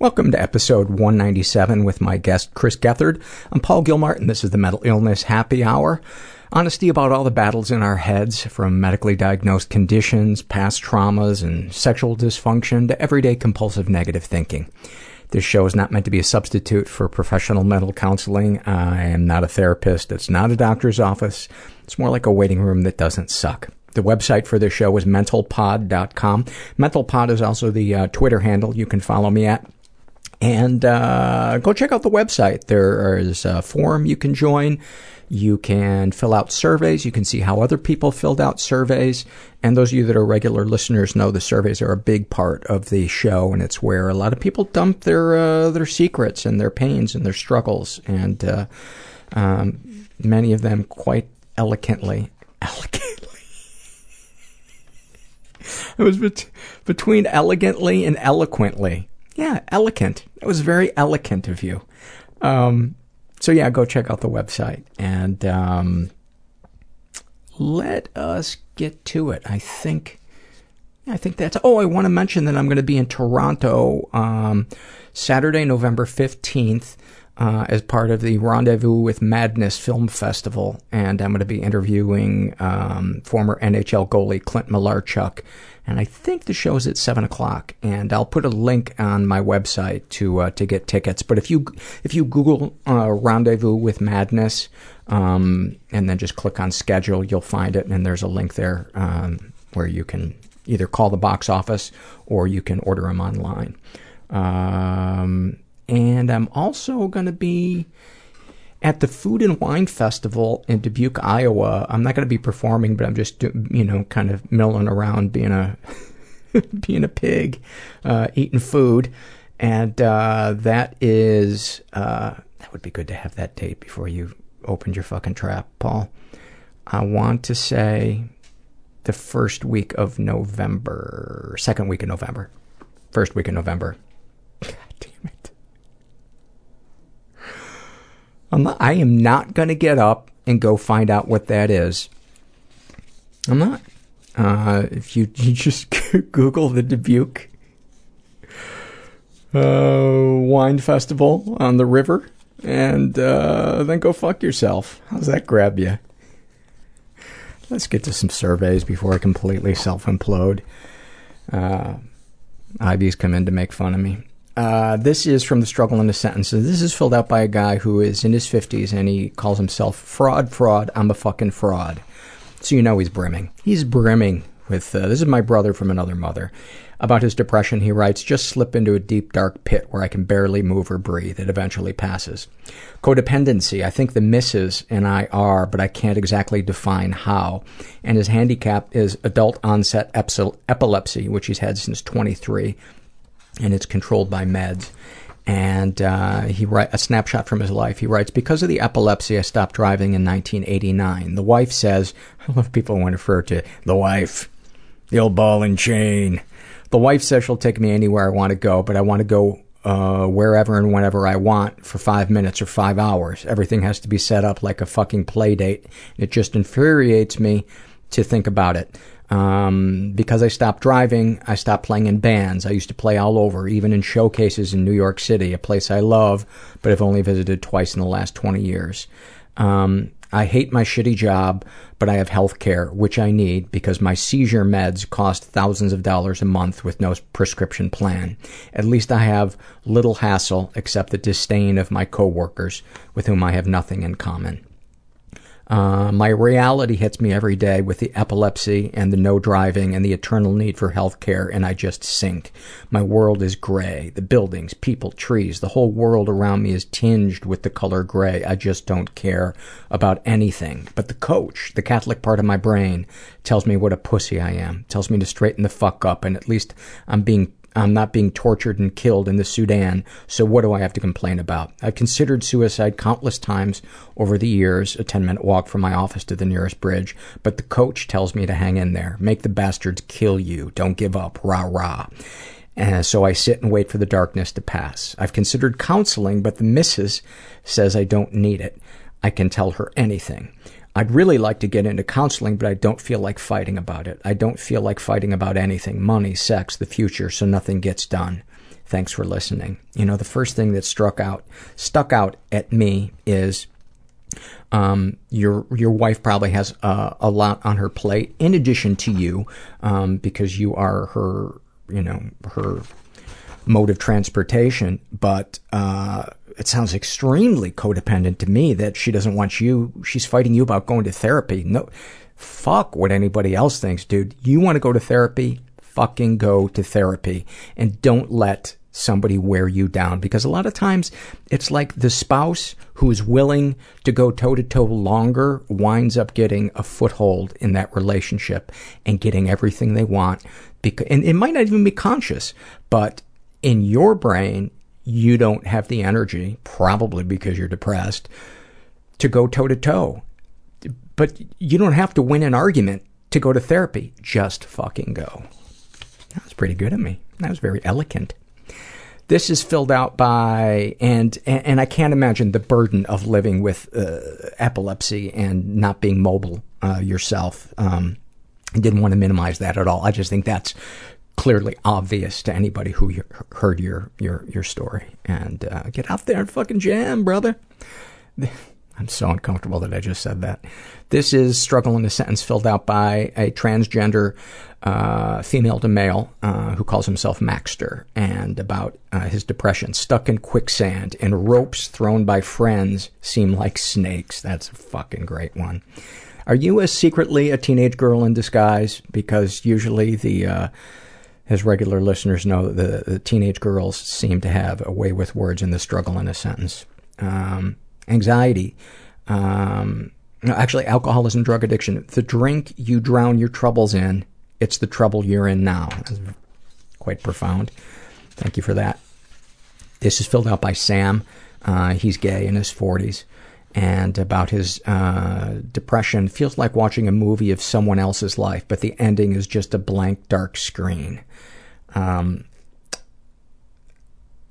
Welcome to episode 197 with my guest, Chris Gethard. I'm Paul Gilmartin. And this is the Mental Illness Happy Hour. Honesty about all the battles in our heads, from medically diagnosed conditions, past traumas, and sexual dysfunction to everyday compulsive negative thinking. This show is not meant to be a substitute for professional mental counseling. I am not a therapist. It's not a doctor's office. It's more like a waiting room that doesn't suck. The website for this show is mentalpod.com. Mentalpod is also the uh, Twitter handle you can follow me at. And uh, go check out the website. There is a forum you can join. You can fill out surveys. You can see how other people filled out surveys. And those of you that are regular listeners know the surveys are a big part of the show, and it's where a lot of people dump their uh, their secrets and their pains and their struggles, and uh, um, many of them quite elegantly, it was bet- between elegantly and eloquently. Yeah, elegant. It was very elegant of you. Um, so yeah, go check out the website and um, let us get to it. I think, I think that's. Oh, I want to mention that I'm going to be in Toronto um, Saturday, November fifteenth. Uh, as part of the Rendezvous with Madness Film Festival, and I'm going to be interviewing um, former NHL goalie Clint Malarchuk and I think the show's at seven o'clock. And I'll put a link on my website to uh, to get tickets. But if you if you Google uh, Rendezvous with Madness, um, and then just click on schedule, you'll find it, and there's a link there um, where you can either call the box office or you can order them online. Um, and I'm also going to be at the Food and Wine Festival in Dubuque, Iowa. I'm not going to be performing, but I'm just, you know, kind of milling around being a being a pig, uh, eating food, and uh, that is uh, that would be good to have that date before you opened your fucking trap, Paul. I want to say the first week of November, second week of November, first week of November. God damn it. I'm I am not going to get up and go find out what that is. I'm not. Uh, if you, you just Google the Dubuque uh, Wine Festival on the river, and uh, then go fuck yourself. How's that grab you? Let's get to some surveys before I completely self implode. Uh, Ivy's come in to make fun of me. Uh, this is from the struggle in a sentence. This is filled out by a guy who is in his 50s and he calls himself fraud, fraud, I'm a fucking fraud. So you know he's brimming. He's brimming with, uh, this is my brother from another mother. About his depression, he writes, just slip into a deep dark pit where I can barely move or breathe. It eventually passes. Codependency. I think the missus and I are, but I can't exactly define how. And his handicap is adult onset epilepsy, which he's had since 23 and it's controlled by meds. And uh, he write a snapshot from his life. He writes, "Because of the epilepsy, I stopped driving in 1989. The wife says, I love people to refer to the wife, the old ball and chain. The wife says she'll take me anywhere I want to go, but I want to go uh, wherever and whenever I want for five minutes or five hours. Everything has to be set up like a fucking play date. It just infuriates me to think about it. Um, because I stopped driving, I stopped playing in bands. I used to play all over, even in showcases in New York City, a place I love, but have only visited twice in the last 20 years. Um, I hate my shitty job, but I have health care, which I need because my seizure meds cost thousands of dollars a month with no prescription plan. At least I have little hassle except the disdain of my coworkers with whom I have nothing in common. Uh, my reality hits me every day with the epilepsy and the no driving and the eternal need for health care, and I just sink. My world is gray. The buildings, people, trees, the whole world around me is tinged with the color gray. I just don't care about anything. But the coach, the Catholic part of my brain, tells me what a pussy I am, tells me to straighten the fuck up, and at least I'm being I'm not being tortured and killed in the Sudan, so what do I have to complain about? I've considered suicide countless times over the years, a 10 minute walk from my office to the nearest bridge, but the coach tells me to hang in there. Make the bastards kill you. Don't give up. Rah rah. And so I sit and wait for the darkness to pass. I've considered counseling, but the missus says I don't need it. I can tell her anything. I'd really like to get into counseling, but I don't feel like fighting about it. I don't feel like fighting about anything money, sex, the future, so nothing gets done. Thanks for listening. You know, the first thing that struck out, stuck out at me is um, your your wife probably has uh, a lot on her plate in addition to you, um, because you are her, you know, her mode of transportation. But uh, it sounds extremely codependent to me that she doesn't want you, she's fighting you about going to therapy. No, fuck what anybody else thinks, dude. You want to go to therapy? Fucking go to therapy. And don't let somebody wear you down because a lot of times it's like the spouse who's willing to go toe to toe longer winds up getting a foothold in that relationship and getting everything they want because and it might not even be conscious but in your brain you don't have the energy, probably because you're depressed, to go toe to toe. But you don't have to win an argument to go to therapy. Just fucking go. That was pretty good of me. That was very eloquent. This is filled out by, and, and I can't imagine the burden of living with uh, epilepsy and not being mobile uh, yourself. Um, I didn't want to minimize that at all. I just think that's clearly obvious to anybody who heard your your your story. And uh, get out there and fucking jam, brother. I'm so uncomfortable that I just said that. This is struggle in a sentence filled out by a transgender uh, female to male uh, who calls himself Maxter, and about uh, his depression. Stuck in quicksand and ropes thrown by friends seem like snakes. That's a fucking great one. Are you a secretly a teenage girl in disguise? Because usually the as regular listeners know, the, the teenage girls seem to have a way with words in the struggle in a sentence. Um, anxiety. Um, actually, alcoholism, drug addiction. The drink you drown your troubles in, it's the trouble you're in now. That's quite profound. Thank you for that. This is filled out by Sam. Uh, he's gay in his 40s and about his uh, depression feels like watching a movie of someone else's life, but the ending is just a blank, dark screen. Um,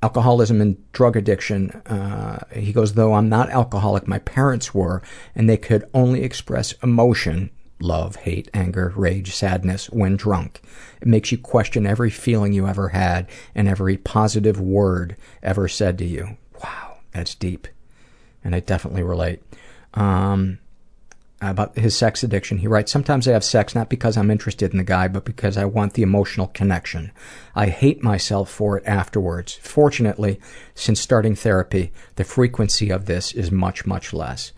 alcoholism and drug addiction. Uh, he goes, though I'm not alcoholic, my parents were, and they could only express emotion love, hate, anger, rage, sadness when drunk. It makes you question every feeling you ever had and every positive word ever said to you. Wow, that's deep and I definitely relate. Um, about his sex addiction, he writes, Sometimes I have sex not because I'm interested in the guy, but because I want the emotional connection. I hate myself for it afterwards. Fortunately, since starting therapy, the frequency of this is much, much less.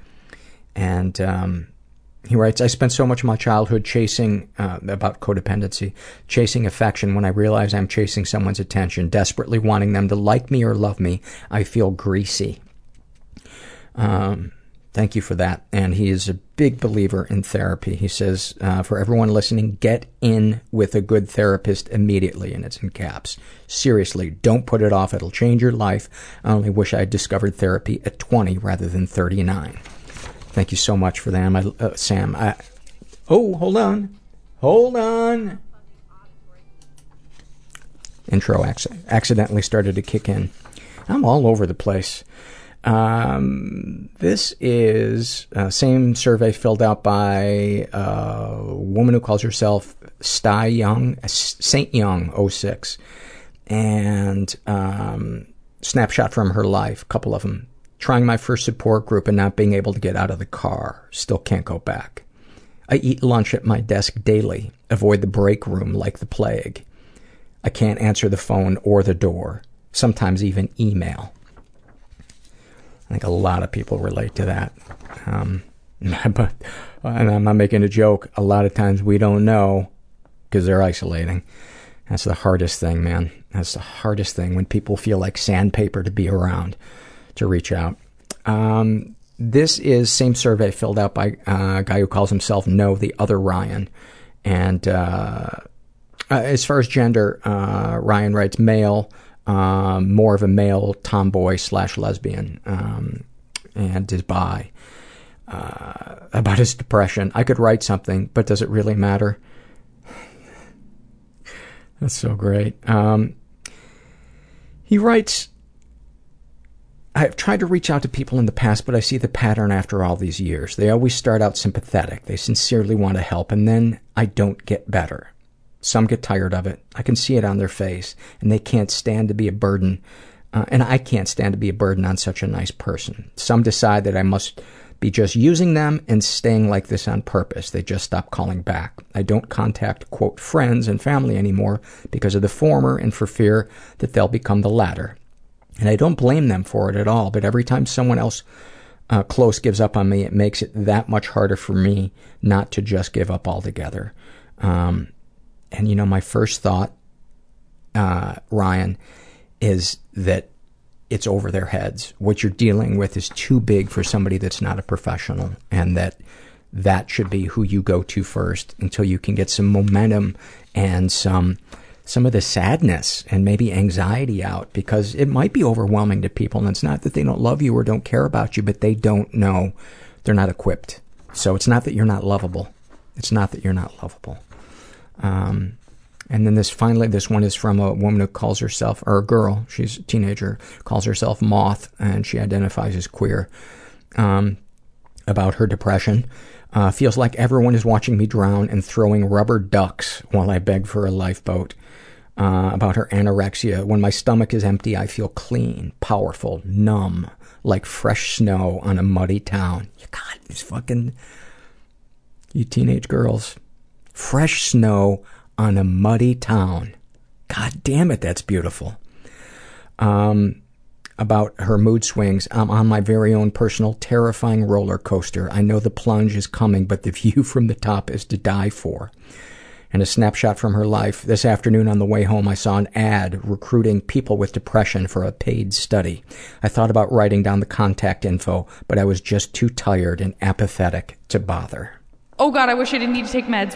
And um, he writes, I spent so much of my childhood chasing, uh, about codependency, chasing affection. When I realize I'm chasing someone's attention, desperately wanting them to like me or love me, I feel greasy. Um, thank you for that. And he is a big believer in therapy. He says, uh, for everyone listening, get in with a good therapist immediately, and it's in caps. Seriously, don't put it off. It'll change your life. I only wish I had discovered therapy at 20 rather than 39. Thank you so much for that, I, uh, Sam. I, oh, hold on. Hold on. intro acc- accidentally started to kick in. I'm all over the place. Um, this is uh, same survey filled out by a woman who calls herself Sty Young, Saint Young 06. And um, snapshot from her life, a couple of them. Trying my first support group and not being able to get out of the car. Still can't go back. I eat lunch at my desk daily. Avoid the break room like the plague. I can't answer the phone or the door. Sometimes even email. I think a lot of people relate to that. Um, but, and I'm not making a joke. A lot of times we don't know because they're isolating. That's the hardest thing, man. That's the hardest thing when people feel like sandpaper to be around to reach out. Um, this is same survey filled out by uh, a guy who calls himself No, the other Ryan. And uh, uh, as far as gender, uh, Ryan writes male, um, more of a male tomboy slash lesbian, um, and is bi. Uh, about his depression, I could write something, but does it really matter? That's so great. Um, he writes, I've tried to reach out to people in the past, but I see the pattern after all these years. They always start out sympathetic. They sincerely want to help, and then I don't get better. Some get tired of it. I can see it on their face, and they can't stand to be a burden. Uh, and I can't stand to be a burden on such a nice person. Some decide that I must be just using them and staying like this on purpose. They just stop calling back. I don't contact, quote, friends and family anymore because of the former and for fear that they'll become the latter. And I don't blame them for it at all, but every time someone else uh, close gives up on me, it makes it that much harder for me not to just give up altogether. Um, and you know, my first thought, uh, Ryan, is that it's over their heads. What you're dealing with is too big for somebody that's not a professional, and that that should be who you go to first until you can get some momentum and some some of the sadness and maybe anxiety out because it might be overwhelming to people. And it's not that they don't love you or don't care about you but they don't know they're not equipped. So it's not that you're not lovable. It's not that you're not lovable um, and then this finally, this one is from a woman who calls herself, or a girl, she's a teenager, calls herself Moth, and she identifies as queer. Um, about her depression. Uh, feels like everyone is watching me drown and throwing rubber ducks while I beg for a lifeboat. Uh, about her anorexia. When my stomach is empty, I feel clean, powerful, numb, like fresh snow on a muddy town. You God, these fucking, you teenage girls. Fresh snow on a muddy town. God damn it, that's beautiful. Um, about her mood swings. I'm on my very own personal terrifying roller coaster. I know the plunge is coming, but the view from the top is to die for. And a snapshot from her life. This afternoon on the way home, I saw an ad recruiting people with depression for a paid study. I thought about writing down the contact info, but I was just too tired and apathetic to bother. Oh god, I wish I didn't need to take meds.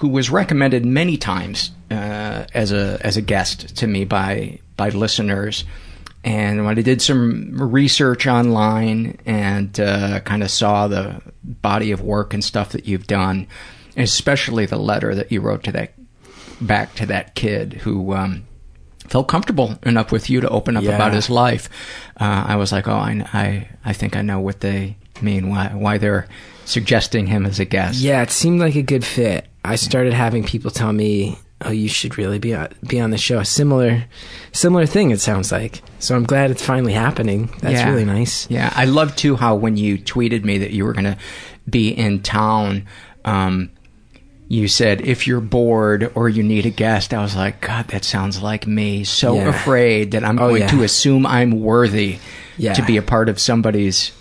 who was recommended many times uh, as a as a guest to me by by listeners. And when I did some research online and uh, kind of saw the body of work and stuff that you've done, especially the letter that you wrote to that back to that kid who um, felt comfortable enough with you to open up Yeah. about his life, uh, I was like, oh, I, I, I think I know what they mean, why, why they're suggesting him as a guest. Yeah, it seemed like a good fit. I started having people tell me oh, you should really be on, be on the show. A similar, similar thing. It sounds like. So I'm glad it's finally happening. That's Yeah. really nice. Yeah, I love too how when you tweeted me that you were going to be in town, um, you said if you're bored or you need a guest. I was like, God, that sounds like me. So Yeah. afraid that I'm Oh, going yeah. to assume I'm worthy Yeah. to be a part of somebody's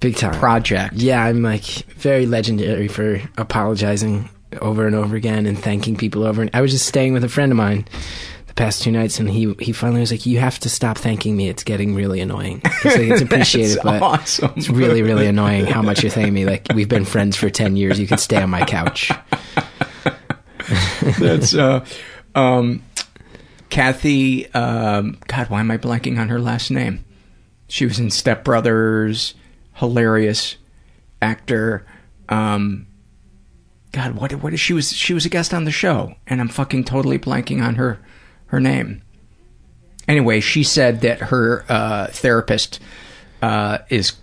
big time project. Yeah, I'm like very legendary for apologizing over and over again and thanking people over. And I was just staying with a friend of mine the past two nights, and he he finally was like, "You have to stop thanking me. It's getting really annoying. It's, like, it's appreciated, but awesome. it's really really annoying how much you're thanking me. Like we've been friends for ten years. You can stay on my couch." That's uh, um, Kathy. Um, God, why am I blanking on her last name? She was in Step Brothers. Hilarious actor. Um, God, what? What is she was? She was a guest on the show, and I'm fucking totally blanking on her her name. Anyway, she said that her uh, therapist uh, is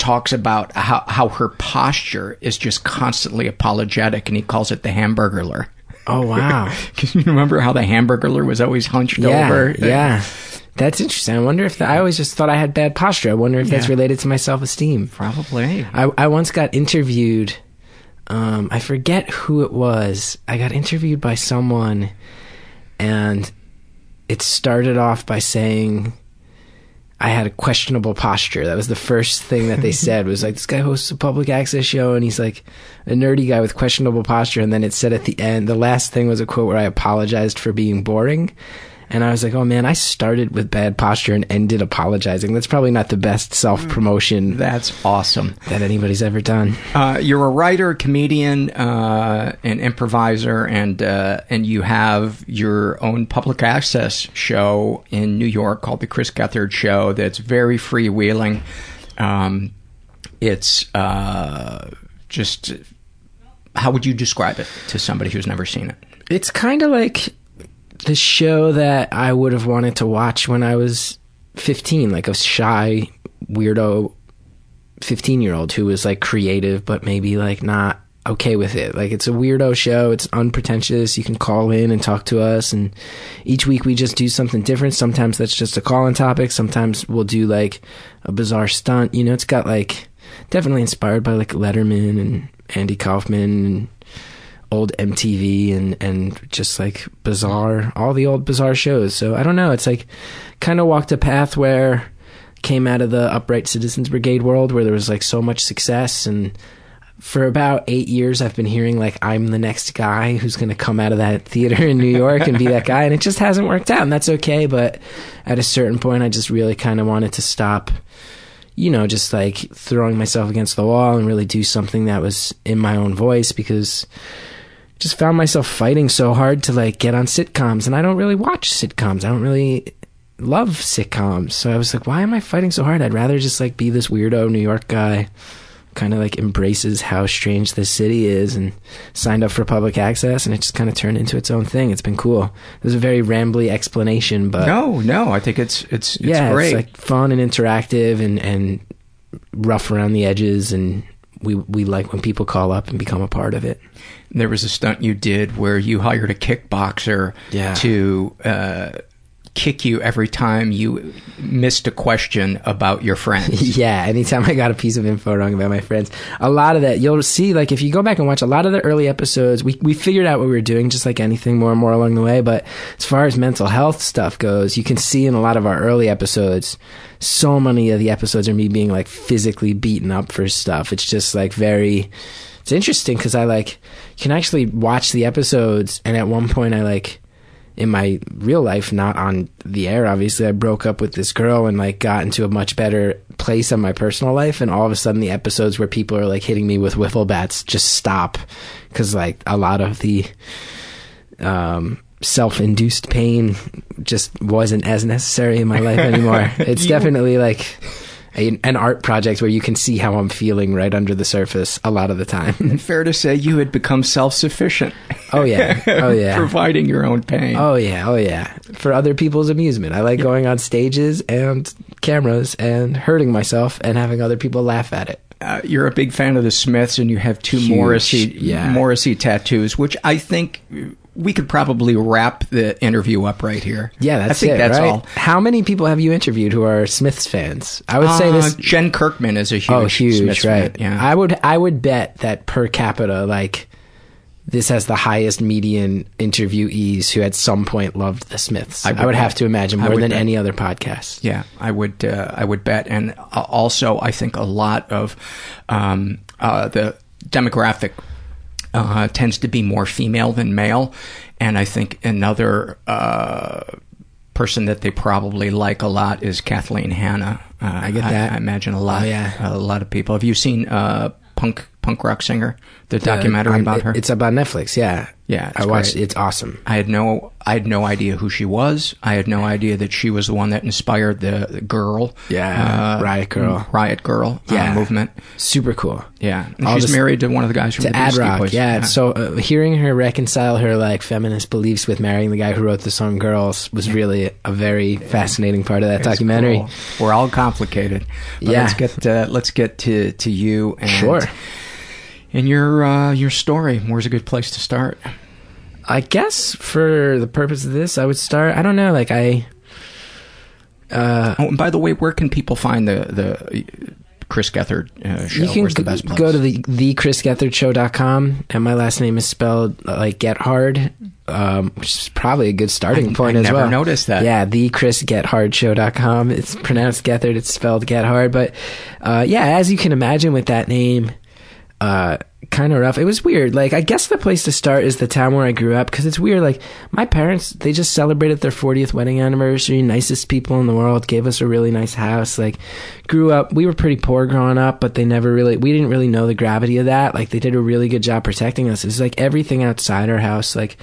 talks about how, how her posture is just constantly apologetic, and he calls it the Hamburglar. Oh wow! Can you remember how the Hamburglar was always hunched yeah, over? Yeah, that's interesting. I wonder if the, I always just thought I had bad posture. I wonder if that's related to my self esteem. Probably. I I once got interviewed. Um, I forget who it was. I got interviewed by someone, and it started off by saying I had a questionable posture. That was the first thing that they said was like this guy hosts a public access show and he's like a nerdy guy with questionable posture and then it said at the end the last thing was a quote where I apologized for being boring. And I was like, "Oh man, I started with bad posture and ended apologizing. That's probably not the best self-promotion That's awesome. that anybody's ever done." Uh, you're a writer, comedian, uh, an improviser, and uh, and you have your own public access show in New York called the Chris Gethard Show. That's very freewheeling. Um, it's uh, just how would you describe it to somebody who's never seen it? It's kind of like the show that I would have wanted to watch when I was 15, like a shy, weirdo 15 year old who was like creative, but maybe like not okay with it. Like it's a weirdo show. It's unpretentious. You can call in and talk to us. And each week we just do something different. Sometimes that's just a call in topic. Sometimes we'll do like a bizarre stunt. You know, it's got like definitely inspired by like Letterman and Andy Kaufman and old MTV and and just like bizarre all the old bizarre shows. So I don't know, it's like kind of walked a path where came out of the Upright Citizens Brigade world where there was like so much success. And for about 8 years I've been hearing like I'm the next guy who's going to come out of that theater in New York and be that guy. And it just hasn't worked out and that's okay, but at a certain point I just really kind of wanted to stop you know, just like throwing myself against the wall and really do something that was in my own voice because just found myself fighting so hard to like get on sitcoms and I don't really watch sitcoms. I don't really love sitcoms. So I was like, why am I fighting so hard? I'd rather just like be this weirdo New York guy kind of like embraces how strange this city is and signed up for public access and it just kind of turned into its own thing. It's been cool. It was a very rambly explanation, but no, no, I think it's it's it's yeah, great. it's like fun and interactive and and rough around the edges and we we like when people call up and become a part of it. There was a stunt you did where you hired a kickboxer Yeah. to uh, kick you every time you missed a question about your friends. yeah, anytime I got a piece of info wrong about my friends, a lot of that you'll see. Like if you go back and watch a lot of the early episodes, we we figured out what we were doing, just like anything, more and more along the way. But as far as mental health stuff goes, you can see in a lot of our early episodes, so many of the episodes are me being like physically beaten up for stuff. It's just like very. It's interesting because I like can actually watch the episodes, and at one point I like in my real life, not on the air, obviously, I broke up with this girl and like got into a much better place in my personal life. And all of a sudden, the episodes where people are like hitting me with wiffle bats just stop because like a lot of the um, self-induced pain just wasn't as necessary in my life anymore. It's definitely like. A, an art project where you can see how I'm feeling right under the surface a lot of the time. Fair to say you had become self-sufficient. Oh yeah, oh yeah, providing your own pain. Oh yeah, oh yeah. For other people's amusement. I like going on stages and cameras and hurting myself and having other people laugh at it. Uh, you're a big fan of the Smiths, and you have two Huge, Morrissey yeah. Morrissey tattoos, which I think we could probably wrap the interview up right here. Yeah, that's I think it. that's right? all. How many people have you interviewed who are Smiths fans? I would say Uh, this. Jen Kirkman is a huge, oh, huge, Smiths right? fan, Yeah, I would I would bet that per capita, like this has the highest median interviewees who at some point loved the Smiths. I I would would, have to imagine more than bet. any other podcast. Yeah, I would. Uh, I would bet, and uh, also I think a lot of um, uh, the demographic uh, tends to be more female than male, and I think another uh, person that they probably like a lot is Kathleen Hanna. Uh, I get that. I, imagine a lot. Oh, yeah. a lot of people. Have you seen uh, punk punk rock singer? The documentary um, about it- her. It's about Netflix. Yeah, Yeah, it's I watched. great. It's awesome. I had no, I had no idea who she was. I had no idea that she was the one that inspired the, the girl, Yeah, uh, Riot Grrrl. Riot Grrrl, uh, movement. Super cool. Yeah, she's this- married to one of the guys from to the Ad Rock. Boys. Yeah, so uh, hearing her reconcile her like feminist beliefs with marrying the guy who wrote the song "Girls" was really a very fascinating part of that It's documentary. cool. We're all complicated. But Yeah. let's get uh, let's get to to you and Sure. And your uh, your story. Where's a good place to start? I guess for the purpose of this, I would start. I don't know, like I. Uh, oh, and by the way, where can people find the the Chris Gethard uh, show? You can Where's the best place? go to the thechrisgethardshow.com, and my last name is spelled uh, like Get Hard, um, which is probably a good starting I- point I as never well. noticed that. Yeah, the Chris Gethard thechrisgethardshow.com. It's pronounced Gethard. It's spelled Get Hard, but uh, yeah, as you can imagine with that name, uh, kind of rough. It was weird. Like, I guess the place to start is the town where I grew up because it's weird. Like, my parents, they just celebrated their 40th wedding anniversary. Nicest people in the world. Gave us a really nice house. Like, grew up, we were pretty poor growing up, but they never really, we didn't really know the gravity of that. Like, they did a really good job protecting us. It was like everything outside our house. Like,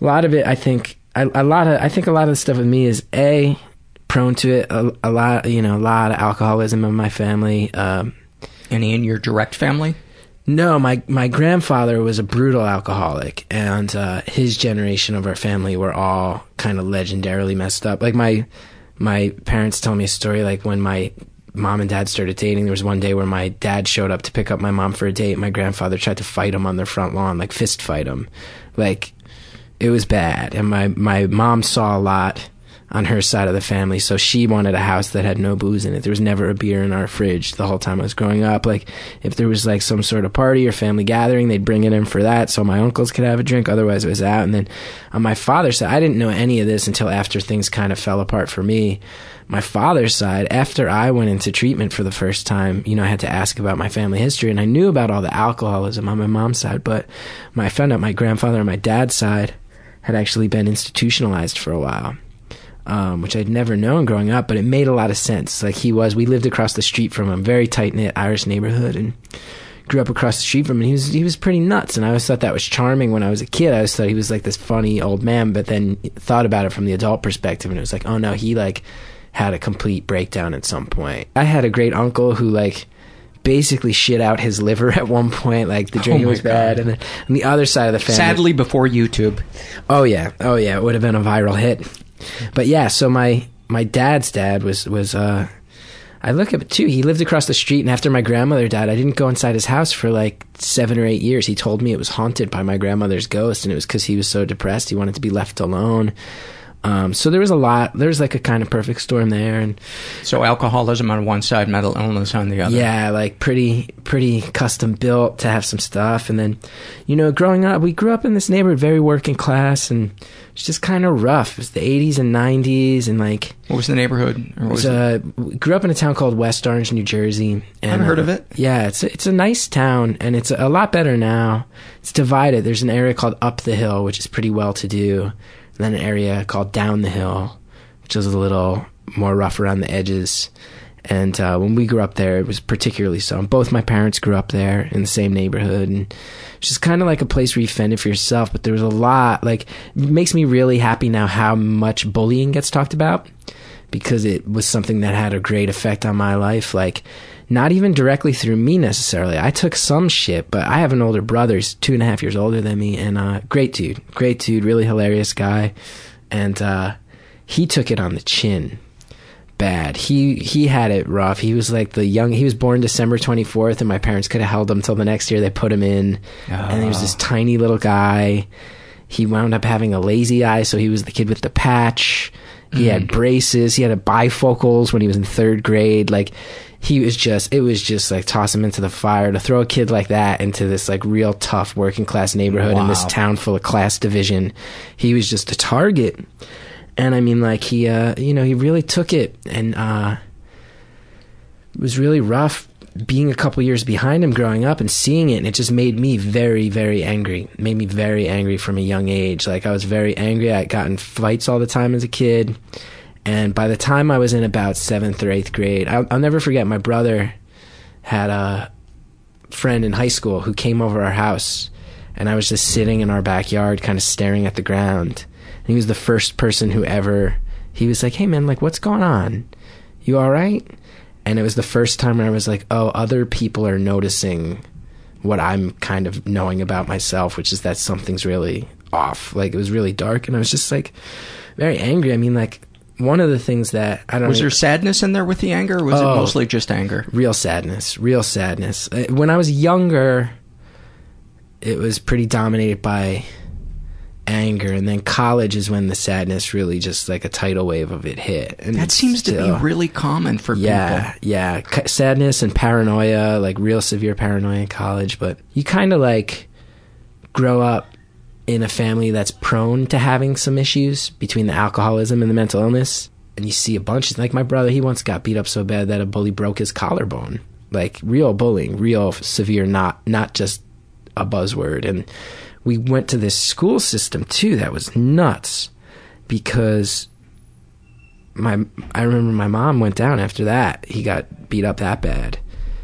a lot of it, I think, a, a lot of, I think a lot of the stuff with me is A, prone to it. A, a lot, you know, a lot of alcoholism in my family. Um, Any in your direct family? No, my my grandfather was a brutal alcoholic, and uh, his generation of our family were all kind of legendarily messed up. Like my my parents tell me a story like when my mom and dad started dating. There was one day where my dad showed up to pick up my mom for a date. My grandfather tried to fight him on their front lawn, like fist fight him, like it was bad. And my my mom saw a lot on her side of the family, so she wanted a house that had no booze in it. There was never a beer in our fridge the whole time I was growing up. Like if there was like some sort of party or family gathering, they'd bring it in for that so my uncles could have a drink. Otherwise, it was out. And then on my father's side, I didn't know any of this until after things kind of fell apart for me. My father's side, after I went into treatment for the first time, you know, I had to ask about my family history, and I knew about all the alcoholism on my mom's side, but my, I found out my grandfather on my dad's side had actually been institutionalized for a while um, which I'd never known growing up, but it made a lot of sense. Like he was, we lived across the street from him, very tight knit Irish neighborhood, and grew up across the street from him. And he was he was pretty nuts, and I always thought that was charming when I was a kid. I always thought he was like this funny old man, but then thought about it from the adult perspective, and it was like, oh no, he like had a complete breakdown at some point. I had a great uncle who like basically shit out his liver at one point like the drinking my was bad and then on the other side of the family Sadly, before YouTube. Oh yeah, oh yeah, it would have been a viral hit. But yeah, so my my dad's dad was was uh I look at it too. He lived across the street, and after my grandmother died, I didn't go inside his house for like seven or eight years. He told me it was haunted by my grandmother's ghost, and it was because he was so depressed. He wanted to be left alone. Um, so there was a lot. There was like a kind of perfect storm there, and So alcoholism on one side, mental illness on the other. yeah, like pretty pretty custom built to have some stuff. And then, you know, growing up, we grew up in this neighborhood, very working class, and it's just kind of rough. It was the '80s and '90s, and like What was the neighborhood? Or it was was, uh, we grew up in a town called West Orange, New Jersey. And, Haven't heard uh, of it. Yeah, it's a, it's a nice town, and it's a lot better now. It's divided. There's an area called Up the Hill, which is pretty well to do, and then an area called Down the Hill, which was a little more rough around the edges. And uh, when we grew up there, it was particularly so. Both my parents grew up there in the same neighborhood, and it's just kind of like a place where you fended for yourself. But there was a lot. Like, makes me really happy now how much bullying gets talked about because it was something that had a great effect on my life. Like, not even directly through me necessarily. I took some shit, but I have an older brother. He's two and a half years older than me, and uh, great dude, great dude, really hilarious guy, and uh, he took it on the chin. Bad. He he had it rough. He was like the young. He was born December twenty fourth, and my parents could have held him till the next year. They put him in, and he was this tiny little guy he wound up having a lazy eye, so he was the kid with the patch. He had braces. He had a bifocals when he was in third grade. Like he was just, it was just like toss him into the fire to throw a kid like that into this like real tough working class neighborhood in this town full of class division. He was just a target. And I mean, like he, uh, you know, he really took it and, uh, it was really rough being a couple years behind him growing up and seeing it and it just made me very very angry. It made me very angry from a young age. Like i was very angry. I got in fights all the time as a kid and by the time i was in about seventh or eighth grade i'll, I'll never forget my brother had a friend in high school who came over our house and i was just sitting in our backyard kind of staring at the ground and he was the first person who ever he was like hey man like what's going on you all right and it was the first time where I was like, oh, other people are noticing what I'm kind of knowing about myself, which is that something's really off. Like it was really dark, and I was just like very angry. I mean, like one of the things that I don't Was there sadness in there with the anger, or was it Oh. mostly just anger? real sadness, real sadness. Uh, When I was younger, it was pretty dominated by anger, and then college is when the sadness really just like a tidal wave of it hit. And That seems to be really common for yeah, people. yeah, yeah, sadness and paranoia, like real severe paranoia in college. But you kind of like grow up in a family that's prone to having some issues between the alcoholism and the mental illness, and you see a bunch. It's like my brother, he once got beat up so bad that a bully broke his collarbone. Like real bullying, real severe, not not just a buzzword. And we went to this school system too that was nuts because my I remember my mom went down after that. He got beat up that bad.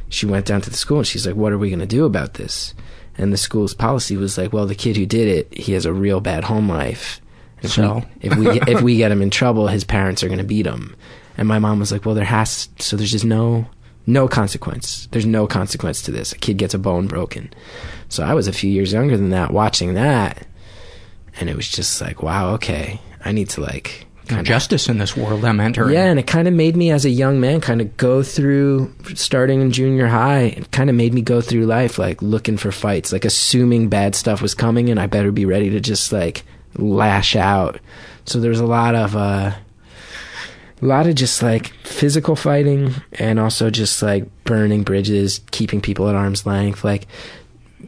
She went down to the school and she's like, "What are we going to do about this?" And the school's policy was like, "Well, the kid who did it, he has a real bad home life. If So? if we if we get him in trouble, his parents are going to beat him." And my mom was like, "Well, there has so there's just no no consequence. There's no consequence to this. A kid gets a bone broken." So I was a few years younger than that, watching that, and it was just like, "Wow, okay, I need to like." There's justice in this world I'm entering. Yeah, and it kind of made me, as a young man, kind of go through, starting in junior high, it kind of made me go through life, like looking for fights, like assuming bad stuff was coming and I better be ready to just like lash out. So there was a lot of, uh, a lot of just like physical fighting and also just like burning bridges, keeping people at arm's length. Like,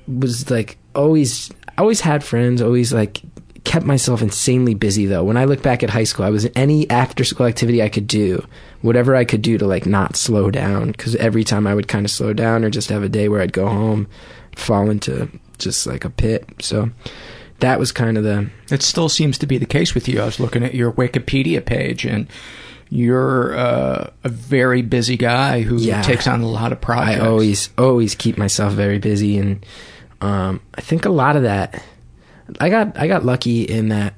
was like always, always had friends, always like kept myself insanely busy though. When I look back at high school, I was in any after school activity I could do, whatever I could do to like not slow down. Cause every time I would kind of slow down or just have a day where I'd go home, fall into just like a pit. So that was kind of the, It still seems to be the case with you. I was looking at your Wikipedia page, and you're uh, a very busy guy who Yeah. takes on a lot of projects. I always always keep myself very busy, and um, I think a lot of that. I got I got lucky in that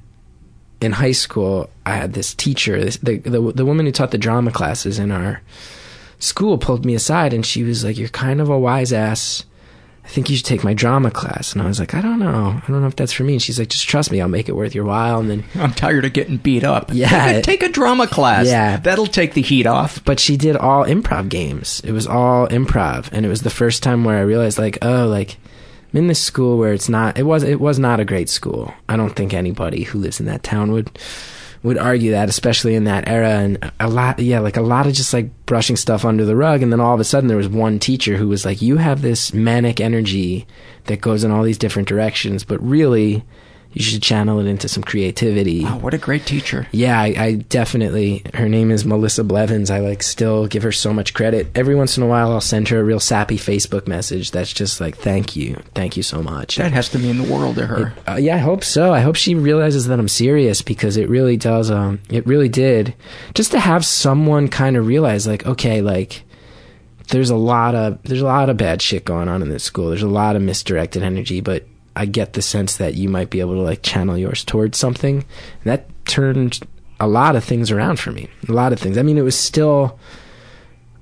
in high school I had this teacher, this, the, the the woman who taught the drama classes in our school pulled me aside, and she was like, "You're kind of a wise ass." I think you should take my drama class. And I was like, I don't know. I don't know if that's for me. And she's like, just trust me. I'll make it worth your while. And then I'm tired of getting beat up. Yeah. Take a, take a drama class. Yeah. That'll take the heat off. but she did all improv games. It was all improv, and it was the first time where I realized, like, oh, like In this school where it's not. It was. It was not a great school. I don't think anybody who lives in that town would would argue that, especially in that era. And a lot, yeah, like a lot of just like brushing stuff under the rug. And then all of a sudden, there was one teacher who was like, "You have this manic energy that goes in all these different directions, but really." You should channel it into some creativity. Oh, what a great teacher. Yeah, I, I definitely. Her name is Melissa Blevins. I like still give her so much credit. Every once in a while, I'll send her a real sappy Facebook message that's just like, "Thank you, thank you so much." That has to mean the world to her. Uh, yeah, I hope so. I hope she realizes that I'm serious because it really does. Um, it really did. Just to have someone kind of realize, like, okay, like, there's a lot of there's a lot of bad shit going on in this school. There's a lot of misdirected energy, but I get the sense that you might be able to like channel yours towards something. And that turned a lot of things around for me. A lot of things. I mean, it was still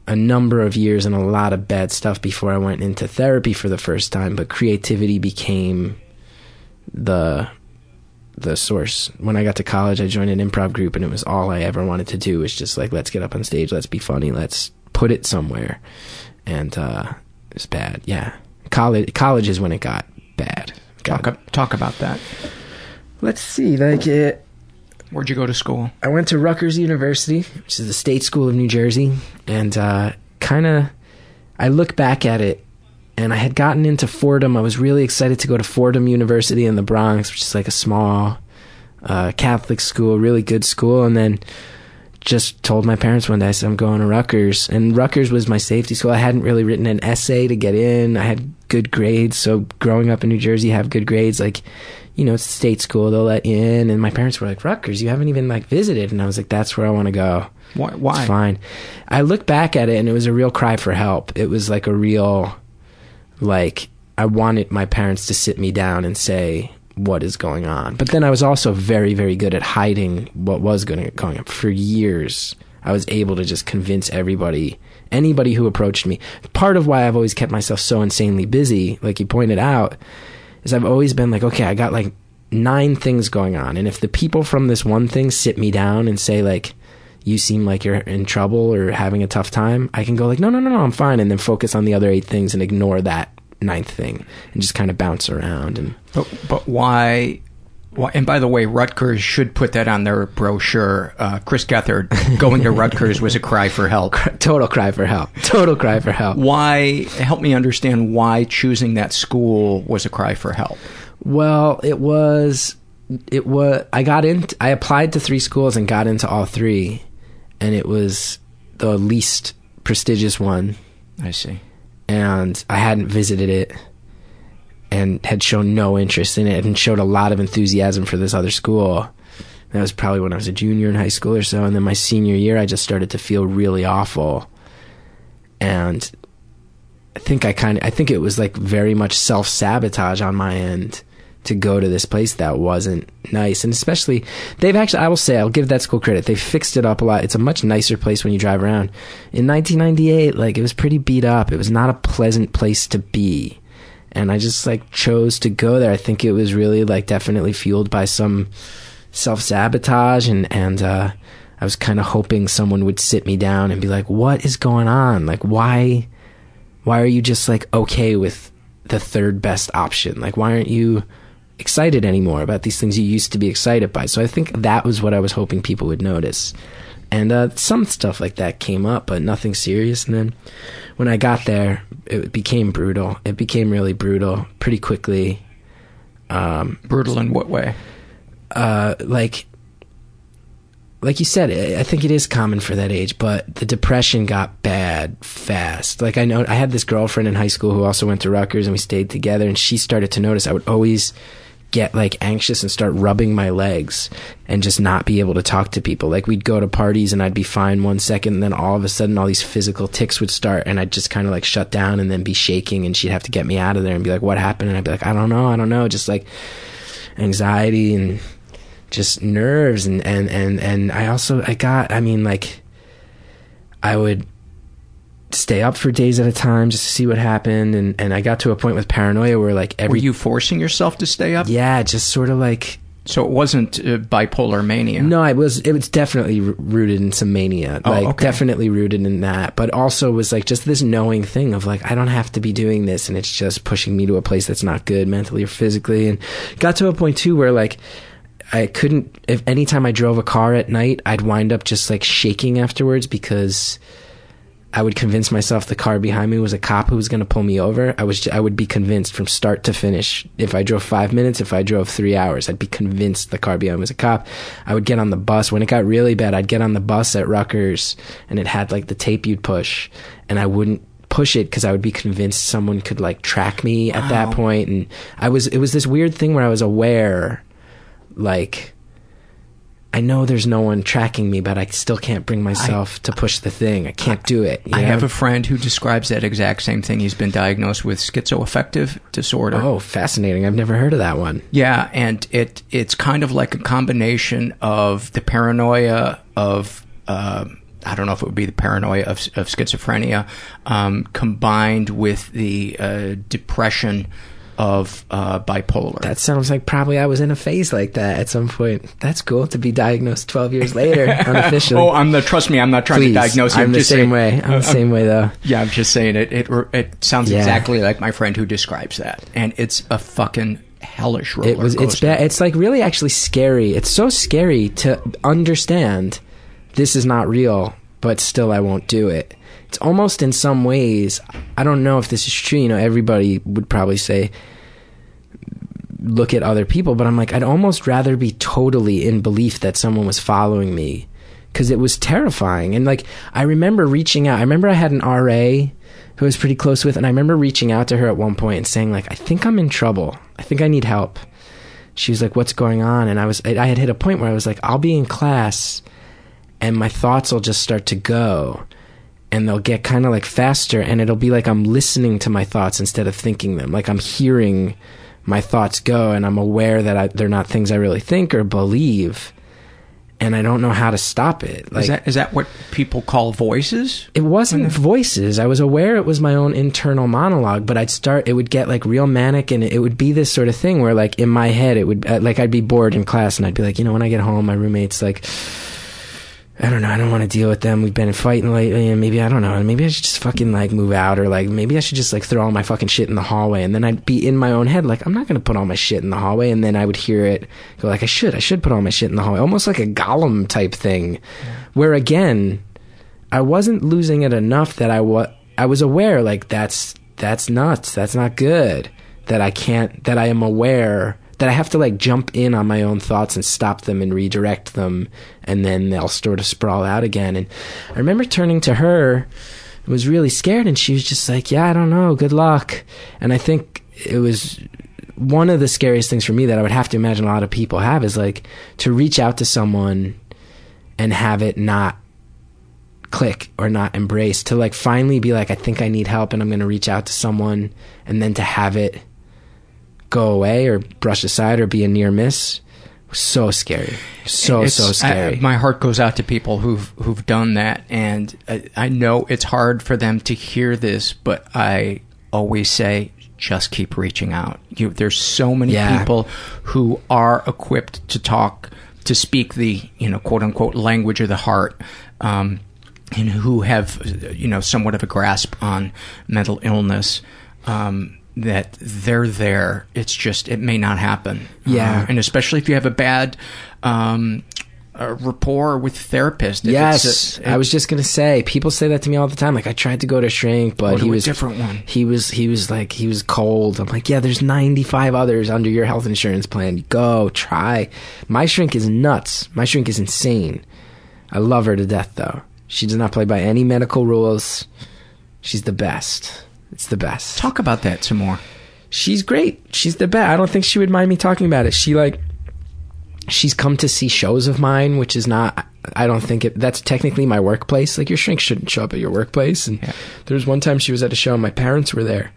a number of years and a lot of bad stuff before I went into therapy for the first time, but creativity became the the source. When I got to college, I joined an improv group and it was all I ever wanted to do was just like let's get up on stage, let's be funny, let's put it somewhere. And uh it was bad. Yeah. College college is when it got bad. Got Talk, talk about that. let's see, like it. Where'd you go to school? I went to Rutgers University, which is the state school of New Jersey, and uh, kind of, I look back at it, and I had gotten into Fordham. I was really excited to go to Fordham University in the Bronx, which is like a small uh, Catholic school, really good school, and then just told my parents one day, I said, I'm going to Rutgers. And Rutgers was my safety school. I hadn't really written an essay to get in. I had good grades. So growing up in New Jersey, have good grades. Like, you know, it's a state school. They'll let you in. And my parents were like, Rutgers, you haven't even like visited. And I was like, that's where I want to go. Why? why? It's fine. I look back at it and it was a real cry for help. It was like a real, like, I wanted my parents to sit me down and say, what is going on. But then I was also very, very good at hiding what was going going on. For years, I was able to just convince everybody, anybody who approached me. Part of why I've always kept myself so insanely busy, like you pointed out, is I've always been like, okay, I got like nine things going on. And if the people from this one thing sit me down and say, like, you seem like you're in trouble or having a tough time, I can go like, no, no, no, no, I'm fine. And then focus on the other eight things and ignore that ninth thing and just kind of bounce around and But but why? Why? And by the way, Rutgers should put that on their brochure. Uh, Chris Gethard going to Rutgers was a cry for help. total cry for help. Total cry for help. Why? Help me understand why choosing that school was a cry for help. Well, it was it was I got in I applied to three schools and got into all three and it was the least prestigious one I see. And I hadn't visited it and had shown no interest in it and showed a lot of enthusiasm for this other school. That was probably when I was a junior in high school or so. And then my senior year, I just started to feel really awful. And I think I kind of, I think it was like very much self sabotage on my end to go to this place that wasn't nice. And especially, they've actually, I will say, I'll give that school credit. They fixed it up a lot. It's a much nicer place when you drive around. In 1998, like, it was pretty beat up. It was not a pleasant place to be. And I just, like, chose to go there. I think it was really, like, definitely fueled by some self sabotage and, and, uh, I was kind of hoping someone would sit me down and be like, what is going on? Like, why, why are you just like okay with the third best option? Like, why aren't you excited anymore about these things you used to be excited by? So I think that was what I was hoping people would notice. And uh, some stuff like that came up, but nothing serious. And then when I got there, it became brutal. It became really brutal pretty quickly. Um, Brutal in what way? uh, like like you said, I I think it is common for that age, but the depression got bad fast. Like I know I had this girlfriend in high school who also went to Rutgers and we stayed together and she started to notice I would always get like anxious and start rubbing my legs and just not be able to talk to people. Like we'd go to parties and I'd be fine one second and then all of a sudden all these physical ticks would start and I'd just kind of like shut down and then be shaking and she'd have to get me out of there and be like, what happened? And I'd be like, I don't know. I don't know. Just like anxiety and just nerves and and and and I also I got I mean like I would stay up for days at a time just to see what happened and and I got to a point with paranoia where like Were every you forcing yourself to stay up? yeah just sort of like So it wasn't uh, bipolar mania. no I was it was definitely rooted in some mania Oh, like okay. definitely rooted in that but also was like just this knowing thing of like I don't have to be doing this and it's just pushing me to a place that's not good mentally or physically and got to a point too where like I couldn't if anytime I drove a car at night I'd wind up just like shaking afterwards because I would convince myself the car behind me was a cop who was going to pull me over. I was I would be convinced from start to finish. If I drove 5 minutes, if I drove 3 hours, I'd be convinced the car behind me was a cop. I would get on the bus when it got really bad. I'd get on the bus at Rutgers and it had like the tape you'd push and I wouldn't push it because I would be convinced someone could like track me at that Wow. point and I was it was this weird thing where I was aware like I know there's no one tracking me, but I still can't bring myself to push the thing. I can't do it. I know? have a friend who describes that exact same thing. He's been diagnosed with schizoaffective disorder. Oh, fascinating! I've never heard of that one. Yeah, and it it's kind of like a combination of the paranoia of uh, I don't know if it would be the paranoia of, of schizophrenia um, combined with the uh, depression of uh, bipolar. That sounds like probably I was in a phase like that at some point. That's cool to be diagnosed 12 years later, unofficially. oh, I'm the trust me, I'm not trying Please, to diagnose you. I'm the same saying- way. I'm the uh, same way though. Yeah, I'm just saying it. It it sounds Yeah. exactly like my friend who describes that, and it's a fucking hellish roller it was it's coaster. bad it's like really actually scary it's so scary to understand this is not real but still i won't do it it's almost in some ways i don't know if this is true you know everybody would probably say look at other people but i'm like i'd almost rather be totally in belief that someone was following me because it was terrifying. And like i remember reaching out i remember i had an ra who I was pretty close with and i remember reaching out to her at one point and saying like i think i'm in trouble. I think i need help. She was like what's going on? And i was i had hit a point where i was like i'll be in class and my thoughts will just start to go and they'll get kind of like faster and it'll be like i'm listening to my thoughts instead of thinking them like i'm hearing my thoughts go and i'm aware that I, they're not things i really think or believe and i don't know how to stop it like is that is that what people call voices? it wasn't voices. I was aware it was my own internal monologue, but I'd start, it would get like real manic and it would be this sort of thing where like in my head, it would, uh, like I'd be bored in class and I'd be like, you know, when I get home, my roommate's like, I don't know, I don't want to deal with them. We've been fighting lately and maybe, I don't know, maybe I should just fucking like move out or like maybe I should just like throw all my fucking shit in the hallway. And then I'd be in my own head like, I'm not going to put all my shit in the hallway. And then I would hear it go like, I should, I should put all my shit in the hallway. Almost like a Gollum type thing where again, I wasn't losing it enough that I was I was aware like that's that's nuts. That's not good. That I can't that I am aware that I have to like jump in on my own thoughts and stop them and redirect them and then they'll sort of sprawl out again. And I remember turning to her was really scared and she was just like, "Yeah, I don't know. Good luck." And I think it was one of the scariest things for me that I would have to imagine a lot of people have is like to reach out to someone and have it not click or not embrace to like finally be like I think I need help and I'm going to reach out to someone and then to have it go away or brush aside or be a near miss so scary so It's- so scary I- my heart goes out to people who've who've done that, and I, I know it's hard for them to hear this, but I always say just keep reaching out. You, there's so many Yeah. people who are equipped to talk, to speak the you know quote unquote language of the heart. Um, and who have you know somewhat of a grasp on mental illness um, that they're there it's just it may not happen Yeah. Uh, and especially if you have a bad um, uh, rapport with therapist if Yes, a- I was just gonna say. People say that to me all the time. Like I tried to go to shrink, but he a was different one. He was he was like he was cold. I'm like, yeah, there's 95 others under your health insurance plan. Go try. My shrink is nuts. My shrink is insane. I love her to death though. She does not play by any medical rules. She's the best. It's the best. talk about that some more She's great. She's the best. I don't think she would mind me talking about it. She like she's come to see shows of mine, which is not. I don't think it. That's technically my workplace. Like your shrink shouldn't show up at your workplace. And there was one time she was at a show, and my parents were there.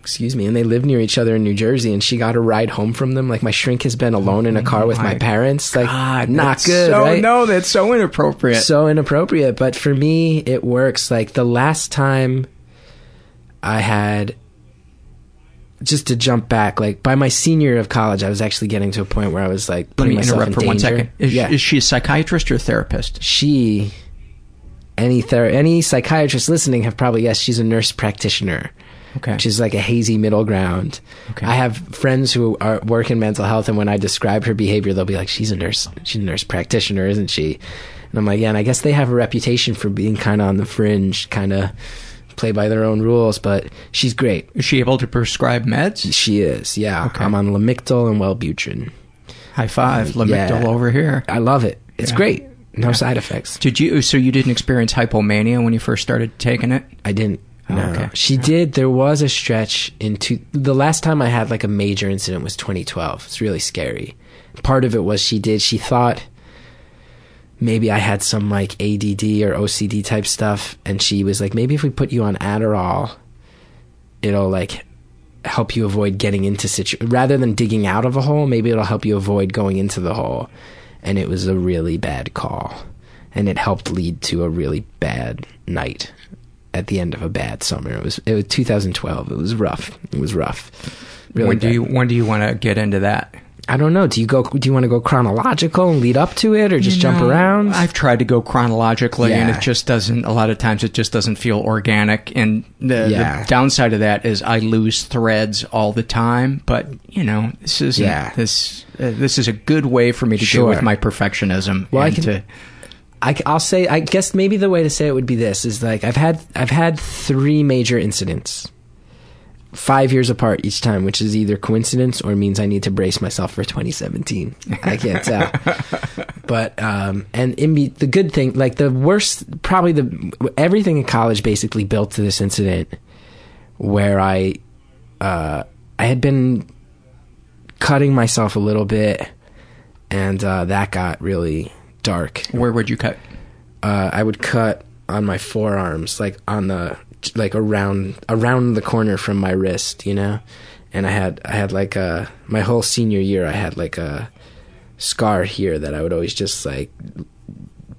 Excuse me, and they live near each other in New Jersey, and she got a ride home from them. Like my shrink has been alone in a car with my, Oh my parents. Like God, not good, so, right? no that's so inappropriate so inappropriate. But for me, it works. Like the last time I had, just to jump back, like by my senior year of college, I was actually getting to a point where I was like let putting me myself interrupt in for one danger. second is, yeah, is she a psychiatrist or a therapist she, any ther- any psychiatrist listening have probably yes, she's a nurse practitioner. Okay. Which is like a hazy middle ground. Okay. I have friends who are work in mental health, and when I describe her behavior, they'll be like, "She's a nurse. She's a nurse practitioner, isn't she?" And I'm like, "Yeah." And I guess they have a reputation for being kind of on the fringe, kind of play by their own rules. But she's great. is she able to prescribe meds She is. Yeah. I'm on Lamictal and Wellbutrin. high five lamictal Yeah. over here I love it. It's Yeah. great. No side effects. did you so you didn't experience hypomania when you first started taking it I didn't. Oh, no, Oh, okay. she did. There was a stretch into the last time I had like a major incident was 2012. It's really scary. Part of it was she did. She thought maybe I had some like ADD or OCD type stuff, and she was like, maybe if we put you on Adderall, it'll like help you avoid getting into situ rather than digging out of a hole. Maybe it'll help you avoid going into the hole. And it was a really bad call, and it helped lead to a really bad night at the end of a bad summer. It was it was 2012. It was rough. It was rough. Really when do bad. you when do you want to get into that I don't know. Do you go? Do you want to go chronological and lead up to it, or just You jump know, around? I've tried to go chronologically, and it just doesn't. A lot of times, it just doesn't feel organic. And the, Yeah. the downside of that is I lose threads all the time. But you know, this is Yeah. this uh, this is a good way for me to deal with my perfectionism. Well, I can- to- I, will say. I guess maybe the way to say it would be this: is like I've had I've had three major incidents, five years apart each time, which is either coincidence or means I need to brace myself for 2017. I can't tell. but um, and in be, the good thing, like the worst, probably the everything in college basically built to this incident, where I uh, I had been cutting myself a little bit, and uh, that got really dark. Where would you cut? Uh, I would cut on my forearms, like on the like around around the corner from my wrist, you know. And I had I had like a my whole senior year I had like a scar here that I would always just like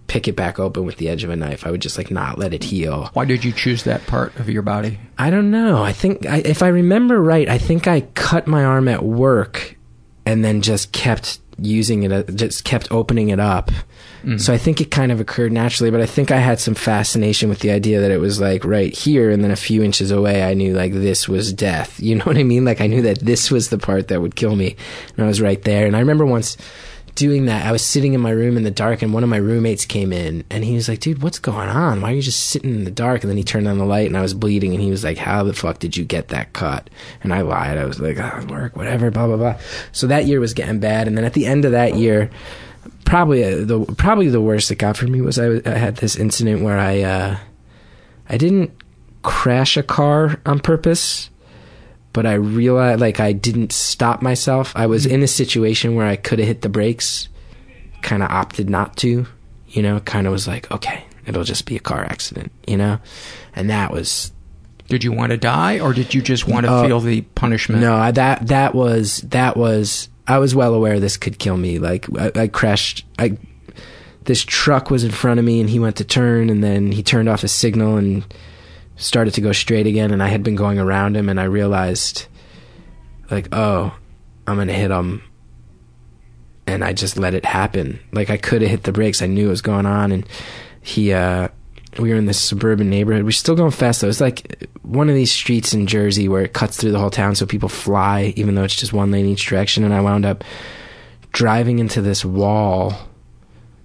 pick it back open with the edge of a knife. I would just like not let it heal. Why did you choose that part of your body? I don't know. I think I, if I remember right, I think I cut my arm at work and then just kept using it, uh, just kept opening it up. Mm. So I think it kind of occurred naturally, but I think I had some fascination with the idea that it was like right here and then a few inches away I knew like this was death. You know what I mean? Like I knew that this was the part that would kill me. And I was right there. And I remember once doing that, I was sitting in my room in the dark and one of my roommates came in and he was like, dude, what's going on? Why are you just sitting in the dark? And then he turned on the light and I was bleeding and he was like, how the fuck did you get that cut? And I lied. I was like, oh, work, whatever, blah, blah, blah. So that year was getting bad. And then at the end of that year, probably uh, the probably the worst it got for me was I, I had this incident where I uh, I didn't crash a car on purpose, but I realized like I didn't stop myself. I was in a situation where I could have hit the brakes, kind of opted not to. You know, kind of was like, okay, it'll just be a car accident. You know, and that was Did you want to die, or did you just want to Uh, feel the punishment? No, I, that that was that was. I was well aware this could kill me. Like I, I crashed. I this truck was in front of me, and he went to turn, and then he turned off his signal and started to go straight again. And I had been going around him, and I realized, like, oh, I'm gonna hit him. And I just let it happen. Like I could have hit the brakes. I knew it was going on, and he. uh we were in this suburban neighborhood. We're still going fast though. It's like one of these streets in Jersey where it cuts through the whole town, so people fly, even though it's just one lane each direction. And I wound up driving into this wall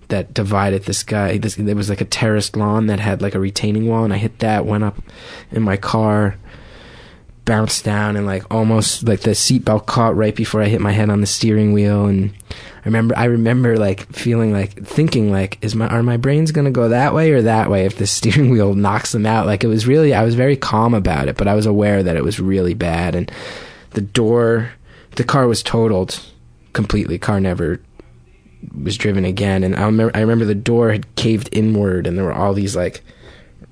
that divided this guy. This there was like a terraced lawn that had like a retaining wall, and I hit that. Went up in my car, bounced down, and like almost like the seatbelt caught right before I hit my head on the steering wheel. And I remember, I remember like feeling like thinking like, is my are my brains gonna go that way or that way if the steering wheel knocks them out? Like it was really, I was very calm about it, but I was aware that it was really bad. And the door, the car was totaled completely. Car never was driven again. And I remember, I remember the door had caved inward, and there were all these like,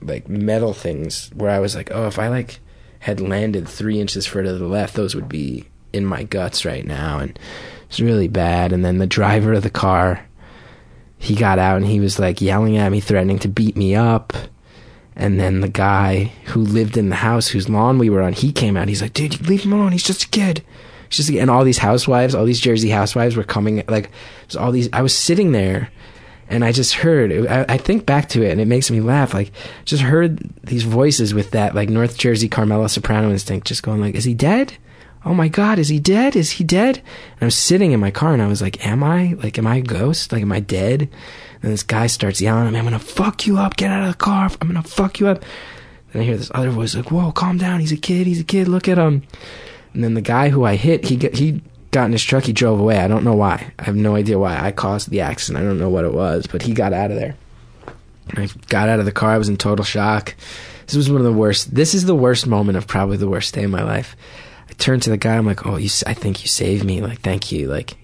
like metal things where I was like, oh, if I like had landed three inches further to the left, those would be in my guts right now. And it was really bad. And then the driver of the car, he got out and he was like yelling at me, threatening to beat me up. And then the guy who lived in the house whose lawn we were on, he came out. He's like, dude, you leave him alone. He's just a kid. He's just a kid. And all these housewives, all these Jersey housewives were coming. Like, all these. I was sitting there and I just heard. I, I think back to it and it makes me laugh. Like, just heard these voices with that, like, North Jersey Carmela Soprano instinct, just going, like, is he dead? Oh my God, is he dead? Is he dead? And I was sitting in my car and I was like, am I? Like, am I a ghost? Like, am I dead? And this guy starts yelling at me, I'm gonna fuck you up, get out of the car, I'm gonna fuck you up. Then I hear this other voice like, whoa, calm down, he's a kid, he's a kid, look at him. And then the guy who I hit, he he got in his truck, he drove away. I don't know why. I have no idea why I caused the accident. I don't know what it was, but he got out of there. I got out of the car, I was in total shock. This was one of the worst, this is the worst moment of probably the worst day of my life. I turned to the guy, I'm like, oh, you, I think you saved me, like, thank you, like,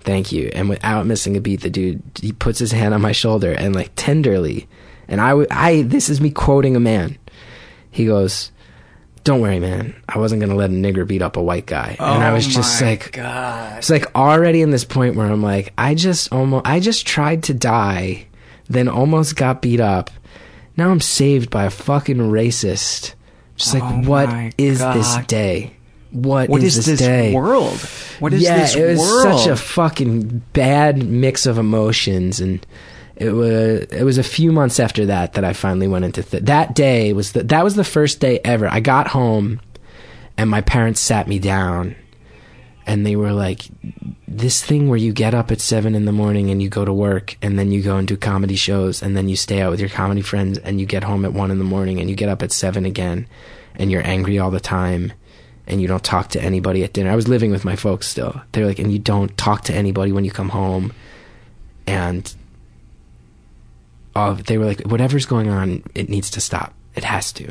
thank you. And without missing a beat, the dude, he puts his hand on my shoulder and like tenderly, and I, I this is me quoting a man. He goes, don't worry, man. I wasn't going to let a nigger beat up a white guy. and I Oh was just like, God. it's like already in this point where I'm like, I just almost, I just tried to die, then almost got beat up. Now I'm saved by a fucking racist. Just like, Oh what is this day? what, What is, is this, this day? world? What is yeah, this it was world? such a fucking bad mix of emotions, and it was it was a few months after that that I finally went into th- that day was the, that was the first day ever. I got home, and my parents sat me down, and they were like, "This thing where you get up at seven in the morning and you go to work, and then you go and do comedy shows, and then you stay out with your comedy friends, and you get home at one in the morning, and you get up at seven again, and you're angry all the time." and you don't talk to anybody at dinner. I was living with my folks still. They're like, and you don't talk to anybody when you come home. And uh, they were like, whatever's going on, it needs to stop. It has to.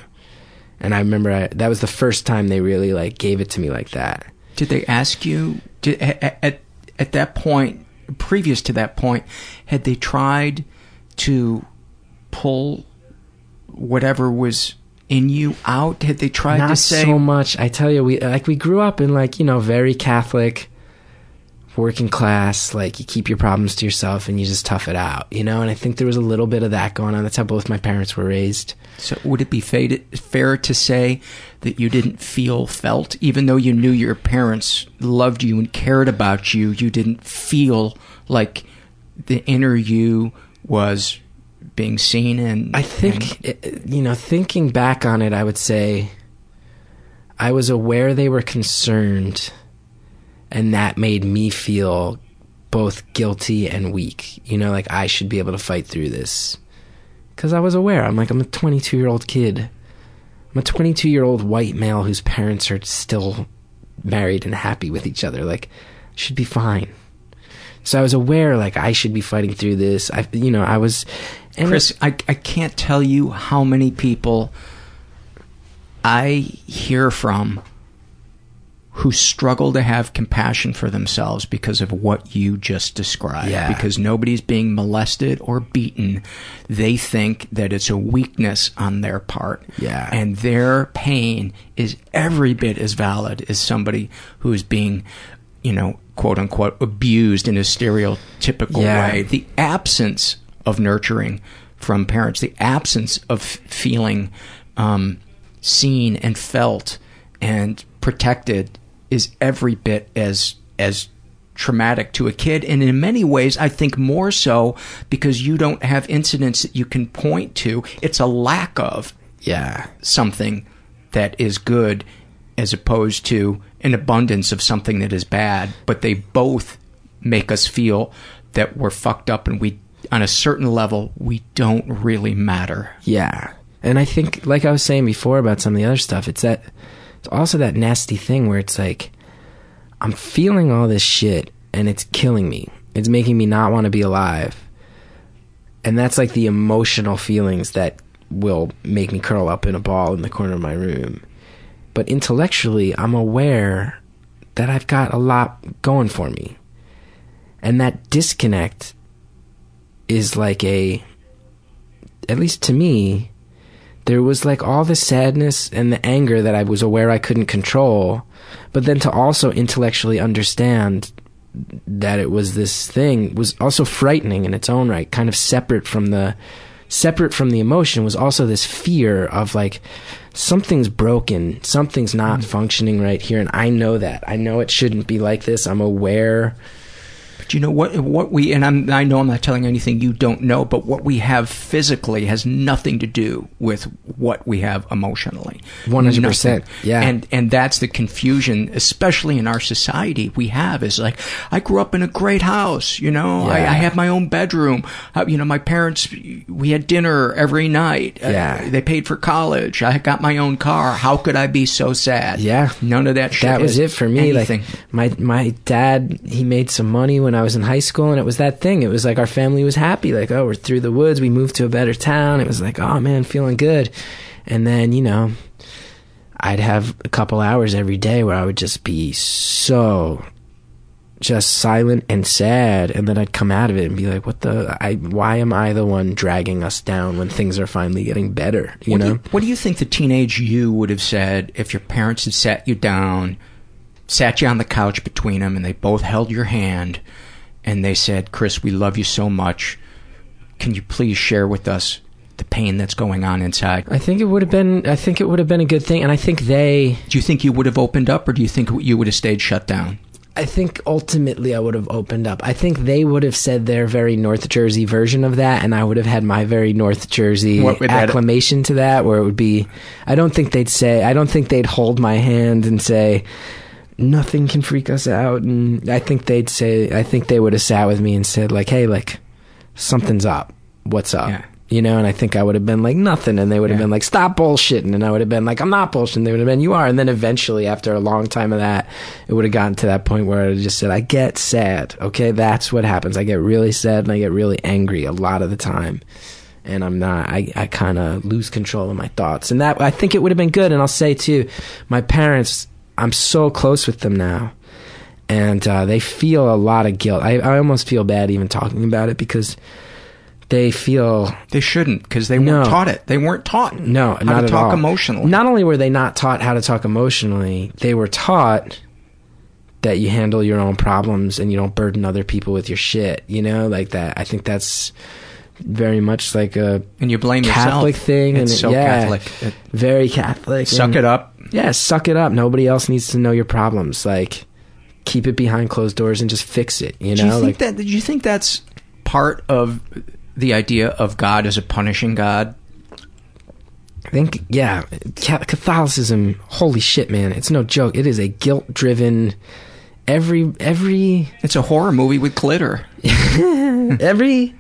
And I remember I, that was the first time they really like gave it to me like that. Did they ask you did, at, at at that point, previous to that point, had they tried to pull whatever was in you out? Had they tried Not to say so much. I tell you, we like we grew up in like you know very Catholic, working class. Like you keep your problems to yourself and you just tough it out, you know. And I think there was a little bit of that going on. That's how both my parents were raised. So would it be fair to say that you didn't feel felt, even though you knew your parents loved you and cared about you? You didn't feel like the inner you was being seen and I think, it- you know, thinking back on it, I would say I was aware they were concerned, and that made me feel both guilty and weak. You know, like I should be able to fight through this. Because I was aware. I'm like, I'm a 22 year old kid. I'm a 22 year old white male whose parents are still married and happy with each other. Like, should be fine. So I was aware, like, I should be fighting through this. I, you know, I was. and Chris, I, I can't tell you how many people I hear from who struggle to have compassion for themselves because of what you just described. Yeah. Because nobody's being molested or beaten. They think that it's a weakness on their part. Yeah. And their pain is every bit as valid as somebody who is being, you know, quote unquote, abused in a stereotypical Yeah. way. The absence of nurturing from parents, the absence of feeling um, seen and felt and protected is every bit as as traumatic to a kid. And in many ways I think more so because you don't have incidents that you can point to. It's a lack of yeah. something that is good as opposed to an abundance of something that is bad. But they both make us feel that we're fucked up and we on a certain level we don't really matter. Yeah. And I think, like I was saying before about some of the other stuff, it's that, it's also that nasty thing where it's like, I'm feeling all this shit and it's killing me. It's making me not want to be alive. And that's like the emotional feelings that will make me curl up in a ball in the corner of my room. But intellectually, I'm aware that I've got a lot going for me. And that disconnect is like a, at least to me, there was like all the sadness and the anger that I was aware I couldn't control, but then to also intellectually understand that it was this thing was also frightening in its own right, kind of separate from the separate from the emotion was also this fear of like something's broken, something's not hmm. functioning right here and I know that. I know it shouldn't be like this. I'm aware But you know what? What we and I'm, I know I'm not telling you anything you don't know, but what we have physically has nothing to do with what we have emotionally. 100%, yeah. And and that's the confusion, especially in our society. We have is like I grew up in a great house. You know, I, Yeah. I have my own bedroom. Uh, you know, my parents. We had dinner every night. Uh, Yeah. they paid for college. I got my own car. How could I be so sad? Yeah. None of that shit. that was it for me. anything. Like my my dad, he made some money when I was in high school, and it was that thing. It was like our family was happy. Like, oh, we're through the woods. We moved to a better town. It was like, oh man, feeling good. And then you know, I'd have a couple hours every day where I would just be so just silent and sad and then I'd come out of it and be like what the I why am I the one dragging us down when things are finally getting better you what know Do you, what do you think the teenage you would have said if your parents had sat you down, sat you on the couch between them, and they both held your hand, and they said, "Chris, we love you so much. Can you please share with us the pain that's going on inside. I think it would have been. I think it would have been a good thing, and I think they. Do you think you would have opened up, or do you think you would have stayed shut down? I think ultimately I would have opened up. I think they would have said their very North Jersey version of that, and I would have had my very North Jersey What would that- acclamation to that, where it would be. I don't think they'd say. I don't think they'd hold my hand and say, "Nothing can freak us out." And I think they'd say. I think they would have sat with me and said, like, "Hey, like, something's up. What's up?" You know, and I think I would have been like nothing, and they would have been like, "Stop bullshitting," and I would have been like, "I'm not bullshitting." They would have been, "You are," and then eventually, after a long time of that, it would have gotten to that point where I just said, "I get sad." Okay, that's what happens. I get really sad and I get really angry a lot of the time, and I'm not. I I kind of lose control of my thoughts, and that I think it would have been good. And I'll say too, my parents, I'm so close with them now and uh, they feel a lot of guilt. I, I almost feel bad even talking about it because they feel They shouldn't, because they No. weren't taught it. They weren't taught no how not to talk all. emotionally. Not only were they not taught how to talk emotionally, they were taught that you handle your own problems and you don't burden other people with your shit. You know, like that. I think that's very much like a and you blame Catholic yourself. thing. It's and so yeah, Catholic. It- very Catholic. Suck it up. Yeah, suck it up. Nobody else needs to know your problems. Like, keep it behind closed doors and just fix it. You know, do you think like that? Do you think that's part of the idea of God as a punishing God? I think, yeah, Catholicism. Holy shit, man! It's no joke. It is a guilt-driven. Every every It's a horror movie with glitter. every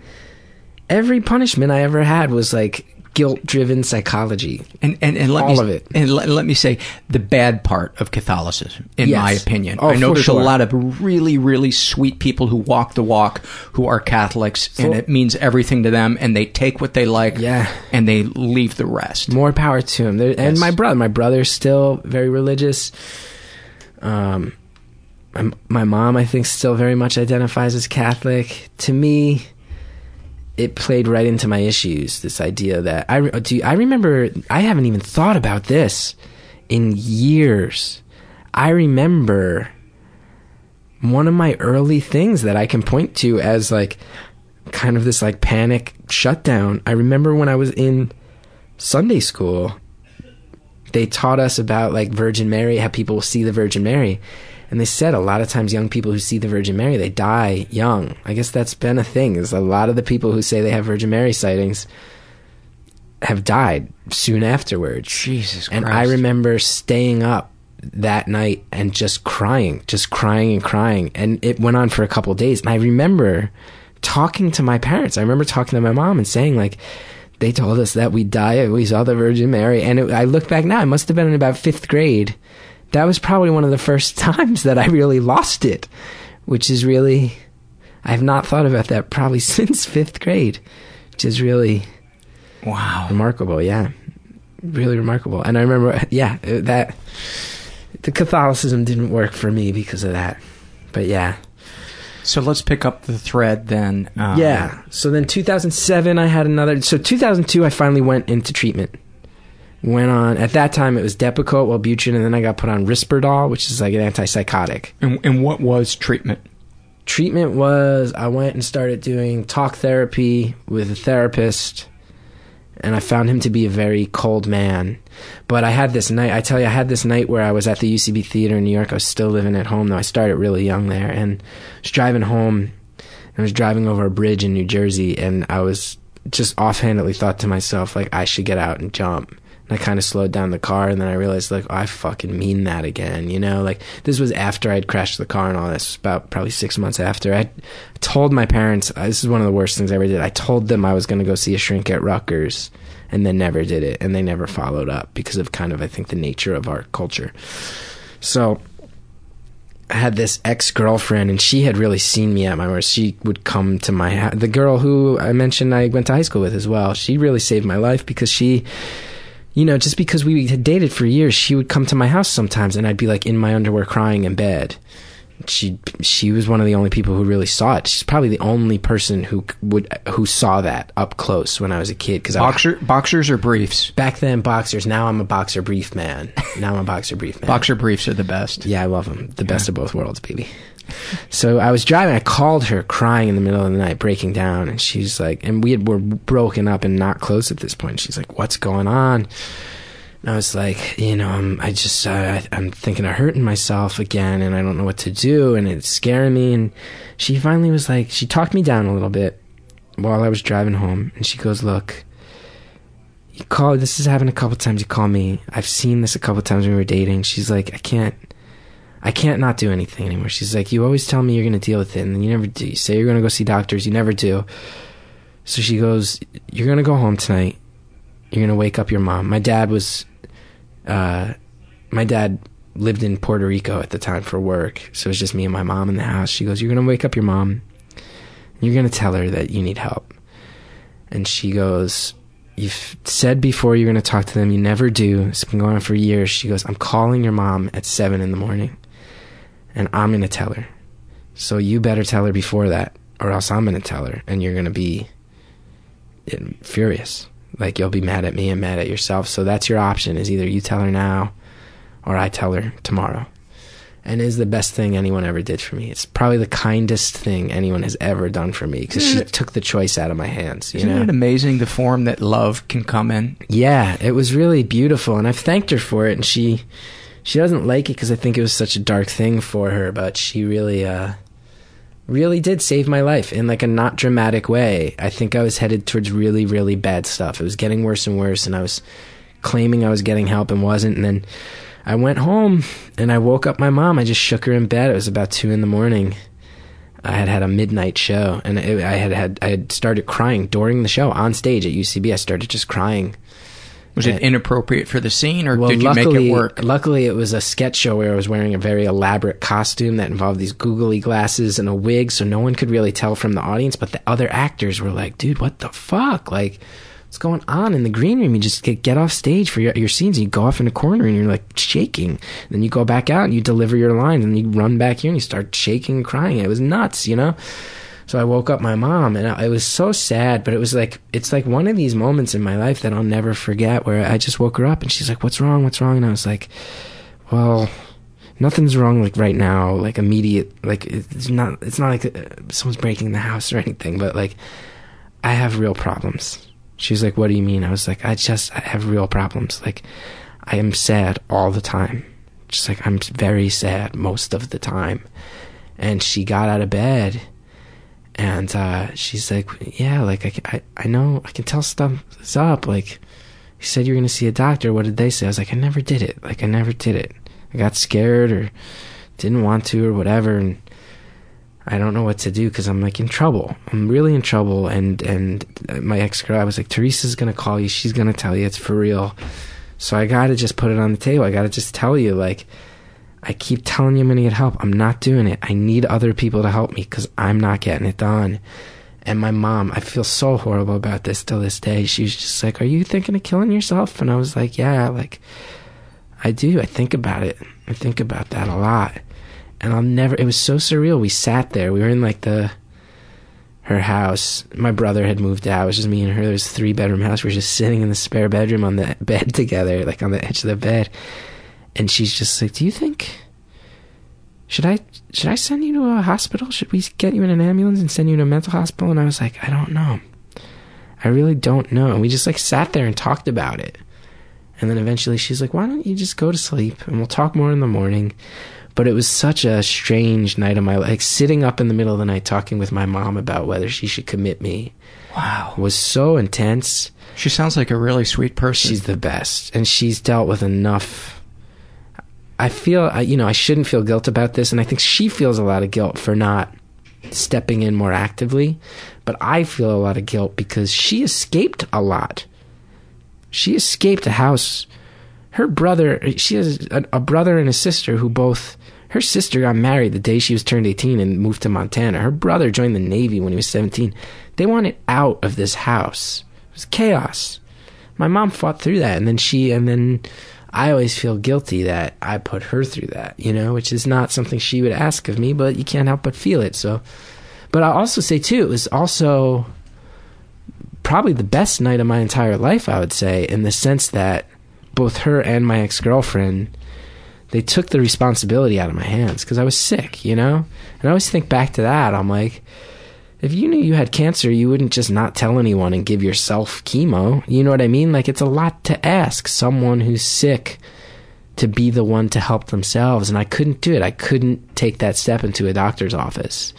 every punishment I ever had was like guilt-driven psychology. And and, and let All me, of it. And let, let me say the bad part of Catholicism, in Yes. my opinion. Oh, I know there's sure. a lot of really really sweet people who walk the walk who are Catholics, and it means everything to them, and they take what they like, Yeah. and they leave the rest. More power to them. There, And my brother, my brother's still very religious. Um, my, my mom, I think, still very much identifies as Catholic. To me, it played right into my issues. This idea that I do. I remember. I haven't even thought about this in years. I remember one of my early things that I can point to as like kind of this like panic shutdown. I remember when I was in Sunday school, they taught us about like Virgin Mary, how people see the Virgin Mary. And they said a lot of times young people who see the Virgin Mary, they die young. I guess that's been a thing. Is a lot of the people who say they have Virgin Mary sightings have died soon afterwards. Jesus Christ. And I remember staying up that night and just crying, just crying and crying. And it went on for a couple days. And I remember talking to my parents. I remember talking to my mom and saying, like, they told us that we die. We saw the Virgin Mary. And it, I look back now, I must have been in about fifth grade. That was probably one of the first times that I really lost it, which is really, I have not thought about that probably since fifth grade, which is really Wow. remarkable. Yeah, really remarkable. And I remember, yeah, that the Catholicism didn't work for me because of that. But yeah, So let's pick up the thread then. Um, yeah. So then 2007, I had another. So 2002, I finally went into treatment. Went on at that time it was Depakote, Wellbutrin, and then I got put on Risperdal, which is like an antipsychotic. And, and what was treatment? treatment was I went and started doing talk therapy with a therapist and I found him to be a very cold man. But I had this night, I tell you, I had this night where I was at the UCB Theater in New York. I was still living at home, though I started really young there. And I was driving home, I was driving over a bridge in New Jersey, and I was just offhandedly thought to myself, like, I should get out and jump. I kind of slowed down the car, and then I realized, like, oh, I fucking mean that again, you know? Like, this was after I'd crashed the car and all this, about probably six months after. I told my parents, uh, this is one of the worst things I ever did. I told them I was going to go see a shrink at Rutgers, and then never did it, and they never followed up because of kind of, I think, the nature of our culture. So, I had this ex girlfriend, and she had really seen me at my worst. She would come to my. The girl who I mentioned I went to high school with as well. She really saved my life because she, you know, just because we had dated for years, she would come to my house sometimes, and I'd be like in my underwear crying in bed. She she was one of the only people who really saw it. She's probably the only person who would who saw that up close when I was a kid. Because Boxer, boxers or briefs? back then boxers. Now I'm a boxer brief man. Now I'm a boxer brief man. Boxer briefs are the best. Yeah, I love them. The best of both worlds, baby. So I was driving. I called her, crying in the middle of the night, breaking down, and she's like, and we had, were broken up and not close at this point. She's like, "What's going on?" And I was like, you know, I'm, I just, uh, I'm thinking of hurting myself again, and I don't know what to do, and it's scaring me. And she finally was like, she talked me down a little bit while I was driving home, and she goes, "Look, you call. This has happened a couple times. You call me. I've seen this a couple times when we were dating." She's like, "I can't." I can't not do anything anymore. She's like, you always tell me you're going to deal with it, and then you never do. You say you're going to go see doctors, you never do. So she goes, you're going to go home tonight. You're going to wake up your mom. My dad was, uh, my dad lived in Puerto Rico at the time for work, so it was just me and my mom in the house. She goes, you're going to wake up your mom. You're going to tell her that you need help. And she goes, You've said before you're going to talk to them. You never do. It's been going on for years. She goes, I'm calling your mom at 7 in the morning and I'm going to tell her. So you better tell her before that, or else I'm going to tell her, and you're going to be eh, furious. Like you'll be mad at me and mad at yourself. So that's your option: is either you tell her now, or I tell her tomorrow. And is the best thing anyone ever did for me. It's probably the kindest thing anyone has ever done for me because she took the choice out of my hands. You Isn't know? it amazing the form that love can come in? Yeah, it was really beautiful, and I've thanked her for it. And she, she doesn't like it because I think it was such a dark thing for her, but she really, uh, really did save my life in like a not dramatic way. I think I was headed towards really, really bad stuff. It was getting worse and worse, and I was claiming I was getting help and wasn't. And then I went home and I woke up my mom. I just shook her in bed. It was about two in the morning. I had had a midnight show, and it, I had had I had started crying during the show on stage at UCB. I started just crying. Was it inappropriate for the scene, or well, did you luckily, make it work? Luckily, it was a sketch show where I was wearing a very elaborate costume that involved these googly glasses and a wig, so no one could really tell from the audience. But the other actors were like, "Dude, what the fuck? Like, what's going on in the green room? You just get get off stage for your your scenes. And you go off in a corner and you're like shaking. Then you go back out and you deliver your lines, and you run back here and you start shaking and crying. It was nuts, you know." So I woke up my mom, and it was so sad. But it was like it's like one of these moments in my life that I'll never forget, where I just woke her up, and she's like, "What's wrong? What's wrong?" And I was like, "Well, nothing's wrong like right now, like immediate. Like it's not. It's not like uh, someone's breaking the house or anything, but like I have real problems." She's like, "What do you mean?" I was like, "I just I have real problems. Like I am sad all the time. Just like I'm very sad most of the time." And she got out of bed and uh, she's like, "Yeah, like I, I, I know I can tell stuff's up. Like, you said you're gonna see a doctor. What did they say?" I was like, "I never did it. Like, I never did it. I got scared or didn't want to or whatever, and I don't know what to do because I'm like in trouble. I'm really in trouble." And and my ex girl, I was like, "Teresa's gonna call you. She's gonna tell you it's for real." So I gotta just put it on the table. I gotta just tell you, like. I keep telling you I'm gonna get help. I'm not doing it. I need other people to help me because I'm not getting it done. And my mom, I feel so horrible about this till this day. She was just like, Are you thinking of killing yourself? And I was like, Yeah, like, I do. I think about it. I think about that a lot. And I'll never, it was so surreal. We sat there. We were in like the, her house. My brother had moved out. It was just me and her. There was three bedroom house. We are just sitting in the spare bedroom on the bed together, like on the edge of the bed and she's just like, "Do you think should I should I send you to a hospital? Should we get you in an ambulance and send you to a mental hospital?" And I was like, "I don't know. I really don't know." And we just like sat there and talked about it. And then eventually she's like, "Why don't you just go to sleep and we'll talk more in the morning?" But it was such a strange night of my life. Like sitting up in the middle of the night talking with my mom about whether she should commit me. Wow. Was so intense. She sounds like a really sweet person. She's the best. And she's dealt with enough I feel, I, you know, I shouldn't feel guilt about this, and I think she feels a lot of guilt for not stepping in more actively. But I feel a lot of guilt because she escaped a lot. She escaped a house. Her brother, she has a, a brother and a sister who both. Her sister got married the day she was turned 18 and moved to Montana. Her brother joined the Navy when he was 17. They wanted out of this house. It was chaos. My mom fought through that, and then she, and then I always feel guilty that I put her through that, you know, which is not something she would ask of me, but you can't help but feel it. So, but I'll also say too, it was also probably the best night of my entire life, I would say, in the sense that both her and my ex girlfriend they took the responsibility out of my hands because I was sick, you know? And I always think back to that. I'm like, if you knew you had cancer, you wouldn't just not tell anyone and give yourself chemo. You know what I mean? Like, it's a lot to ask someone who's sick to be the one to help themselves. And I couldn't do it. I couldn't take that step into a doctor's office.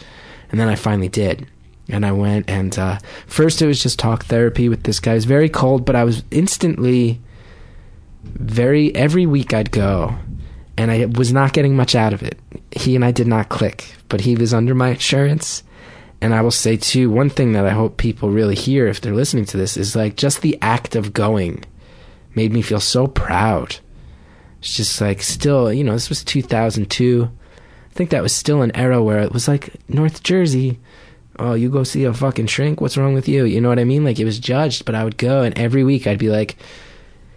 And then I finally did. And I went and uh, first it was just talk therapy with this guy. It was very cold, but I was instantly very every week I'd go and I was not getting much out of it. He and I did not click, but he was under my insurance. And I will say too, one thing that I hope people really hear if they're listening to this is like just the act of going made me feel so proud. It's just like still, you know, this was 2002. I think that was still an era where it was like North Jersey. Oh, you go see a fucking shrink? What's wrong with you? You know what I mean? Like it was judged, but I would go and every week I'd be like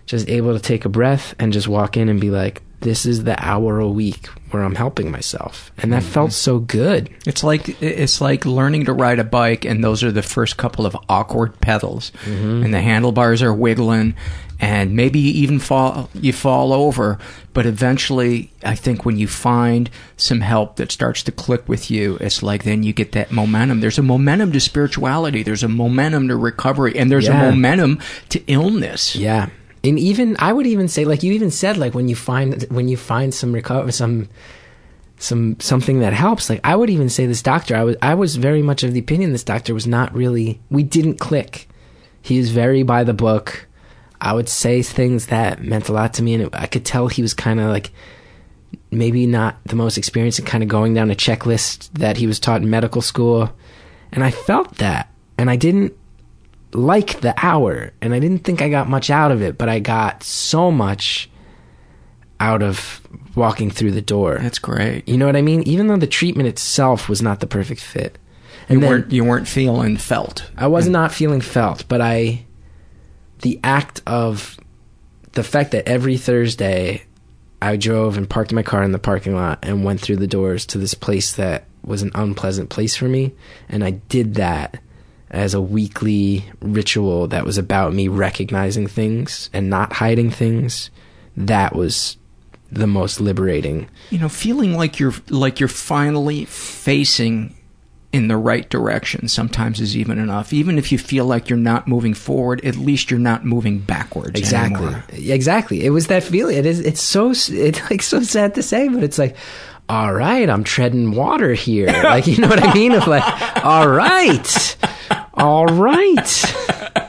just able to take a breath and just walk in and be like, this is the hour a week where I'm helping myself. And that felt so good. It's like it's like learning to ride a bike, and those are the first couple of awkward pedals, Mm-hmm. and the handlebars are wiggling, and maybe you even fall you fall over. But eventually, I think when you find some help that starts to click with you, it's like then you get that momentum. There's a momentum to spirituality. There's a momentum to recovery, and there's Yeah. a momentum to illness. Yeah. And even I would even say like you even said like when you find when you find some recover some some something that helps like I would even say this doctor I was I was very much of the opinion this doctor was not really we didn't click. He was very by the book. I would say things that meant a lot to me and it, I could tell he was kind of like maybe not the most experienced and kind of going down a checklist that he was taught in medical school and I felt that and I didn't like the hour and I didn't think I got much out of it, but I got so much out of walking through the door. That's great. You know what I mean? Even though the treatment itself was not the perfect fit. And You then weren't you weren't feeling felt. I was not feeling felt, but I the act of the fact that every Thursday I drove and parked my car in the parking lot and went through the doors to this place that was an unpleasant place for me and I did that as a weekly ritual that was about me recognizing things and not hiding things that was the most liberating. You know feeling like you're like you're finally facing in the right direction sometimes is even enough. Even if you feel like you're not moving forward at least you're not moving backwards exactly. anymore. exactly. It was that feeling. It is it's so it's like so sad to say but it's like all right i'm treading water here. Like you know what i mean? Of like all right. All right.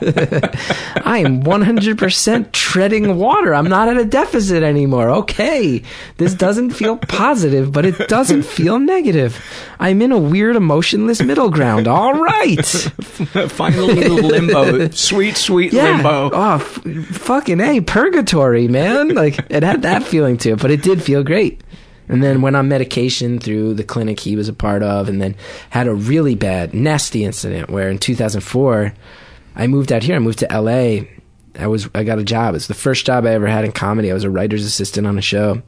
I am 100% treading water. I'm not at a deficit anymore. Okay. This doesn't feel positive but it doesn't feel negative. I'm in a weird emotionless middle ground. All right. Finally limbo. Sweet sweet limbo. Oh f- fucking a purgatory man. Like it had that feeling to it but it did feel great and then went on medication through the clinic he was a part of and then had a really bad nasty incident where in 2004 i moved out here. I moved to la i was i got a job. It's the first job i ever had in comedy. I was a writer's assistant on a show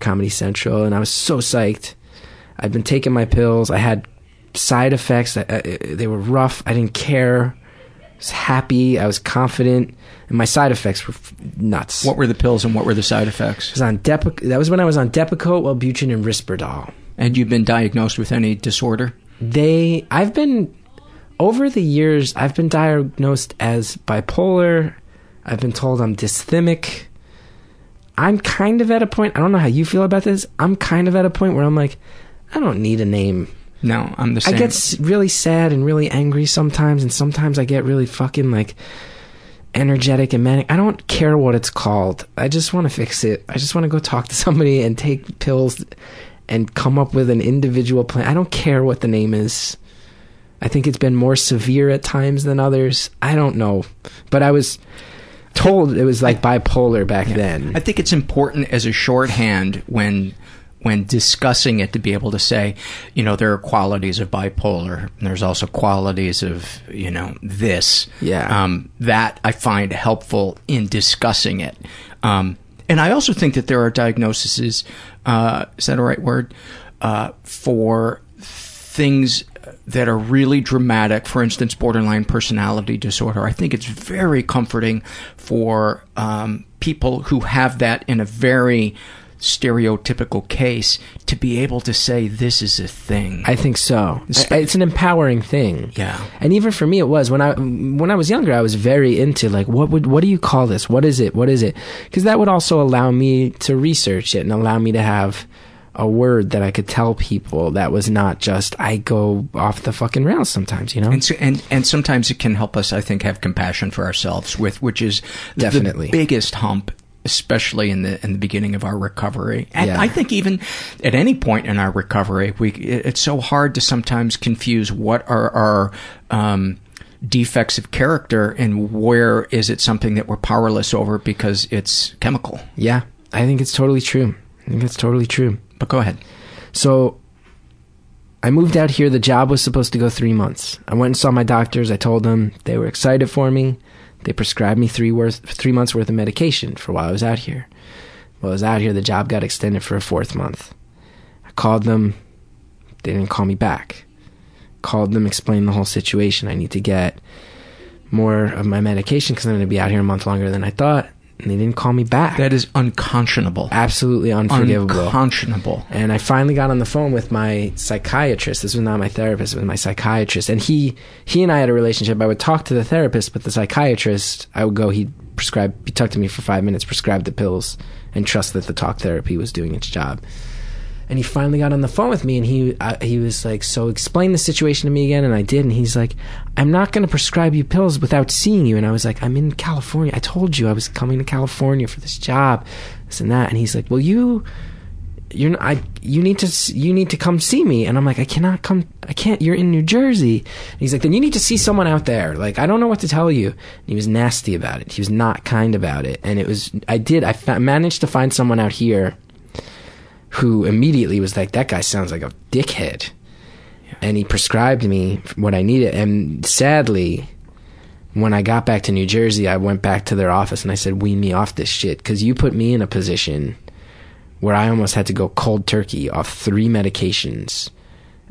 comedy central and i was so psyched. I'd been taking my pills. I had side effects. They were rough. I didn't care was happy i was confident and my side effects were f- nuts what were the pills and what were the side effects I was on Depac- that was when I was on Depakote, Wellbutrin, and Risperdal. and you've been diagnosed with any disorder They, I've been over the years, I've been diagnosed as bipolar. I've been told I'm dysthymic. I'm kind of at a point. I don't know how you feel about this. I'm kind of at a point where I'm like, I don't need a name. No i'm the I get s- really sad and really angry sometimes, and sometimes I get really fucking like energetic and manic. I don't care what it's called. I just want to fix it. I just want to go talk to somebody and take pills and come up with an individual plan. I don't care what the name is. I think it's been more severe at times than others. I don't know. But I was told it was like bipolar back then. I think it's important as a shorthand when when discussing it to be able to say, you know, there are qualities of bipolar. And there's also qualities of, you know, this. Yeah. Um, that I find helpful in discussing it. Um, and I also think that there are diagnoses, uh, is that a right word? Uh, for things that are really dramatic, for instance, borderline personality disorder. I think it's very comforting for um, people who have that in a very stereotypical case to be able to say this is a thing. I think so. I- It's an empowering thing. Yeah. And even for me, it was when I when I was younger. I was very into like, what would what do you call this? What is it? What is it? Because that would also allow me to research it and allow me to have a word that I could tell people that was not just I go off the fucking rails sometimes. You know. And, so, and and sometimes it can help us, I think, have compassion for ourselves, with which is Definitely. the biggest hump, especially in the in the beginning of our recovery. And Yeah. I think even at any point in our recovery, we it- it's so hard to sometimes confuse what are our um, defects of character and where is it something that we're powerless over because it's chemical. Yeah, I think it's totally true. I think it's totally true. But go ahead. So I moved out here. The job was supposed to go three months. I went and saw my doctors. I told them they were excited for me. They prescribed me three worth three months worth of medication for while I was out here. While I was out here, the job got extended for a fourth month. I called them. They didn't call me back. Called them, explained the whole situation. I need to get more of my medication because I'm going to be out here a month longer than I thought. And they didn't call me back. That is unconscionable. Absolutely unforgivable. Unconscionable. And I finally got on the phone with my psychiatrist. This was not my therapist, it was my psychiatrist. And he he and I had a relationship. I would talk to the therapist, but the psychiatrist, I would go, he'd prescribe, he'd talk to me for five minutes, prescribe the pills, and trust that the talk therapy was doing its job. And he finally got on the phone with me, and he uh, he was like, "So explain the situation to me again." And I did, and he's like, "I'm not going to prescribe you pills without seeing you." And I was like, "I'm in California. I told you I was coming to California for this job, this and that." And he's like, "Well, you." You're not, I you need to you need to come see me and I'm like I cannot come I can't you're in New Jersey and he's like then you need to see someone out there like I don't know what to tell you and he was nasty about it he was not kind about it and it was I did I fa- managed to find someone out here who immediately was like, "That guy sounds like a dickhead," and he prescribed me what I needed. And sadly, when I got back to New Jersey, I went back to their office and I said, "Wean me off this shit," because you put me in a position where I almost had to go cold turkey off three medications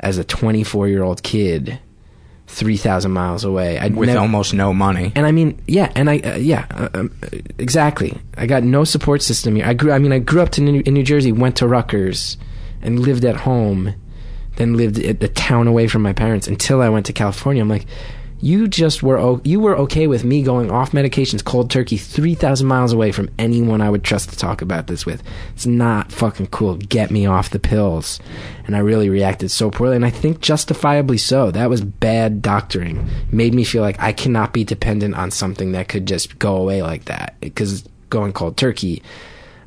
as a 24 year old kid. 3,000 miles away. I'd With never- almost no money. and I mean, yeah, and I, uh, yeah, uh, um, exactly. I got no support system here. I grew, I mean, I grew up to New, in New Jersey, went to Rutgers, and lived at home, then lived at the town away from my parents until I went to California. I'm like, you just were, you were okay with me going off medications, cold turkey, three thousand miles away from anyone I would trust to talk about this with. It's not fucking cool. Get me off the pills. And I really reacted so poorly, and I think justifiably so. That was bad doctoring. Made me feel like I cannot be dependent on something that could just go away like that. Because going cold turkey,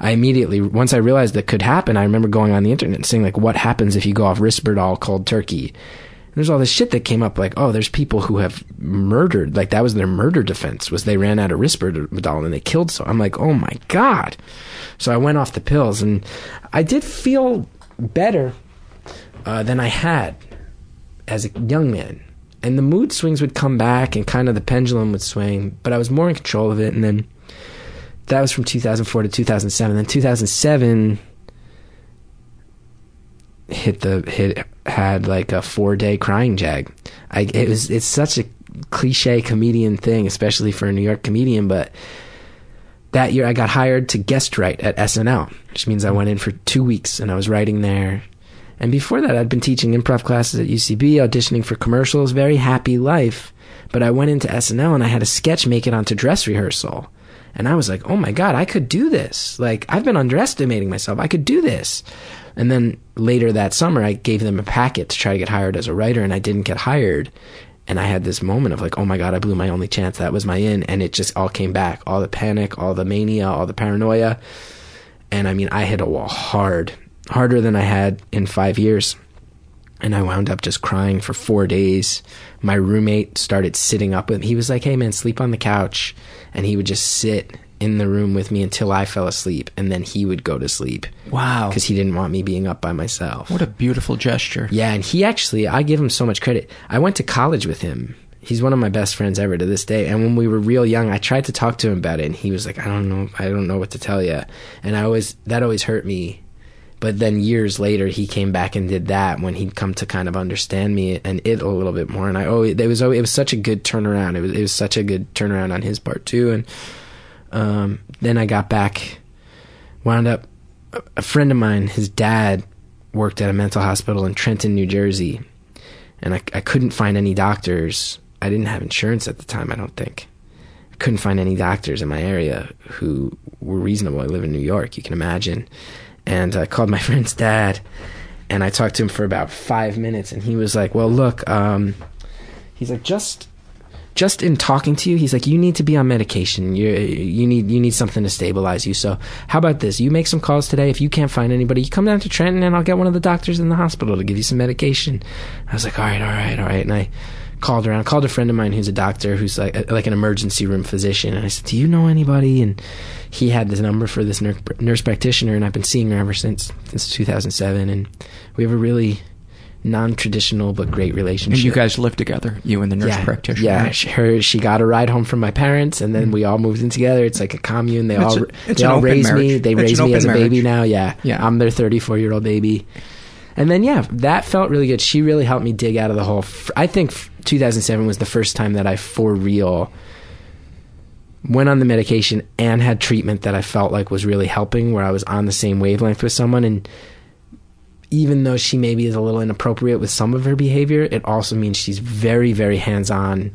I immediately, once I realized that could happen, I remember going on the internet and saying like, "What happens if you go off Risperdal cold turkey?" There's all this shit that came up like, "Oh, there's people who have murdered." Like that was their murder defense was they ran out of Risperdal and they killed. So I'm like, "Oh my god!" So I went off the pills and I did feel better uh, than I had as a young man. And the mood swings would come back and kind of the pendulum would swing, but I was more in control of it. And then that was from 2004 to 2007. Then 2007 hit the hit had like a four day crying jag. I it was it's such a cliche comedian thing, especially for a New York comedian. But that year I got hired to guest write at SNL, which means I went in for two weeks and I was writing there. And before that, I'd been teaching improv classes at UCB, auditioning for commercials, very happy life. But I went into SNL and I had a sketch make it onto dress rehearsal. And I was like, oh my God, I could do this. Like, I've been underestimating myself. I could do this. And then later that summer, I gave them a packet to try to get hired as a writer, and I didn't get hired. And I had this moment of like, oh my God, I blew my only chance. That was my in. And it just all came back. All the panic, all the mania, all the paranoia. And I mean, I hit a wall hard, harder than I had in five years. And I wound up just crying for four days. My roommate started sitting up with me. He was like, hey man, sleep on the couch. And he would just sit in the room with me until I fell asleep. And then he would go to sleep. Wow. Because he didn't want me being up by myself. What a beautiful gesture. Yeah, and he actually, I give him so much credit. I went to college with him. He's one of my best friends ever to this day. And when we were real young, I tried to talk to him about it, and he was like, "I don't know, I don't know what to tell you." And I always that always hurt me. But then years later, he came back and did that when he'd come to kind of understand me and it a little bit more. And I always it was always, it was such a good turnaround. It was it was such a good turnaround on his part too. And um, then I got back, wound up a- friend of mine, his dad worked at a mental hospital in Trenton, New Jersey, and I, I couldn't find any doctors. I didn't have insurance at the time, I don't think. I couldn't find any doctors in my area who were reasonable. I live in New York, you can imagine. And I called my friend's dad, and I talked to him for about five minutes, and he was like, "Well, look, um, he's like just." Just in talking to you, he's like, "You need to be on medication. You you need you need something to stabilize you. So how about this? You make some calls today. If you can't find anybody, you come down to Trenton, and I'll get one of the doctors in the hospital to give you some medication." I was like, "All right, all right, all right." And I called around, called a friend of mine who's a doctor, who's like uh, like an emergency room physician. And I said, "Do you know anybody?" And he had this number for this nurse, nurse practitioner, and I've been seeing her ever since since 2007. And we have a really non-traditional but great relationship. And you guys live together, you and the nurse yeah, practitioner. Yeah, she, her she got a ride home from my parents, and then hmm. we all moved in together. It's like a commune. They It's all a- they all open raised me. They It's raised me as a baby now. Yeah, Yeah. I'm their 34 year old baby. And then yeah, that felt really good. She really helped me dig out of the hole. I think 2007 was the first time that I for real went on the medication and had treatment that I felt like was really helping, where I was on the same wavelength with someone. And even though she maybe is a little inappropriate with some of her behavior, it also means she's very, very hands on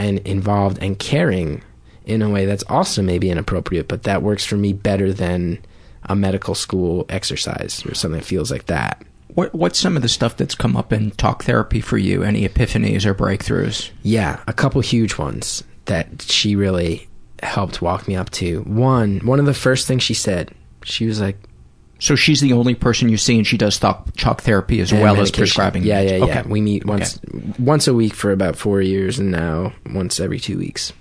and involved and caring in a way that's also maybe inappropriate, but that works for me better than a medical school exercise or something that feels like that. What what's some of the stuff that's come up in talk therapy for you? Any epiphanies or breakthroughs? Yeah, a couple huge ones that she really helped walk me up to. One, one of the first things she said, she was like, So she's the only person you see, and she does talk, talk therapy as and well as prescribing. Yeah, yeah, yeah. Okay. We meet once once a week for about four years, and now once every two weeks.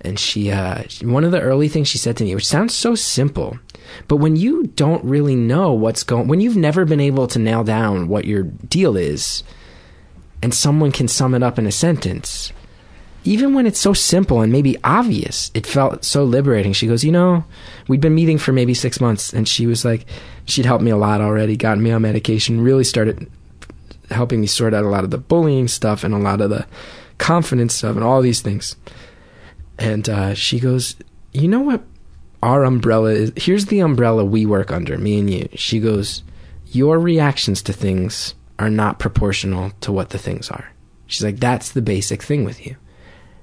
And she, uh, one of the early things she said to me, which sounds so simple, but when you don't really know what's going, when you've never been able to nail down what your deal is, and someone can sum it up in a sentence, even when it's so simple and maybe obvious, it felt so liberating. She goes, You know, we'd been meeting for maybe six months, and she was like, She'd helped me a lot already, gotten me on medication, really started helping me sort out a lot of the bullying stuff and a lot of the confidence stuff and all these things. And uh, she goes, You know what our umbrella is? Here's the umbrella we work under, me and you. She goes, Your reactions to things are not proportional to what the things are. She's like, That's the basic thing with you.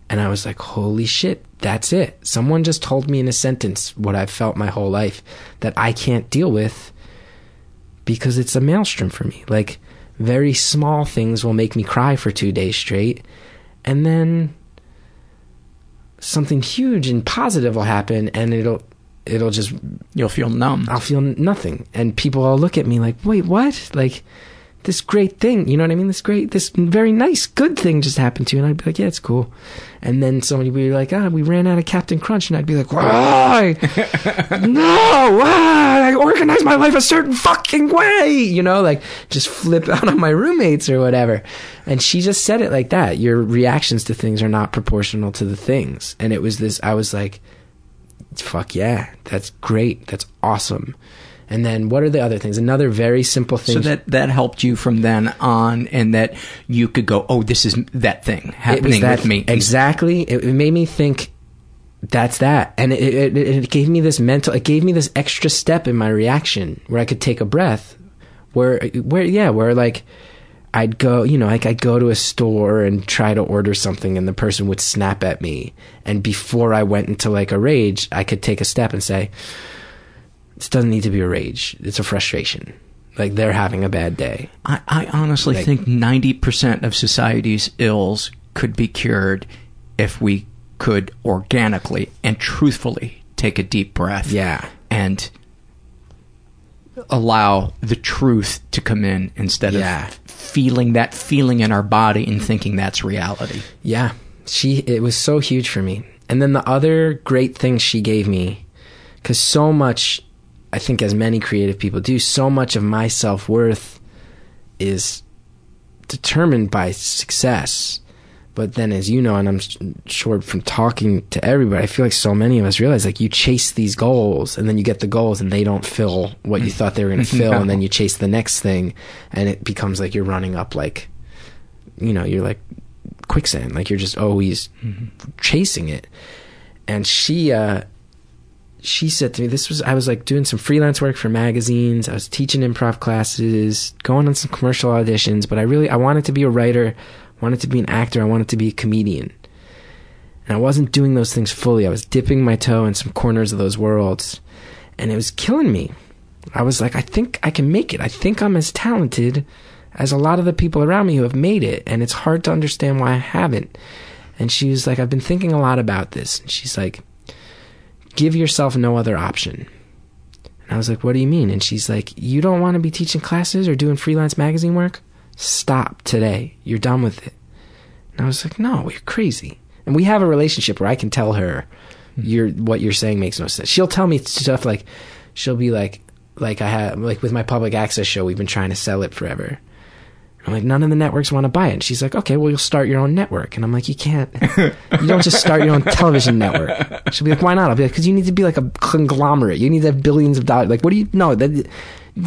And I was like, Holy shit, that's it. Someone just told me in a sentence what I've felt my whole life that I can't deal with because it's a maelstrom for me. Like, very small things will make me cry for two days straight. And then something huge and positive will happen and it'll it'll just you'll feel numb i'll feel nothing and people will look at me like wait what like this great thing you know what i mean? This great this very nice good thing just happened to you. And i'd be like yeah it's cool. And then somebody would be like ah we ran out of Cap'n Crunch. And i'd be like why? No why? I organize my life a certain fucking way you know like just flip out on my roommates or whatever. And she just said it like that. Your reactions to things are not proportional to the things. And it was this i was like fuck yeah that's great. That's awesome and then what are the other things? Another very simple thing. So that that helped you from then on, and that you could go, oh, this is that thing happening that, with me. exactly. It, it made me think that's that. And it, it, it, it gave me this mental it gave me this extra step in my reaction where i could take a breath where where yeah where like i'd go you know like i'd go to a store and try to order something and the person would snap at me. And before i went into like a rage i could take a step and say this doesn't need to be a rage it's a frustration like they're having a bad day I, I honestly Like- think ninety percent of society's ills could be cured if we could organically and truthfully take a deep breath. Yeah. And allow the truth to come in instead Yeah. of feeling that feeling in our body and thinking that's reality. Yeah, she it was so huge for me. And then the other great thing she gave me cuz so much I think as many creative people do, so much of my self-worth is determined by success. But then as you know and I'm s- sure from talking to everybody, I feel like so many of us realize like you chase these goals and then you get the goals and they don't fill what you thought they were going to fill No. and then you chase the next thing and it becomes like you're running up like you know, you're like quicksand. Like you're just always chasing it. And she, uh, she said to me, this was, I was like doing some freelance work for magazines. I was teaching improv classes, going on some commercial auditions, but I really, I wanted to be a writer, I wanted to be an actor, I wanted to be a comedian. And I wasn't doing those things fully. I was dipping my toe in some corners of those worlds, and it was killing me. I was like, I think I can make it. I think I'm as talented as a lot of the people around me who have made it, and it's hard to understand why I haven't. And she was like, I've been thinking a lot about this. And she's like, give yourself no other option. And I was like, what do you mean? And she's like, you don't want to be teaching classes or doing freelance magazine work? Stop today. You're done with it. And I was like, no, you're crazy. And we have a relationship where I can tell her, hmm. you're what you're saying makes no sense. She'll tell me stuff like, she'll be like, like I have, like with my public access show, we've been trying to sell it forever. I'm like, none of the networks want to buy it. And she's like, okay, well, you'll start your own network. And I'm like, you can't, you don't just start your own television network. She'll be like, why not? I'll be like, because you need to be like a conglomerate. You need to have billions of dollars. Like, what do you, no, that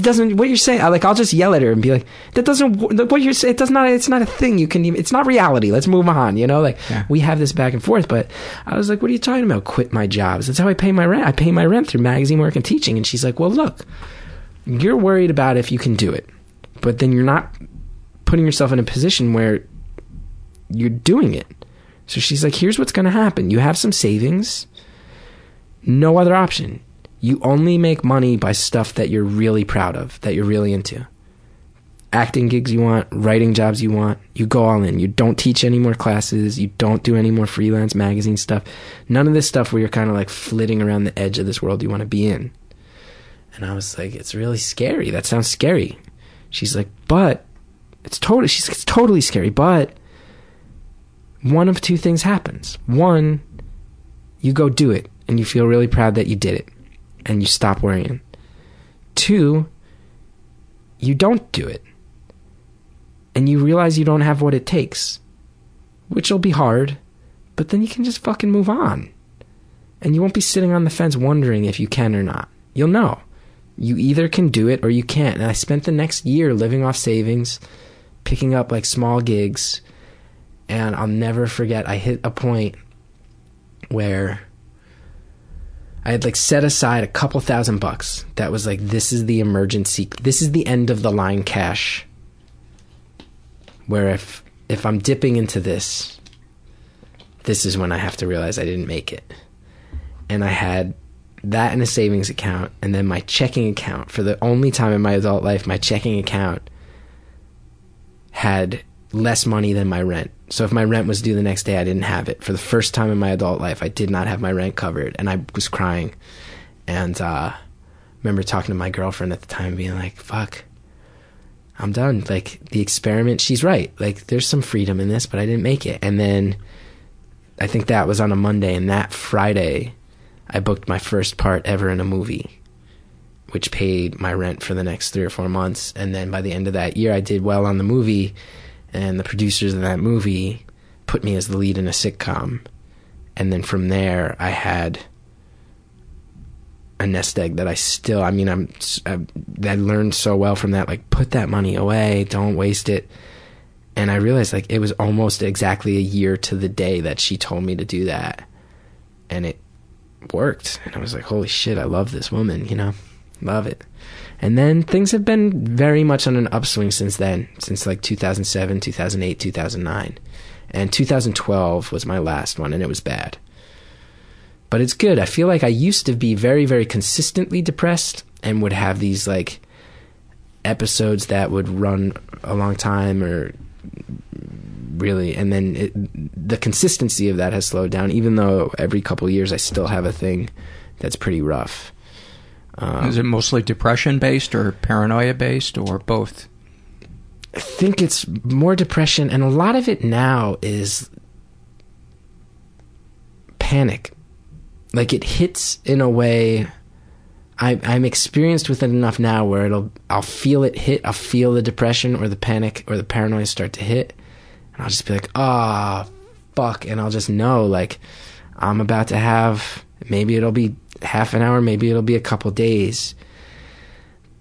doesn't, what you're saying, I, like, I'll just yell at her and be like, that doesn't, what you're saying, it does not, it's not a thing you can even, it's not reality. Let's move on, you know? Like, we have this back and forth. But I was like, what are you talking about? Quit my jobs. That's how I pay my rent. I pay my rent through magazine work and teaching. And she's like, well, look, you're worried about if you can do it, but then you're not putting yourself in a position where you're doing it. So she's like, here's what's going to happen. You have some savings, no other option. You only make money by stuff that you're really proud of, that you're really into. Acting gigs you want, writing jobs you want, you go all in. You don't teach any more classes, you don't do any more freelance magazine stuff. None of this stuff where you're kind of like flitting around the edge of this world you want to be in. And I was like, it's really scary. That sounds scary. She's like, but it's totally she's it's totally scary, but one of two things happens. One, you go do it and you feel really proud that you did it and you stop worrying. Two, you don't do it and you realize you don't have what it takes, which will be hard, but then you can just fucking move on. And you won't be sitting on the fence wondering if you can or not. You'll know. You either can do it or you can't. And I spent the next year living off savings, picking up like small gigs, and I'll never forget I hit a point where I had like set aside a couple thousand bucks. That was like this is the emergency this is the end of the line cash. Where if if I'm dipping into this, this is when I have to realize I didn't make it. And I had that in a savings account and then my checking account for the only time in my adult life my checking account had less money than my rent. So if my rent was due the next day, I didn't have it. For the first time in my adult life, I did not have my rent covered, and I was crying. And uh, remember talking to my girlfriend at the time, being like, "Fuck, I'm done." Like the experiment, she's right. Like there's some freedom in this, but I didn't make it. And then I think that was on a Monday, and that Friday, I booked my first part ever in a movie which paid my rent for the next three or four months. And then by the end of that year, I did well on the movie, and the producers of that movie put me as the lead in a sitcom. And then from there, I had a nest egg that I still, I mean, I'm, I, I learned so well from that. Like, put that money away, don't waste it. And I realized, like, it was almost exactly a year to the day that she told me to do that. And it worked. And I was like, holy shit, I love this woman, you know? Love it. And then things have been very much on an upswing since then, since like 2007, 2008, 2009. And 2012 was my last one, and it was bad. But it's good. I feel like I used to be very, very consistently depressed and would have these like episodes that would run a long time or really and then it, the consistency of that has slowed down even though every couple years I still have a thing that's pretty rough. Um, Is it mostly depression based or paranoia based or both? I think it's more depression, and a lot of it now is panic. Like it hits in a way. I, I'm experienced with it enough now where it'll I'll feel it hit. I'll feel the depression or the panic or the paranoia start to hit, and I'll just be like, ah, oh, fuck, and I'll just know like I'm about to have maybe it'll be half an hour, maybe it'll be a couple days.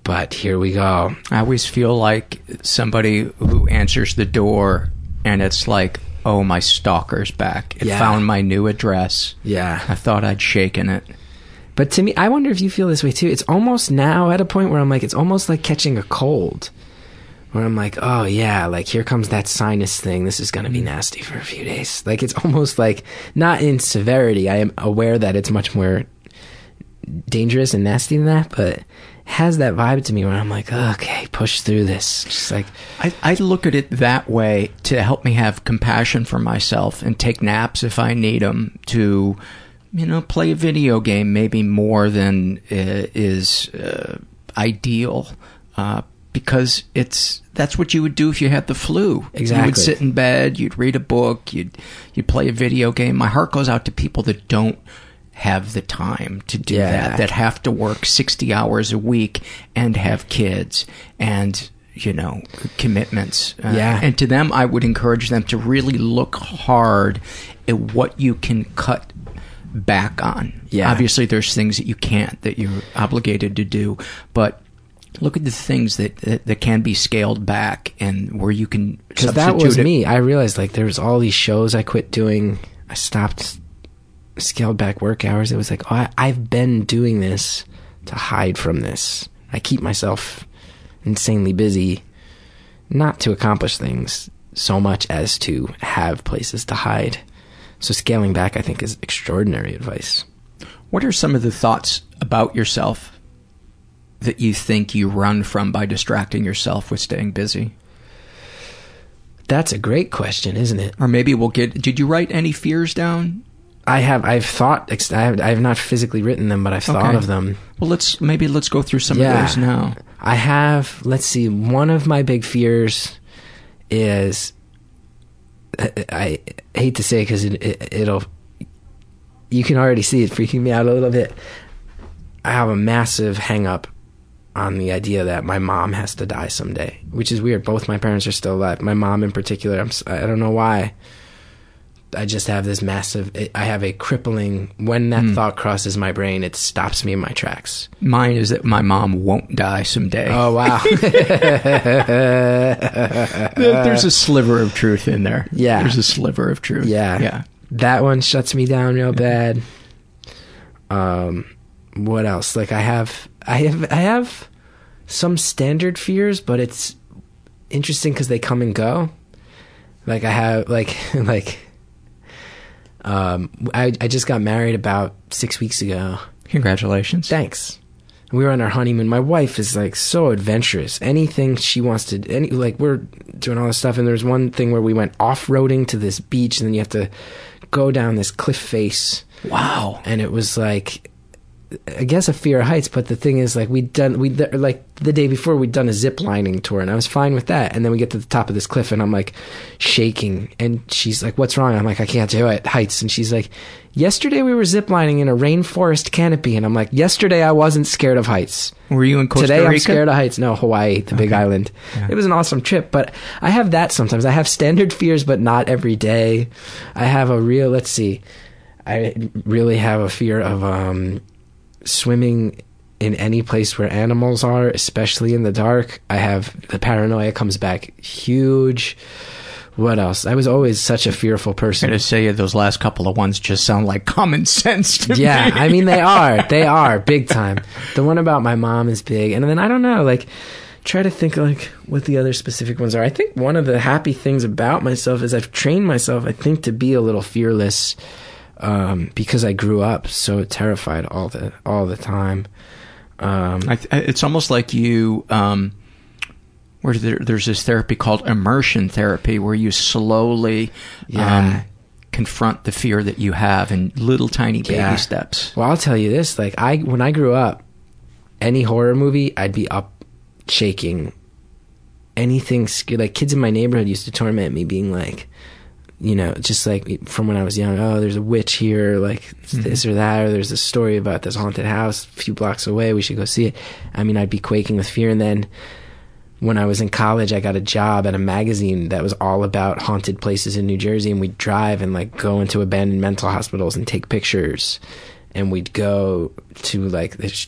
But here we go. I always feel like somebody who answers the door and it's like, oh, my stalker's back. It Yeah. found my new address. Yeah. I thought I'd shaken it. But to me, I wonder if you feel this way too. It's almost now at a point where I'm like, it's almost like catching a cold. Where I'm like, oh yeah, like here comes that sinus thing. This is gonna be nasty for a few days. Like it's almost like not in severity. I am aware that it's much more dangerous and nasty than that, but has that vibe to me where I'm like, okay, push through this. Just like I, I look at it that way to help me have compassion for myself and take naps if I need them to, you know, play a video game maybe more than uh, is uh, ideal. Uh, because it's that's what you would do if you had the flu. Exactly. You would sit in bed, you'd read a book, you'd you'd play a video game. My heart goes out to people that don't have the time to do Yeah. that, that have to work 60 hours a week and have kids and, you know, commitments. Uh, Yeah. And to them, I would encourage them to really look hard at what you can cut back on. Yeah. Obviously, there's things that you can't, that you're obligated to do, but look at the things that, that, that can be scaled back and where you can because that was it. me. I realized like there was all these shows I quit doing. I stopped, scaled back work hours. It was like, oh, I, I've been doing this to hide from this. I keep myself insanely busy, not to accomplish things so much as to have places to hide. So scaling back, I think, is extraordinary advice. What are some of the thoughts about yourself that you think you run from by distracting yourself with staying busy? That's a great question, isn't it? Or maybe we'll get. Did you write any fears down? I have. I've thought. I have, I have not physically written them, but I've thought Okay. of them. Well, let's maybe let's go through some of those now. I have. Let's see. One of my big fears is. I, I hate to say because it, it it'll. You can already see it freaking me out a little bit. I have a massive hang up on the idea that my mom has to die someday, which is weird. Both my parents are still alive. My mom, in particular, I'm, I don't know why. I just have this massive. I have a crippling. When that Hmm. thought crosses my brain, it stops me in my tracks. Mine is that my mom won't die someday. Oh wow! There's a sliver of truth in there. Yeah. There's a sliver of truth. Yeah. Yeah. That one shuts me down real bad. Um what else? Like I have I have I have some standard fears, but it's interesting cuz they come and go. Like I have like like um I I just got married about 6 weeks ago. Congratulations. Thanks. We were on our honeymoon. My wife is like so adventurous. Anything she wants to, any like we're doing all this stuff. And there's one thing where we went off roading to this beach, and then you have to go down this cliff face. Wow. And it was like, I guess a fear of heights. But the thing is, like we'd done, we like the day before we'd done a zip lining tour, and I was fine with that. And then we get to the top of this cliff, and I'm like shaking, and she's like, "What's wrong?" I'm like, "I can't do it, heights." And she's like, "Yesterday we were zip lining in a rainforest canopy," and I'm like, "Yesterday I wasn't scared of heights." Were you in Costa Today I'm scared of heights. No, Hawaii, the big island. It was an awesome trip, but I have that sometimes. I have standard fears, but not every day. I have a real, let's see, I really have a fear of um, swimming in any place where animals are, especially in the dark. I have the paranoia comes back huge. What else? I was always such a fearful I'm person. going to say those last couple of ones just sound like common sense to yeah, me. I mean they are. They are big time. The one about my mom is big, and then I don't know, like try to think like what the other specific ones are. I think one of the happy things about myself is I've trained myself. I think to be a little fearless um, because I grew up so terrified all the all the time. Um, I, I- it's almost like you. Um, where there, there's this therapy called immersion therapy, where you slowly Yeah. um, confront the fear that you have in little tiny baby Yeah. steps. Well, I'll tell you this: like I, when I grew up, any horror movie, I'd be up shaking. Anything like kids in my neighborhood used to torment me, being like, you know, just like from when I was young. Oh, there's a witch here, like mm-hmm. this or that, or there's a story about this haunted house a few blocks away. We should go see it. I mean, I'd be quaking with fear, and then when I was in college, I got a job at a magazine that was all about haunted places in New Jersey, and we'd drive and like go into abandoned mental hospitals and take pictures, and we'd go to like this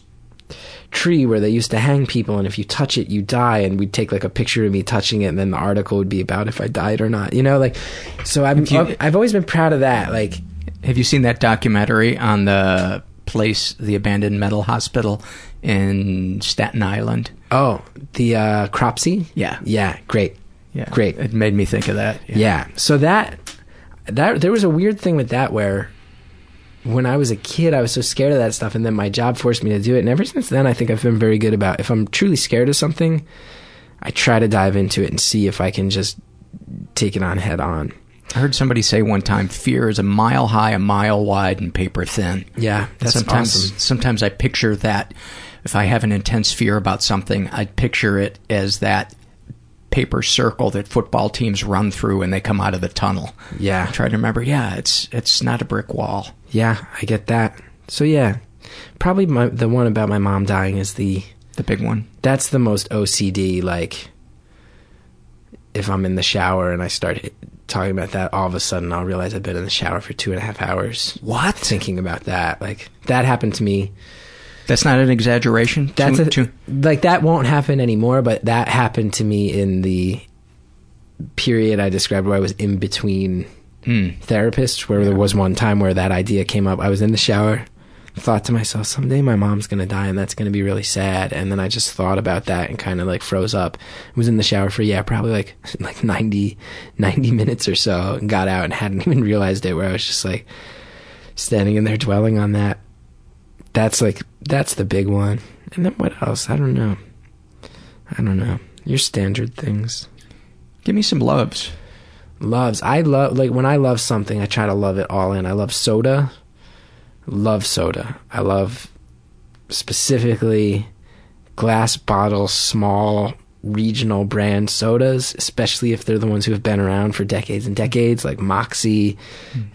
tree where they used to hang people, and if you touch it, you die, and we'd take like a picture of me touching it, and then the article would be about if I died or not, you know, like. So I'm you, I've always been proud of that, like. Have you seen that documentary on the place, the abandoned mental hospital in Staten Island. Oh, the uh, Cropsey. Yeah, yeah, great, yeah, great. It made me think of that. Yeah. So that that there was a weird thing with that where when I was a kid, I was so scared of that stuff, and then my job forced me to do it. And ever since then, I think I've been very good about if I'm truly scared of something, I try to dive into it and see if I can just take it on head on. I heard somebody say one time, "Fear is a mile high, a mile wide, and paper thin." Yeah, that's sometimes, awesome. Sometimes I picture that if I have an intense fear about something, I'd picture it as that paper circle that football teams run through when they come out of the tunnel. Yeah. I try to remember. Yeah, it's it's not a brick wall. Yeah, I get that. So yeah, probably my, the one about my mom dying is the the big one. That's the most OCD. Like, if I'm in the shower and I start talking about that, all of a sudden I'll realize I've been in the shower for two and a half hours. What? Thinking about that, like that happened to me. That's not an exaggeration. That's Too- a, too- like that won't happen anymore, but that happened to me in the period I described where I was in between Mm. therapists. Where there was one time where that idea came up. I was in the shower, thought to myself, someday my mom's gonna die, and that's gonna be really sad. And then I just thought about that and kind of like froze up. I Was in the shower for yeah, probably like like 90, 90 minutes or so, and got out and hadn't even realized it. Where I was just like standing in there dwelling on that. That's like that's the big one. And then what else? I don't know. I don't know. Your standard things. Give me some loves. Loves. I love like when I love something, I try to love it all in. I love soda. Love soda. I love specifically glass bottle small regional brand sodas, especially if they're the ones who have been around for decades and decades, like Moxie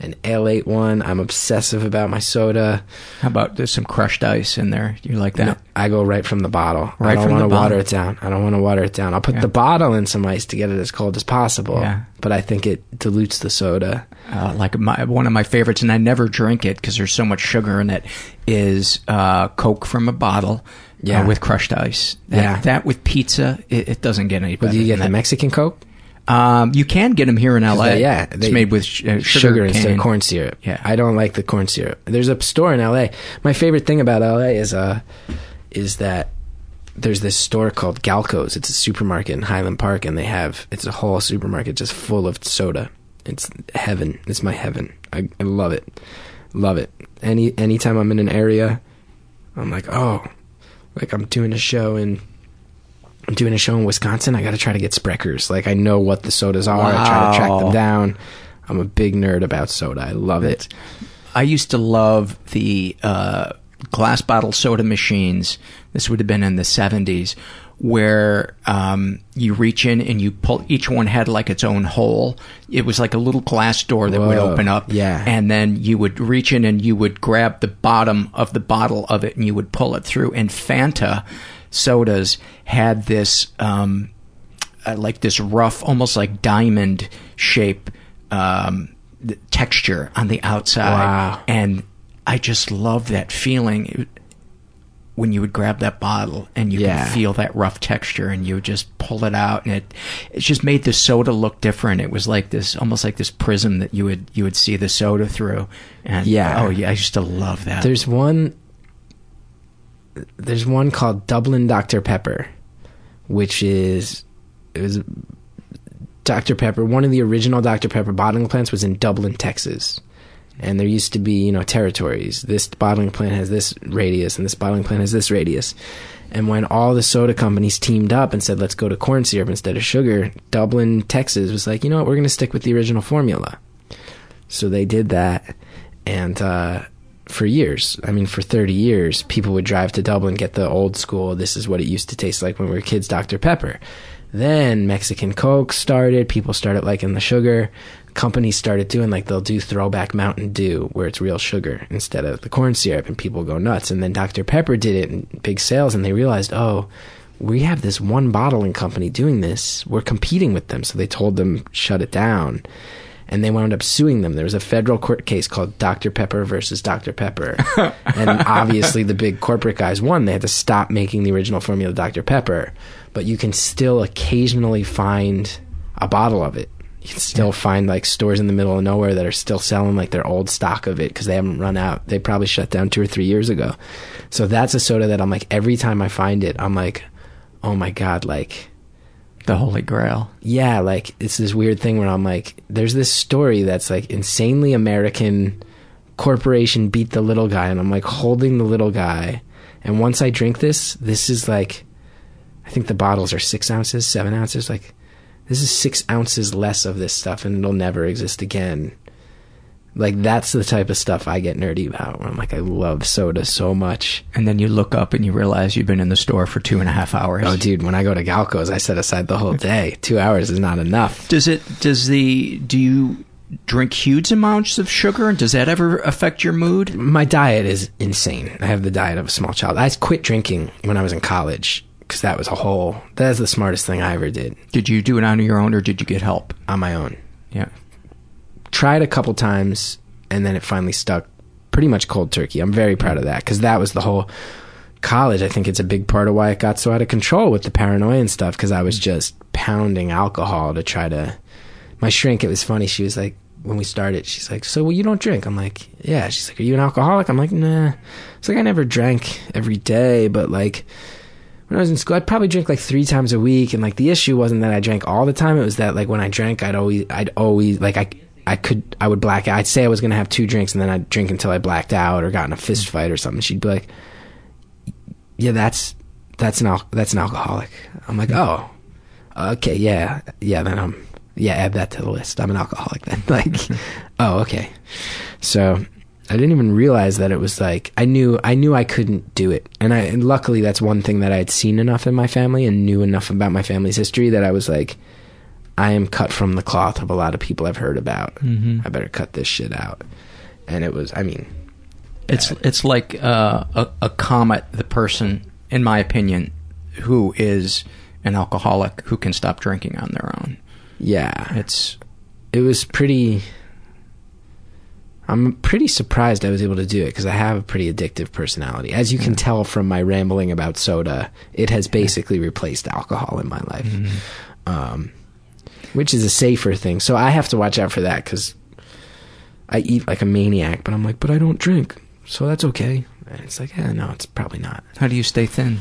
and Ale-8-One. I'm obsessive about my soda. How about there's some crushed ice in there? You like that? No, I go right from the bottle. Right I don't want to water it down. I don't want to water it down. I'll put Yeah. the bottle in some ice to get it as cold as possible. Yeah. But I think it dilutes the soda. uh, like my, one of my favorites, and I never drink it because there's so much sugar in it, is uh, Coke from a bottle Yeah. uh, with crushed ice. That, Yeah. that with pizza, it, it doesn't get any better. But do you get the. Mexican Coke? Um, you can get them here in LA. They- yeah, it's they- made with sh- uh, sugar, sugar, instead of corn syrup. Yeah. I don't like the corn syrup. There's a store in LA. My favorite thing about LA is uh is that there's this store called Galco's. It's a supermarket in Highland Park and they have it's a whole supermarket just full of soda. It's heaven. It's my heaven. I, I love it. Love it. Any anytime I'm in an area, I'm like, "Oh, like I'm doing a show in I'm doing a show in Wisconsin. I got to try to get Sprecher's. Like I know what the sodas are. I try to track them down. I'm a big nerd about soda. I love it. I used to love the uh, glass bottle soda machines. This would have been in the 70s, where um, you reach in and you pull. Each one had like its own hole. It was like a little glass door that would open up. yeah. and then you would reach in and you would grab the bottom of the bottle of it and you would pull it through. And Fanta sodas had this. Um, uh, like this rough, almost like diamond shape um, texture on the outside. Wow. And I just love that feeling it- when you would grab that bottle and you Yeah. could feel that rough texture and you would just pull it out and it it just made the soda look different. It was like this almost like this prism that you would you would see the soda through. And Yeah. oh yeah, I used to love that. There's one. There's one called Dublin Dr Pepper, which is it was Dr Pepper. One of the original Dr Pepper bottling plants was in Dublin, Texas, and there used to be you know territories. This bottling plant has this radius, and this bottling plant has this radius. And when all the soda companies teamed up and said, "Let's go to corn syrup instead of sugar," Dublin, Texas was like, "You know what? We're going to stick with the original formula." So they did that, and uh, for years, I mean, for 30 years, people would drive to Dublin, get the old school, this is what it used to taste like when we were kids, Dr. Pepper. Then Mexican Coke started, people started liking the sugar. Companies started doing like they'll do throwback Mountain Dew where it's real sugar instead of the corn syrup, and people go nuts. And then Dr. Pepper did it in big sales, and they realized, oh, we have this one bottling company doing this. We're competing with them. So they told them, shut it down and they wound up suing them. There was a federal court case called Dr. Pepper versus Dr. Pepper. and obviously the big corporate guys won. They had to stop making the original formula Dr. Pepper. But you can still occasionally find a bottle of it. You can still find like stores in the middle of nowhere that are still selling like their old stock of it because they haven't run out. They probably shut down two or three years ago. So that's a soda that I'm like every time I find it, I'm like, oh my god, like the holy grail. yeah, like it's this weird thing where I'm like, there's this story that's like insanely American corporation beat the little guy, and I'm like holding the little guy. And once I drink this, this is like, I think the bottles are six ounces, seven ounces. Like, this is six ounces less of this stuff, and it'll never exist again. Like, that's the type of stuff I get nerdy about. I'm like, I love soda so much. And then you look up and you realize you've been in the store for two and a half hours. Oh, dude, when I go to Galco's, I set aside the whole day. Two hours is not enough. Does it? Does the? Do you drink huge amounts of sugar? And Does that ever affect your mood? My diet is insane. I have the diet of a small child. I quit drinking when I was in college because that was a whole. That's the smartest thing I ever did. Did you do it on your own or did you get help? On my own. Yeah. Tried a couple times and then it finally stuck. Pretty much cold turkey. I'm very proud of that because that was the whole college. I think it's a big part of why it got so out of control with the paranoia and stuff because I was just pounding alcohol to try to. My shrink, it was funny. She was like, when we started, she's like, "So, well, you don't drink?" I'm like, "Yeah." She's like, "Are you an alcoholic?" I'm like, "Nah." It's like I never drank every day, but like when I was in school, I'd probably drink like three times a week, and like the issue wasn't that I drank all the time. It was that like when I drank, I'd always, I'd always like I, I could, I would black out. I'd say I was gonna have two drinks, and then I'd drink until I blacked out or got in a fist mm. fight or something. She'd be like, "Yeah, that's that's an al- that's an alcoholic." I'm like, hmm. "Oh, okay, yeah, yeah." Then I'm yeah, add that to the list. I'm an alcoholic then. Like, oh, okay. So I didn't even realize that it was like I knew I knew I couldn't do it, and I and luckily that's one thing that I had seen enough in my family and knew enough about my family's history that I was like, I am cut from the cloth of a lot of people I've heard about. Mhm. I better cut this shit out. And it was, I mean, It's it's like uh, a a comet. The person, in my opinion, who is an alcoholic who can stop drinking on their own. yeah, It's it was pretty. I'm pretty surprised I was able to do it because I have a pretty addictive personality. As you can tell from my rambling about soda, it has basically replaced alcohol in my life, um, which is a safer thing. So I have to watch out for that because I eat like a maniac, but I'm like, but I don't drink, so that's okay. And it's like, yeah, no, it's probably not. how do you stay thin?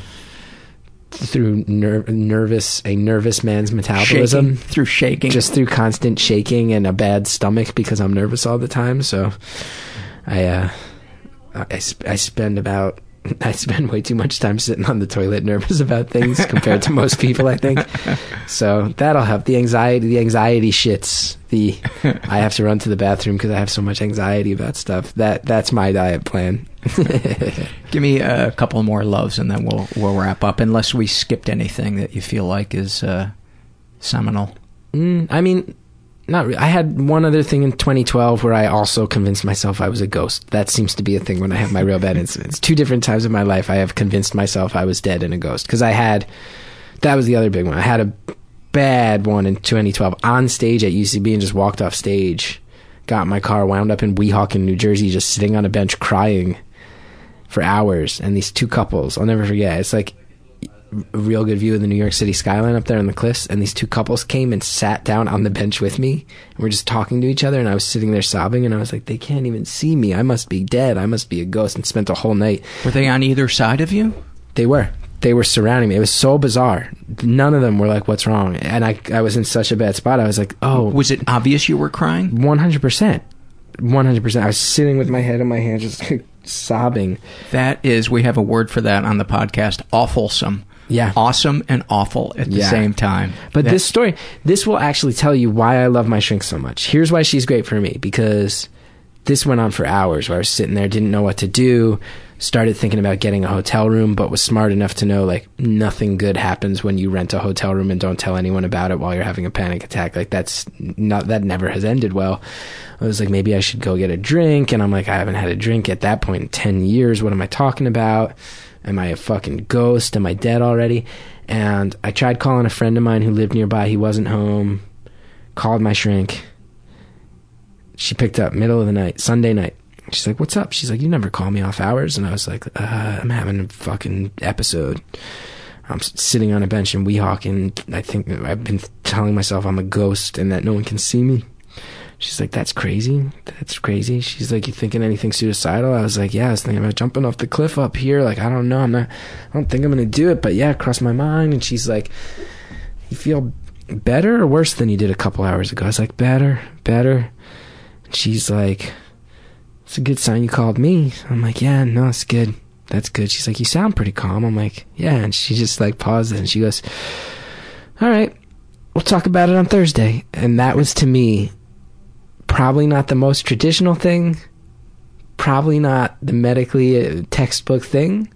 Through ner- nervous, a nervous man's metabolism Shaking, through shaking. just through constant shaking and a bad stomach because I'm nervous all the time. So I uh, I, sp- I spend about I spend way too much time sitting on the toilet nervous about things compared to most people. I think so that'll help. The anxiety, the anxiety shits. The I have to run to the bathroom because I have so much anxiety about stuff. That that's my diet plan. Give me a couple more loves and then we'll we'll wrap up. Unless we skipped anything that you feel like is uh, seminal. Mm, I mean, not. I had one other thing in 2012 where I also convinced myself I was a ghost. That seems to be a thing when I have my real bad incidents. Two different times in my life, I have convinced myself I was dead and a ghost because I had. That was the other big one. I had a bad one in 2012 on stage at UCB and just walked off stage. Got in my car, wound up in Weehawken, New Jersey, just sitting on a bench crying for hours. And these two couples, I'll never forget. It's like a real good view of the New York City skyline up there on the cliffs, and these two couples came and sat down on the bench with me, and we're just talking to each other, and I was sitting there sobbing, and I was like, they can't even see me. I must be dead. I must be a ghost, and spent a whole night. Were they on either side of you? They were. They were surrounding me. It was so bizarre. None of them were like, "What's wrong?" And I, I was in such a bad spot. I was like, "Oh, Was it obvious you were crying? one hundred percent, one hundred percent." I was sitting with my head in my hands, just sobbing. That is, we have a word for that on the podcast. Awfulsome. Yeah. Awesome and awful at the Yeah. same time. But this story, this will actually tell you why I love my shrink so much. Here's why she's great for me because this went on for hours where I was sitting there, didn't know what to do, started thinking about getting a hotel room, but was smart enough to know like nothing good happens when you rent a hotel room and don't tell anyone about it while you're having a panic attack. Like that's not, that never has ended well. I was like, maybe I should go get a drink. And I'm like, I haven't had a drink at that point in 10 years. What am I talking about? Am I a fucking ghost? Am I dead already? And I tried calling a friend of mine who lived nearby. He wasn't home. Called my shrink. She picked up middle of the night, Sunday night. She's like, "What's up?" She's like, "You never call me off hours." And I was like, uh, "I'm having a fucking episode." I'm sitting on a bench in Weehawken. I think I've been telling myself I'm a ghost and that no one can see me. She's like, that's crazy. That's crazy. She's like, you thinking anything suicidal? I was like, yeah, I was thinking about jumping off the cliff up here. Like, I don't know. I'm not, I don't think I'm going to do it, but yeah, it crossed my mind. And she's like, you feel better or worse than you did a couple hours ago? I was like, better, better. And she's like, it's a good sign you called me. I'm like, yeah, no, it's good. That's good. She's like, you sound pretty calm. I'm like, yeah. And she just like pauses and she goes, all right, we'll talk about it on Thursday. And that was to me probably not the most traditional thing, probably not the medically uh, textbook thing,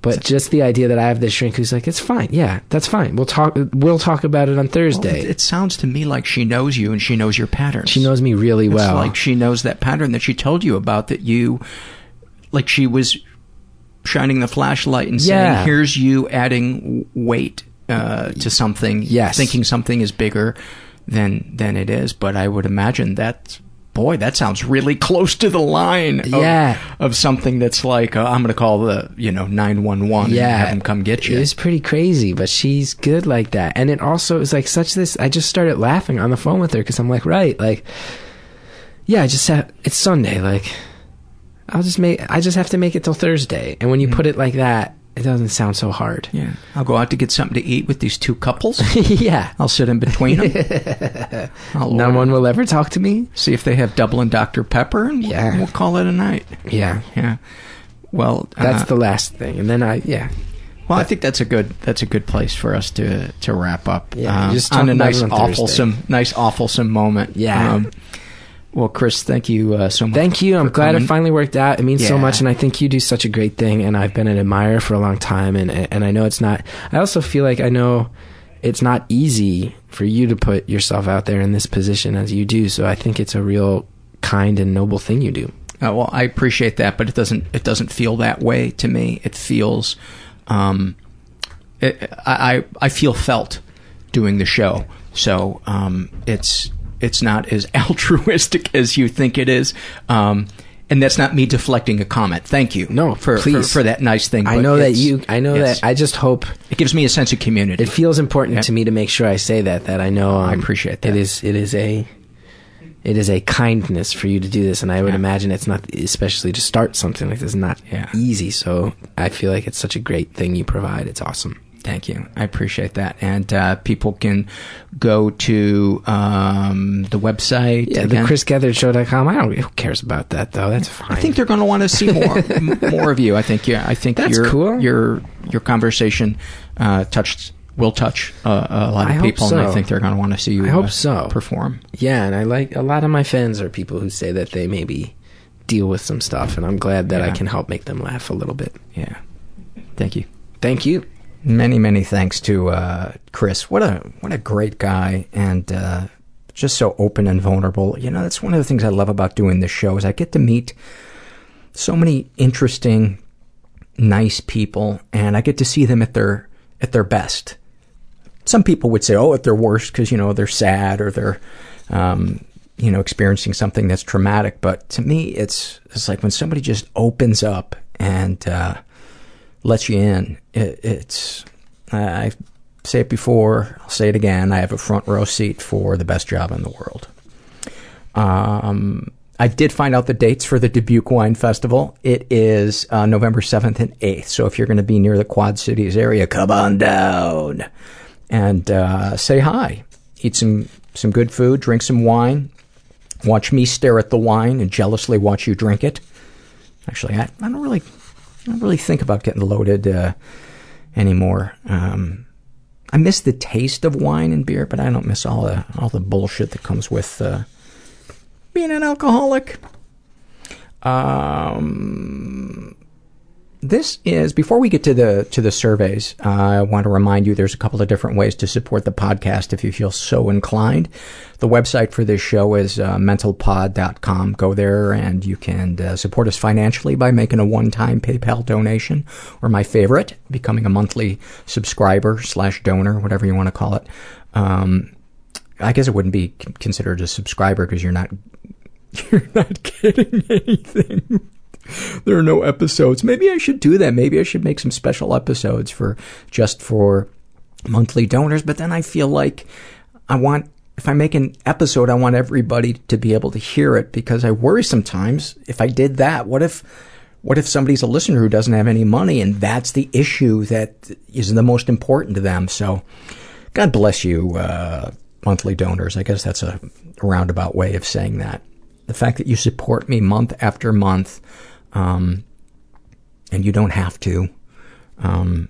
but just the idea that I have this shrink who's like, it's fine. Yeah, that's fine. We'll talk. We'll talk about it on Thursday. It sounds to me like she knows you and she knows your patterns. she knows me really It's well. like she knows that pattern that she told you about that you, like she was shining the flashlight and saying, Yeah. "Here's you adding weight uh, to something, Yes. thinking something is bigger than than it is." But I would imagine that. Boy, that sounds really close to the line. Of, Yeah. of something that's like uh, I'm going to call the you know nine one one. yeah, have them come get you. It's pretty crazy, but she's good like that. And it also is like such this. I just started laughing on the phone with her because I'm like, right, like, yeah, I just have. It's Sunday, like, I'll just make. I just have to make it till Thursday. And when you put it like that, it doesn't sound so hard. Yeah, I'll go out to get something to eat with these two couples. yeah, I'll sit in between them. No one will ever talk to me. see if they have Dublin Dr Pepper, and we'll, Yeah. we'll call it a night. Yeah, Yeah. Well, that's uh, the last thing. And then I, yeah, well. I think that's a good that's a good place for us to to wrap up. Yeah, um, just on a nice awfulsome nice awfulsome moment. Yeah. Um, well, Chris, thank you uh, so much. Thank you. I'm glad coming. it finally worked out. It means so much, and I think you do such a great thing. And I've been an admirer for a long time, and and I know it's not. I also feel like I know it's not easy for you to put yourself out there in this position as you do. So I think it's a real kind and noble thing you do. Uh, well, I appreciate that, but it doesn't it doesn't feel that way to me. It feels, um, it, I I I feel felt doing the show, so um, it's it's not as altruistic as you think it is. Um, and that's not me deflecting a comment. Thank you. No, for for, please. for that nice thing. I know that you. I know that. I just hope it gives me a sense of community. it feels important Yeah. to me to make sure I say that. That I know. I um, appreciate that. It is. It is a. It is a kindness for you to do this, and I would imagine it's not, especially to start something like this, not Yeah. easy. So I feel like it's such a great thing you provide. It's awesome. Thank you. I appreciate that. And uh, people can go to um, the website. Yeah, again. the chrisgethardshow.com. I don't. Who cares about that though? That's fine. I think they're going to want to see more m- more of you. I think yeah. I think That's your cool. your your conversation uh, touched will touch uh, a lot of I people, and I think they're going to want to see you. I hope uh, so. Perform. Yeah, and I like a lot of my fans are people who say that they maybe deal with some stuff, and I'm glad that I can help make them laugh a little bit. Yeah. Thank you. Thank you. Many many thanks to uh, Chris. What a what a great guy, and uh, just so open and vulnerable. You know, that's one of the things I love about doing this show is I get to meet so many interesting, nice people, and I get to see them at their at their best. Some people would say, "Oh, at their worst," because you know they're sad or they're, um, you know, experiencing something that's traumatic. But to me, it's it's like when somebody just opens up and uh, lets you in. It, it's I, say it before, I'll say it again. I have a front row seat for the best job in the world. Um, I did find out the dates for the Dubuque Wine Festival. It is uh, November 7th and 8th. So if you're going to be near the Quad Cities area, come on down and uh, say hi. Eat some, some good food, drink some wine, watch me stare at the wine and jealously watch you drink it. Actually, I, I don't really, I don't really think about getting loaded uh, anymore. Um, I miss the taste of wine and beer, but I don't miss all the all the bullshit that comes with uh, being an alcoholic. Um, this is before we get to the to the surveys. Uh, I want to remind you there's a couple of different ways to support the podcast if you feel so inclined. The website for this show is uh, mentalpod.com. Go there and you can uh, support us financially by making a one-time PayPal donation, or my favorite, becoming a monthly subscriber slash donor, whatever you want to call it. Um, I guess it wouldn't be considered a subscriber because you're not you're not getting anything. there are no episodes. Maybe I should do that. Maybe I should make some special episodes for just for monthly donors. But then I feel like I want, if I make an episode, I want everybody to be able to hear it because I worry sometimes if I did that, what if, what if somebody's a listener who doesn't have any money and that's the issue that is the most important to them? So God bless you, uh, monthly donors. I guess that's a roundabout way of saying that. The fact that you support me month after month, um, and you don't have to, um,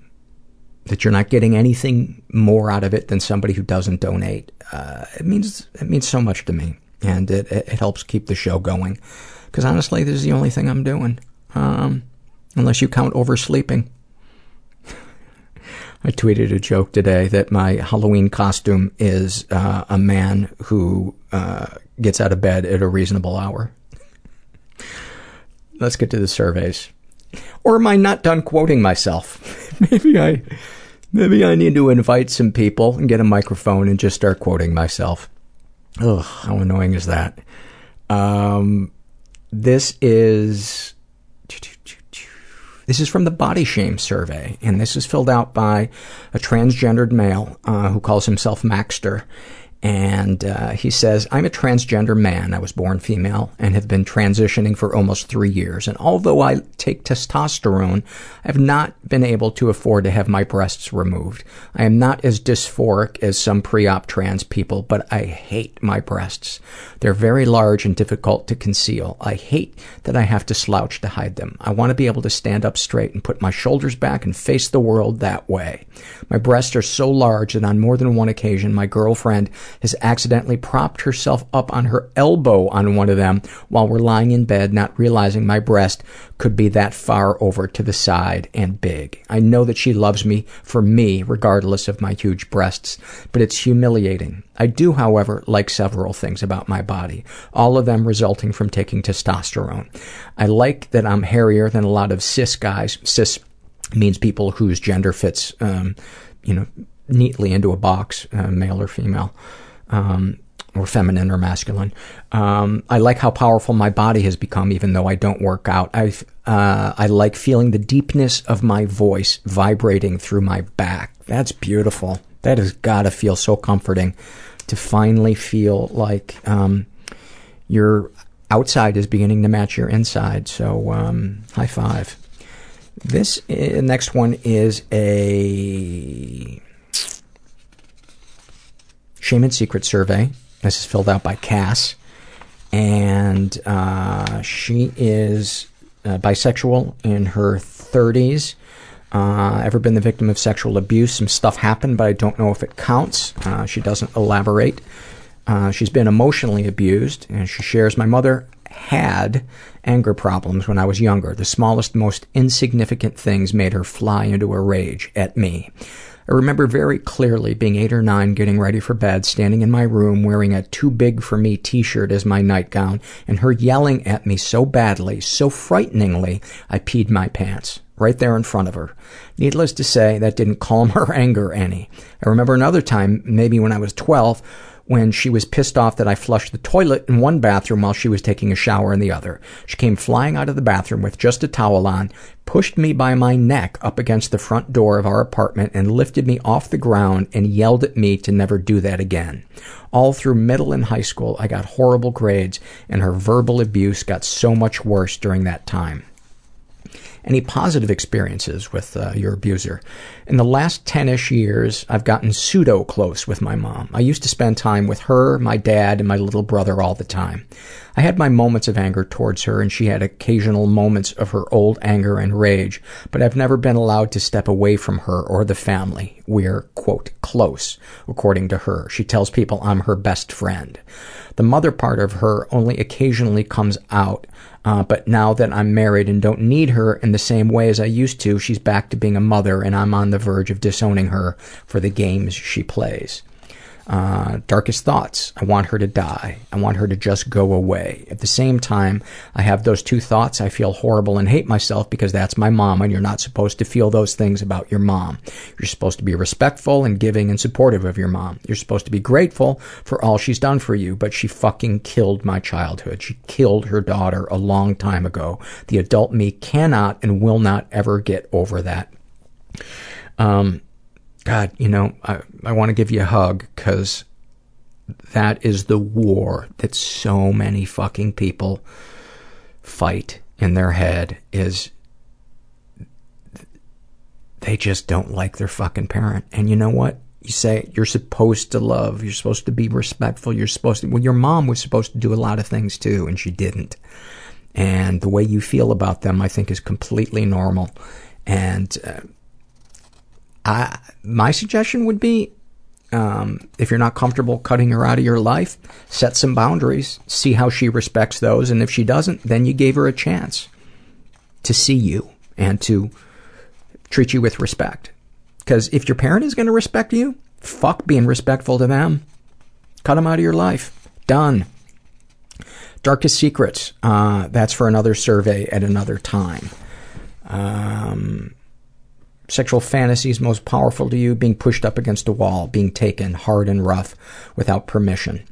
that you're not getting anything more out of it than somebody who doesn't donate. Uh, it means it means so much to me, and it it, helps keep the show going. Because honestly, this is the only thing I'm doing, um, unless you count oversleeping. I tweeted a joke today that my Halloween costume is uh, a man who uh, gets out of bed at a reasonable hour. Let's get to the surveys. Or am I not done quoting myself? maybe I, maybe I need to invite some people and get a microphone and just start quoting myself. Ugh, how annoying is that? Um, this is this is from the Body Shame Survey, and this is filled out by a transgendered male uh, who calls himself Maxter. And uh, he says, I'm a transgender man. I was born female and have been transitioning for almost three years. And although I take testosterone, I have not been able to afford to have my breasts removed. I am not as dysphoric as some pre-op trans people, but I hate my breasts. They're very large and difficult to conceal. I hate that I have to slouch to hide them. I want to be able to stand up straight and put my shoulders back and face the world that way. My breasts are so large that on more than one occasion, my girlfriend has accidentally propped herself up on her elbow on one of them while we're lying in bed, not realizing my breast could be that far over to the side and big. I know that she loves me for me, regardless of my huge breasts, but it's humiliating. I do, however, like several things about my body, all of them resulting from taking testosterone. I like that I'm hairier than a lot of cis guys. Cis means people whose gender fits, um, you know, neatly into a box, uh, male or female, um, or feminine or masculine. Um, I like how powerful my body has become, even though I don't work out. I uh, I like feeling the deepness of my voice vibrating through my back. That's beautiful. That has got to feel so comforting to finally feel like um, your outside is beginning to match your inside. So um, high five. This uh, next one is a Shame and Secret survey. This is filled out by Cass. And uh, she is uh, bisexual in her 30s. Uh, ever been the victim of sexual abuse? Some stuff happened, but I don't know if it counts. Uh, she doesn't elaborate. Uh, she's been emotionally abused, and she shares my mother had anger problems when I was younger. The smallest, most insignificant things made her fly into a rage at me. I remember very clearly being eight or nine, getting ready for bed, standing in my room wearing a too big for me t-shirt as my nightgown, and her yelling at me so badly, so frighteningly, I peed my pants. Right there in front of her. Needless to say, that didn't calm her anger any. I remember another time, maybe when I was 12, when she was pissed off that I flushed the toilet in one bathroom while she was taking a shower in the other. She came flying out of the bathroom with just a towel on, pushed me by my neck up against the front door of our apartment, and lifted me off the ground and yelled at me to never do that again. All through middle and high school, I got horrible grades, and her verbal abuse got so much worse during that time. Any positive experiences with uh, your abuser? In the last 10-ish years, I've gotten pseudo close with my mom. I used to spend time with her, my dad, and my little brother all the time. I had my moments of anger towards her, and she had occasional moments of her old anger and rage, but I've never been allowed to step away from her or the family. We're, quote, close, according to her. She tells people I'm her best friend. The mother part of her only occasionally comes out, uh, but now that I'm married and don't need her in the same way as I used to, she's back to being a mother, and I'm on the verge of disowning her for the games she plays. Uh, darkest thoughts. I want her to die. I want her to just go away. At the same time, I have those two thoughts. I feel horrible and hate myself because that's my mom, and you're not supposed to feel those things about your mom. You're supposed to be respectful and giving and supportive of your mom. You're supposed to be grateful for all she's done for you, but she fucking killed my childhood. She killed her daughter a long time ago. The adult me cannot and will not ever get over that. Um, God, you know, I, I want to give you a hug because that is the war that so many fucking people fight in their head is they just don't like their fucking parent. And you know what? You say you're supposed to love, you're supposed to be respectful, you're supposed to, well, your mom was supposed to do a lot of things too, and she didn't. And the way you feel about them, I think, is completely normal. And uh, I, my suggestion would be um, if you're not comfortable cutting her out of your life, set some boundaries, see how she respects those, and if she doesn't, then you gave her a chance to see you and to treat you with respect. Because if your parent is going to respect you, fuck being respectful to them. Cut them out of your life. Done. Darkest secrets. Uh, that's for another survey at another time. Um, sexual fantasies most powerful to you being pushed up against a wall, being taken hard and rough without permission.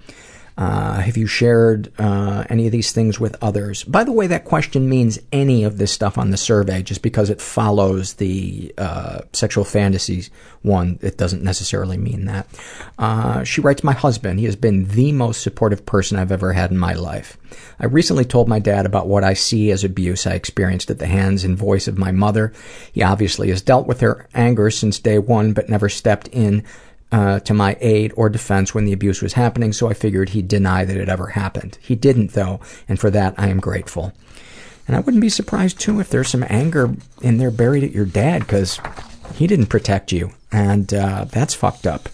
Uh, have you shared uh, any of these things with others? By the way, that question means any of this stuff on the survey, just because it follows the uh, sexual fantasies one. It doesn't necessarily mean that. She writes, My husband, he has been the most supportive person I've ever had in my life. I recently told my dad about what I see as abuse I experienced at the hands and voice of my mother. He obviously has dealt with her anger since day one, but never stepped in uh, to my aid or defense when the abuse was happening, so I figured he'd deny that it ever happened. He didn't, though, and for that I am grateful. And I wouldn't be surprised, too, if there's some anger in there buried at your dad, because he didn't protect you, and uh, that's fucked up.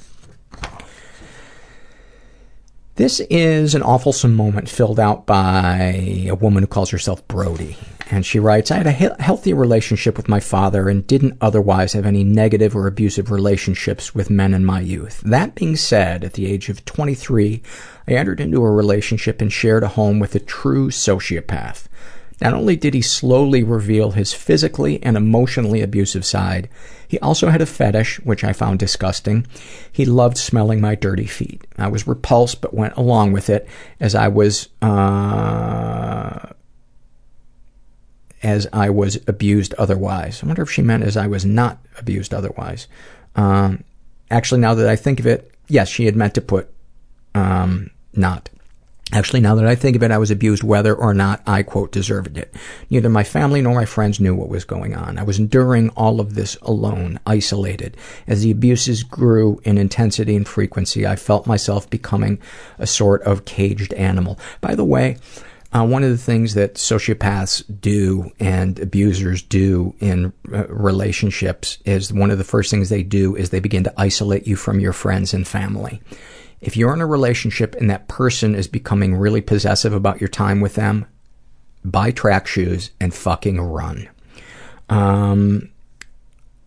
This is an awful moment filled out by a woman who calls herself Brody. And she writes, I had a he- healthy relationship with my father and didn't otherwise have any negative or abusive relationships with men in my youth. That being said, at the age of 23, I entered into a relationship and shared a home with a true sociopath. Not only did he slowly reveal his physically and emotionally abusive side, he also had a fetish, which I found disgusting. He loved smelling my dirty feet. I was repulsed but went along with it as I was, uh, as I was abused otherwise. I wonder if she meant as I was not abused otherwise. Um, actually, now that I think of it, yes, she had meant to put um, not. Actually, now that I think of it, I was abused whether or not I, quote, deserved it. Neither my family nor my friends knew what was going on. I was enduring all of this alone, isolated. As the abuses grew in intensity and frequency, I felt myself becoming a sort of caged animal. By the way, uh, one of the things that sociopaths do and abusers do in uh, relationships is one of the first things they do is they begin to isolate you from your friends and family. If you're in a relationship and that person is becoming really possessive about your time with them, buy track shoes and fucking run. Um,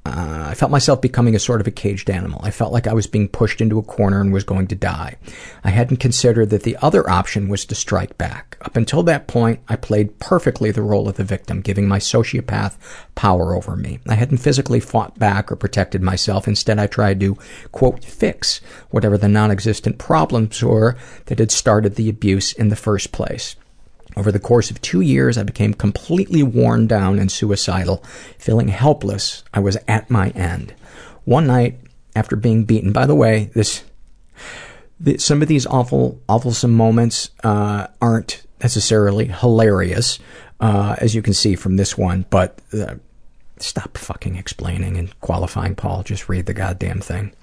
Uh, I felt myself becoming a sort of a caged animal. I felt like I was being pushed into a corner and was going to die. I hadn't considered that the other option was to strike back. Up until that point, I played perfectly the role of the victim, giving my sociopath power over me. I hadn't physically fought back or protected myself. Instead, I tried to, quote, fix whatever the non-existent problems were that had started the abuse in the first place. Over the course of two years, I became completely worn down and suicidal. Feeling helpless, I was at my end. One night, after being beaten, by the way, this, the, some of these awful, awfulsome moments uh, aren't necessarily hilarious, uh, as you can see from this one, but uh, stop fucking explaining and qualifying, Paul. Just read the goddamn thing.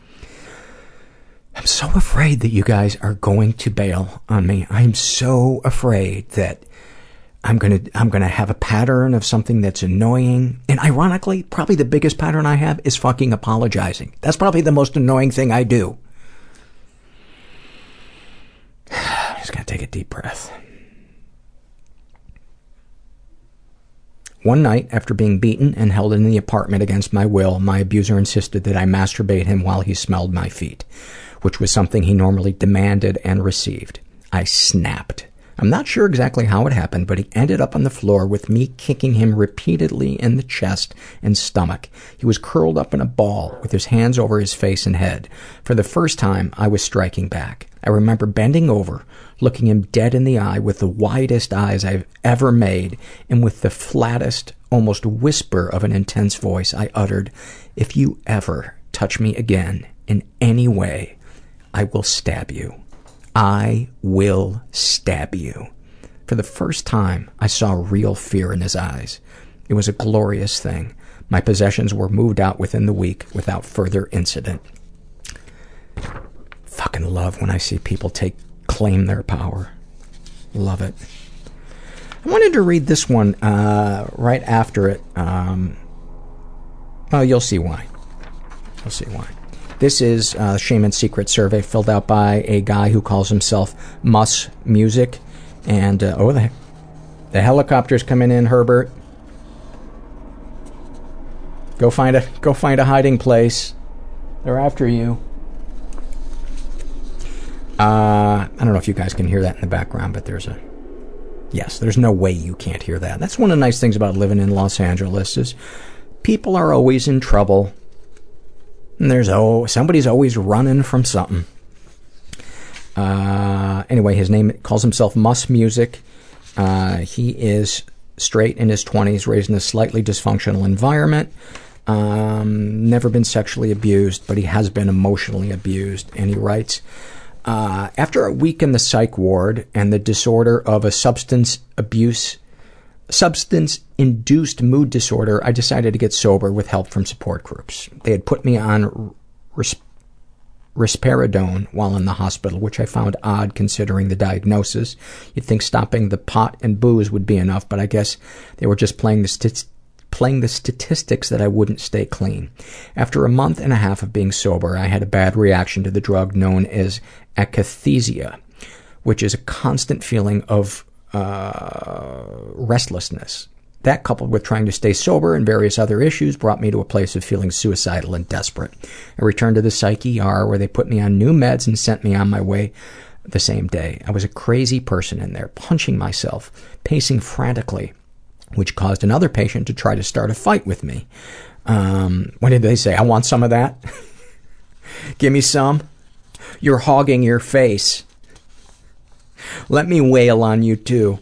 I'm so afraid that you guys are going to bail on me. I'm so afraid that I'm gonna I'm gonna have a pattern of something that's annoying. And ironically, probably the biggest pattern I have is fucking apologizing. That's probably the most annoying thing I do. I'm Just gonna take a deep breath. One night, after being beaten and held in the apartment against my will, my abuser insisted that I masturbate him while he smelled my feet, which was something he normally demanded and received. I snapped. I'm not sure exactly how it happened, but he ended up on the floor with me kicking him repeatedly in the chest and stomach. He was curled up in a ball with his hands over his face and head. For the first time, I was striking back. I remember bending over, looking him dead in the eye with the widest eyes I've ever made, and with the flattest, almost whisper of an intense voice, I uttered, If you ever touch me again in any way, I will stab you. I will stab you. For the first time, I saw real fear in his eyes. It was a glorious thing. My possessions were moved out within the week without further incident. Fucking love when I see people take claim their power. Love it. I wanted to read this one uh, right after it. Um, well, you'll see why. You'll see why. This is a Shame and Secret survey filled out by a guy who calls himself Mus Music. And, uh, oh, the, the helicopter's coming in, Herbert. Go find a go find a hiding place. They're after you. Uh, I don't know if you guys can hear that in the background, but there's a yes. There's no way you can't hear that. That's one of the nice things about living in Los Angeles is people are always in trouble. And there's oh somebody's always running from something. Uh, anyway, his name calls himself Mus Music. Uh, he is straight in his 20s, raised in a slightly dysfunctional environment. Um, never been sexually abused, but he has been emotionally abused. And he writes, uh, after a week in the psych ward and the disorder of a substance abuse, substance induced mood disorder, I decided to get sober with help from support groups. They had put me on ris- risperidone while in the hospital, which I found odd considering the diagnosis. You'd think stopping the pot and booze would be enough, but I guess they were just playing the playing the statistics that I wouldn't stay clean. After a month and a half of being sober, I had a bad reaction to the drug known as akathisia, which is a constant feeling of uh, restlessness. That, coupled with trying to stay sober and various other issues, brought me to a place of feeling suicidal and desperate. I returned to the psych ER where they put me on new meds and sent me on my way the same day. I was a crazy person in there, punching myself, pacing frantically, which caused another patient to try to start a fight with me. Um, what did they say? I want some of that? Give me some? You're hogging your face. Let me wail on you too.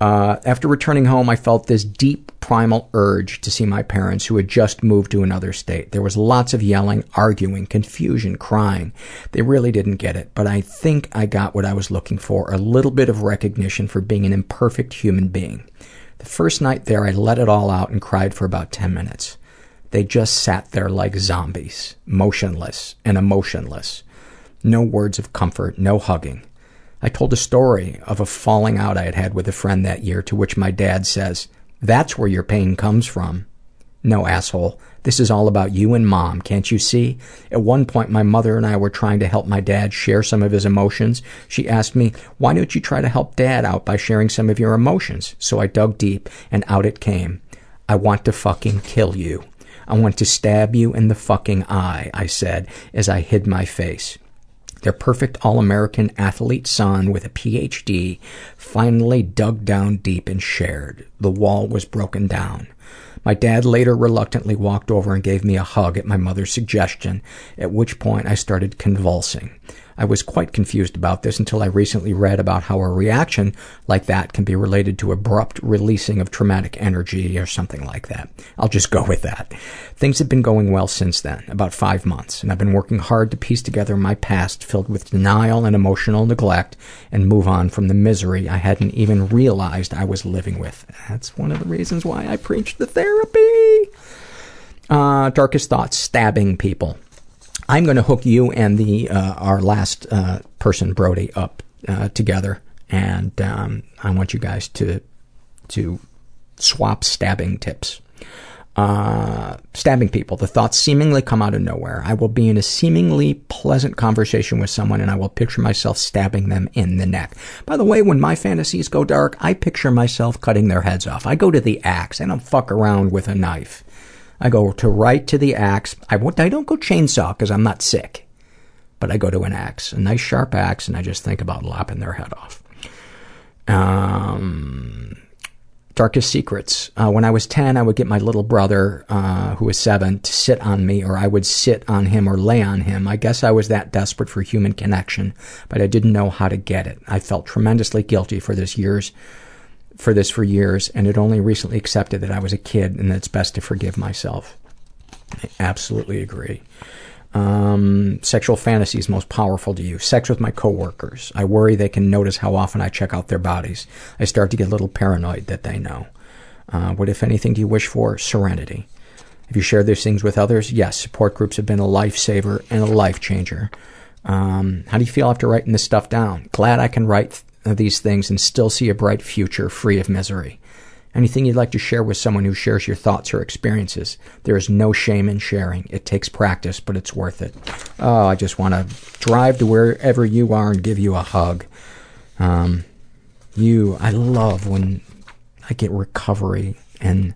Uh, after returning home, I felt this deep primal urge to see my parents who had just moved to another state. There was lots of yelling, arguing, confusion, crying. They really didn't get it, but I think I got what I was looking for, a little bit of recognition for being an imperfect human being. The first night there, I let it all out and cried for about 10 minutes. They just sat there like zombies, motionless and emotionless. No words of comfort, no hugging. I told a story of a falling out I had had with a friend that year, to which my dad says, That's where your pain comes from. No, asshole. This is all about you and mom, can't you see? At one point, my mother and I were trying to help my dad share some of his emotions. She asked me, Why don't you try to help dad out by sharing some of your emotions? So I dug deep, and out it came. I want to fucking kill you. I want to stab you in the fucking eye, I said as I hid my face. Their perfect all-American athlete son with a PhD finally dug down deep and shared. The wall was broken down. My dad later reluctantly walked over and gave me a hug at my mother's suggestion, at which point I started convulsing. I was quite confused about this until I recently read about how a reaction like that can be related to abrupt releasing of traumatic energy or something like that. I'll just go with that. Things have been going well since then, about five months, and I've been working hard to piece together my past filled with denial and emotional neglect and move on from the misery I hadn't even realized I was living with. That's one of the reasons why I preach the therapy. Uh, darkest thoughts, stabbing people. I'm going to hook you and the uh, our last uh, person, Brody, up uh, together, and um, I want you guys to to swap stabbing tips. Uh, stabbing people. The thoughts seemingly come out of nowhere. I will be in a seemingly pleasant conversation with someone and I will picture myself stabbing them in the neck. By the way, when my fantasies go dark, I picture myself cutting their heads off. I go to the axe. I don't fuck around with a knife. I go to right to the axe. I, won't, I don't go chainsaw because I'm not sick. But I go to an axe, a nice sharp axe, and I just think about lopping their head off. Um, darkest secrets. Uh, when I was 10, I would get my little brother, uh, who was seven, to sit on me, or I would sit on him or lay on him. I guess I was that desperate for human connection, but I didn't know how to get it. I felt tremendously guilty for this years, for this for years, and had only recently accepted that I was a kid and that it's best to forgive myself. I absolutely agree. Um, sexual fantasies most powerful to you. Sex with my coworkers. I worry they can notice how often I check out their bodies. I start to get a little paranoid that they know. Uh, what, if anything, do you wish for? Serenity. Have you shared these things with others? Yes. Support groups have been a lifesaver and a life changer. Um, how do you feel after writing this stuff down? Glad I can write these things and still see a bright future free of misery. Anything you'd like to share with someone who shares your thoughts or experiences? There is no shame in sharing. It takes practice, but it's worth it. Oh, I just want to drive to wherever you are and give you a hug. Um, you, I love when I get recovery and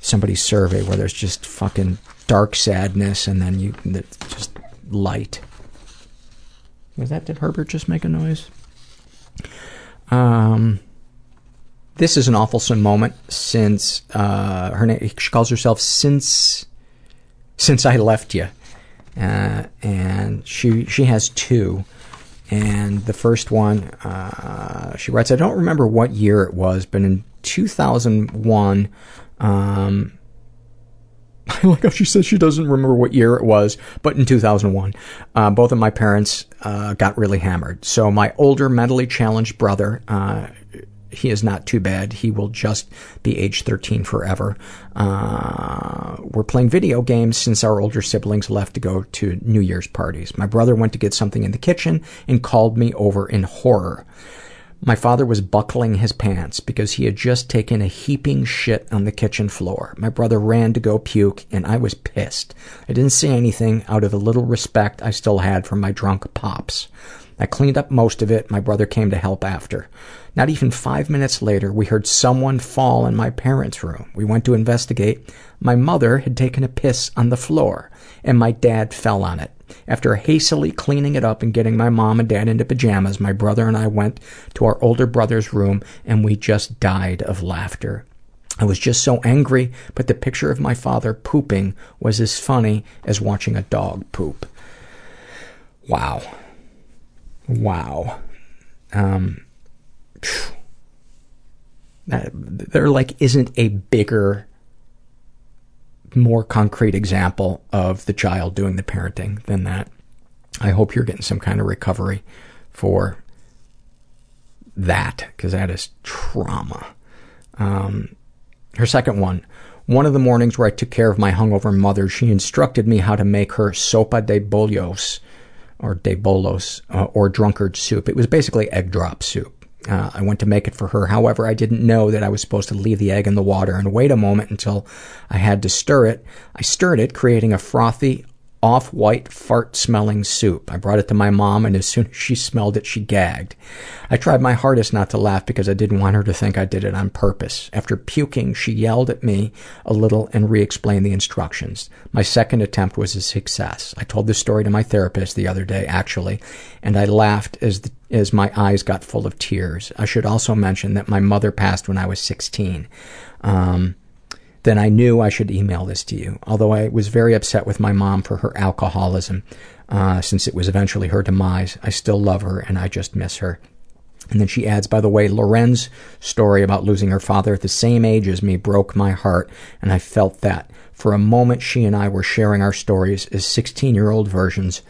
somebody's survey where there's just fucking dark sadness and then you, just light. Was that, did Herbert just make a noise? Um, this is an awful moment since uh, her name. She calls herself since since I left you, uh, and she she has two. And the first one, uh, she writes, I don't remember what year it was, but in 2001, um, I like how she says she doesn't remember what year it was, but in 2001, uh, both of my parents uh, got really hammered. So my older mentally challenged brother, uh, he is not too bad. He will just be age 13 forever. Uh, we're playing video games since our older siblings left to go to New Year's parties. My brother went to get something in the kitchen and called me over in horror. My father was buckling his pants because he had just taken a heaping shit on the kitchen floor. My brother ran to go puke, and I was pissed. I didn't say anything out of the little respect I still had for my drunk pops. I cleaned up most of it. My brother came to help after. Not even five minutes later, we heard someone fall in my parents' room. We went to investigate. My mother had taken a piss on the floor, and my dad fell on it. After hastily cleaning it up and getting my mom and dad into pajamas, my brother and I went to our older brother's room, and we just died of laughter. I was just so angry, but the picture of my father pooping was as funny as watching a dog poop. Wow. Wow. Um, there like isn't a bigger, more concrete example of the child doing the parenting than that. I hope you're getting some kind of recovery for that, because that is trauma. Um, her second one. One of the mornings where I took care of my hungover mother, she instructed me how to make her sopa de bollos, or de bolos, uh, or drunkard soup. It was basically egg drop soup. Uh, I went to make it for her. However, I didn't know that I was supposed to leave the egg in the water and wait a moment until I had to stir it. I stirred it, creating a frothy, off-white, fart-smelling soup. I brought it to my mom, and as soon as she smelled it, she gagged. I tried my hardest not to laugh because I didn't want her to think I did it on purpose. After puking, she yelled at me a little and re-explained the instructions. My second attempt was a success. I told this story to my therapist the other day, actually, and I laughed as the, as my eyes got full of tears. I should also mention that my mother passed when I was 16. Um, then I knew I should email this to you. Although I was very upset with my mom for her alcoholism, uh, since it was eventually her demise, I still love her and I just miss her. And then she adds, by the way, Loren's story about losing her father at the same age as me broke my heart, and I felt that. For a moment, she and I were sharing our stories as 16 year old versions,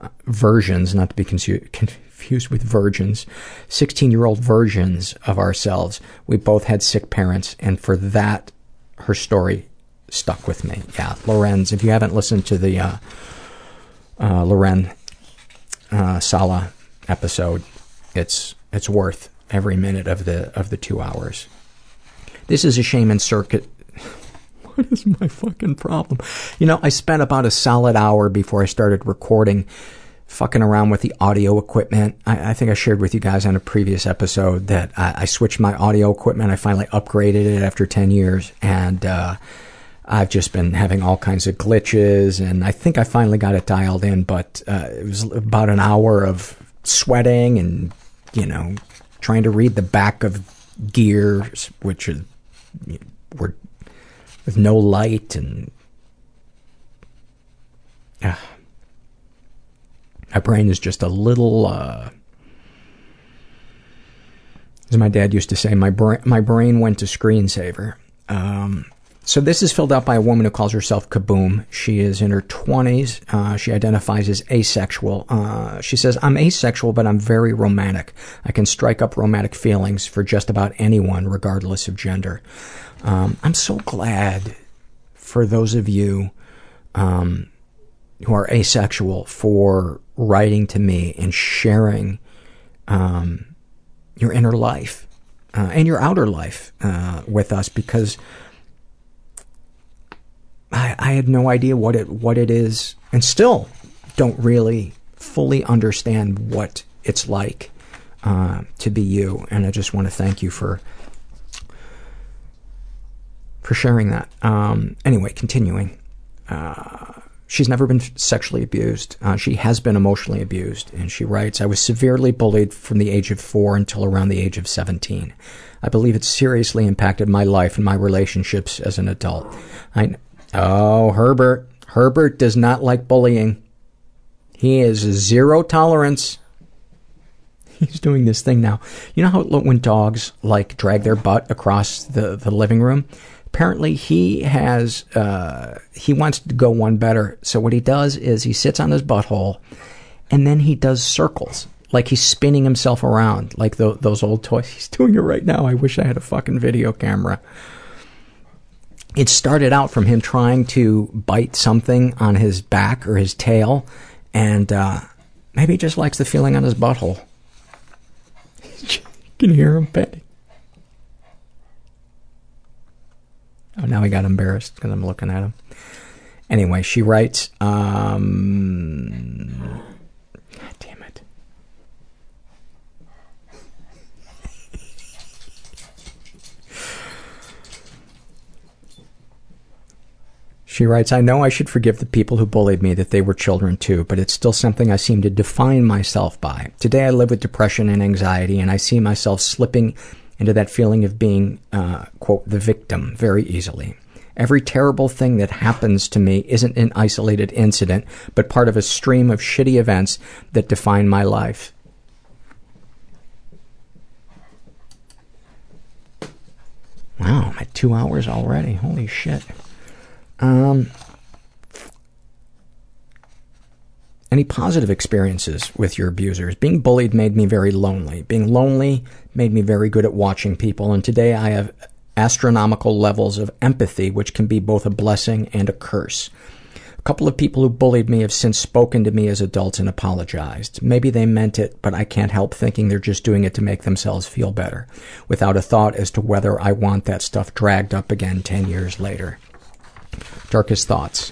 uh, versions, not to be consu- confused with virgins, 16 year old versions of ourselves. We both had sick parents, and for that, her story stuck with me. Yeah, Lorenz, if you haven't listened to the uh, uh, Loren uh, Sala episode, it's it's worth every minute of the of the two hours. This is a shame and circuit. what is my fucking problem? You know, I spent about a solid hour before I started recording fucking around with the audio equipment. I, I think I shared with you guys on a previous episode that I, I switched my audio equipment. I finally upgraded it after 10 years and, uh, I've just been having all kinds of glitches and I think I finally got it dialed in, but, uh, it was about an hour of sweating and, you know, trying to read the back of gears, which is, were with no light and, uh, my brain is just a little, uh, as my dad used to say, my brain, my brain went to screensaver. Um, so this is filled out by a woman who calls herself Kaboom. She is in her 20s. Uh, she identifies as asexual. Uh, she says, I'm asexual, but I'm very romantic. I can strike up romantic feelings for just about anyone, regardless of gender. Um, I'm so glad for those of you um, who are asexual for writing to me and sharing um, your inner life uh, and your outer life uh, with us because I, I had no idea what it what it is, and still don't really fully understand what it's like uh, to be you. And I just want to thank you for for sharing that. Um, anyway, continuing. Uh, she's never been sexually abused. Uh, she has been emotionally abused, and she writes, "I was severely bullied from the age of four until around the age of 17. I believe it seriously impacted my life and my relationships as an adult. I Oh, Herbert. Herbert does not like bullying. He is zero tolerance. He's doing this thing now. You know how when dogs like drag their butt across the, the living room? Apparently he has, uh, he wants to go one better. So what he does is he sits on his butthole and then he does circles. Like he's spinning himself around like the, those old toys. He's doing it right now. I wish I had a fucking video camera it started out from him trying to bite something on his back or his tail, and uh, maybe he just likes the feeling on his butthole. you can hear him panting. Oh, now he got embarrassed because I'm looking at him. Anyway, she writes, um, God damn it. She writes, I know I should forgive the people who bullied me that they were children too, but it's still something I seem to define myself by. Today I live with depression and anxiety, and I see myself slipping into that feeling of being, uh, quote, the victim very easily. Every terrible thing that happens to me isn't an isolated incident, but part of a stream of shitty events that define my life. Wow, I'm at two hours already. Holy shit. Um, any positive experiences with your abusers? Being bullied made me very lonely. Being lonely made me very good at watching people, and today I have astronomical levels of empathy, which can be both a blessing and a curse. A couple of people who bullied me have since spoken to me as adults and apologized. Maybe they meant it, but I can't help thinking they're just doing it to make themselves feel better, without a thought as to whether I want that stuff dragged up again 10 years later. Darkest thoughts.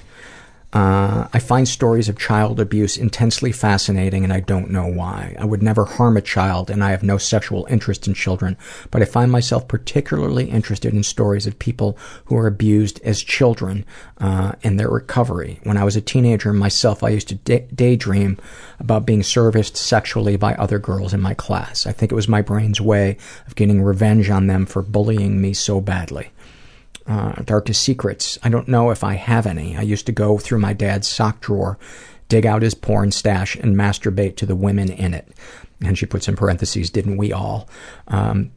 Uh, I find stories of child abuse intensely fascinating and I don't know why. I would never harm a child and I have no sexual interest in children, but I find myself particularly interested in stories of people who are abused as children uh, and their recovery. When I was a teenager myself, I used to day- daydream about being serviced sexually by other girls in my class. I think it was my brain's way of getting revenge on them for bullying me so badly. Uh, darkest secrets. I don't know if I have any. I used to go through my dad's sock drawer, dig out his porn stash, and masturbate to the women in it. And she puts in parentheses, didn't we all? Um,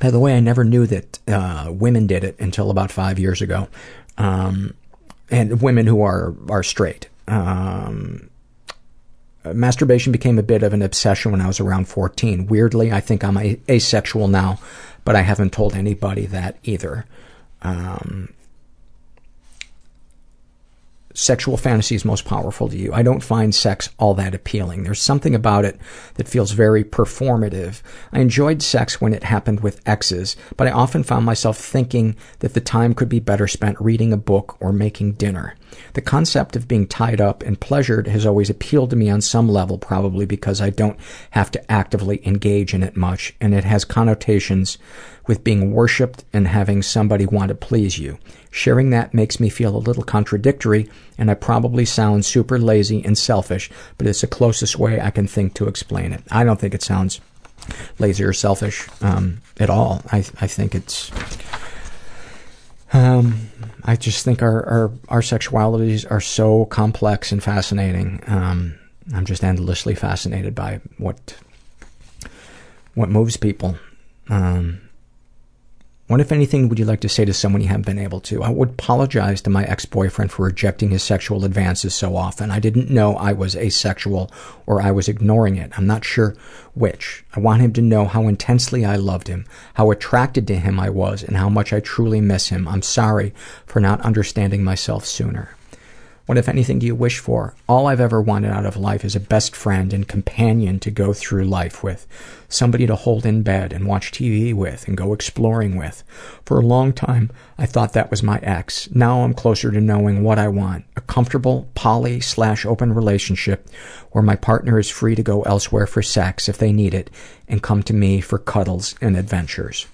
by the way, I never knew that uh, women did it until about five years ago. Um, and women who are, are straight. Um, masturbation became a bit of an obsession when I was around 14. Weirdly, I think I'm asexual now, but I haven't told anybody that either. Um, sexual fantasies most powerful to you? I don't find sex all that appealing. There's something about it that feels very performative. I enjoyed sex when it happened with exes, but I often found myself thinking that the time could be better spent reading a book or making dinner. The concept of being tied up and pleasured has always appealed to me on some level, probably because I don't have to actively engage in it much, and it has connotations with being worshipped and having somebody want to please you. Sharing that makes me feel a little contradictory, and I probably sound super lazy and selfish, but it's the closest way I can think to explain it. I don't think it sounds lazy or selfish um, at all. I, I think it's. Um, I just think our, our, our sexualities are so complex and fascinating. Um, I'm just endlessly fascinated by what what moves people. Um, what, if anything, would you like to say to someone you haven't been able to? I would apologize to my ex-boyfriend for rejecting his sexual advances so often. I didn't know I was asexual or I was ignoring it. I'm not sure which. I want him to know how intensely I loved him, how attracted to him I was, and how much I truly miss him. I'm sorry for not understanding myself sooner. What, if anything, do you wish for? All I've ever wanted out of life is a best friend and companion to go through life with. Somebody to hold in bed and watch TV with and go exploring with. For a long time, I thought that was my ex. Now I'm closer to knowing what I want. A comfortable, poly slash open relationship where my partner is free to go elsewhere for sex if they need it and come to me for cuddles and adventures.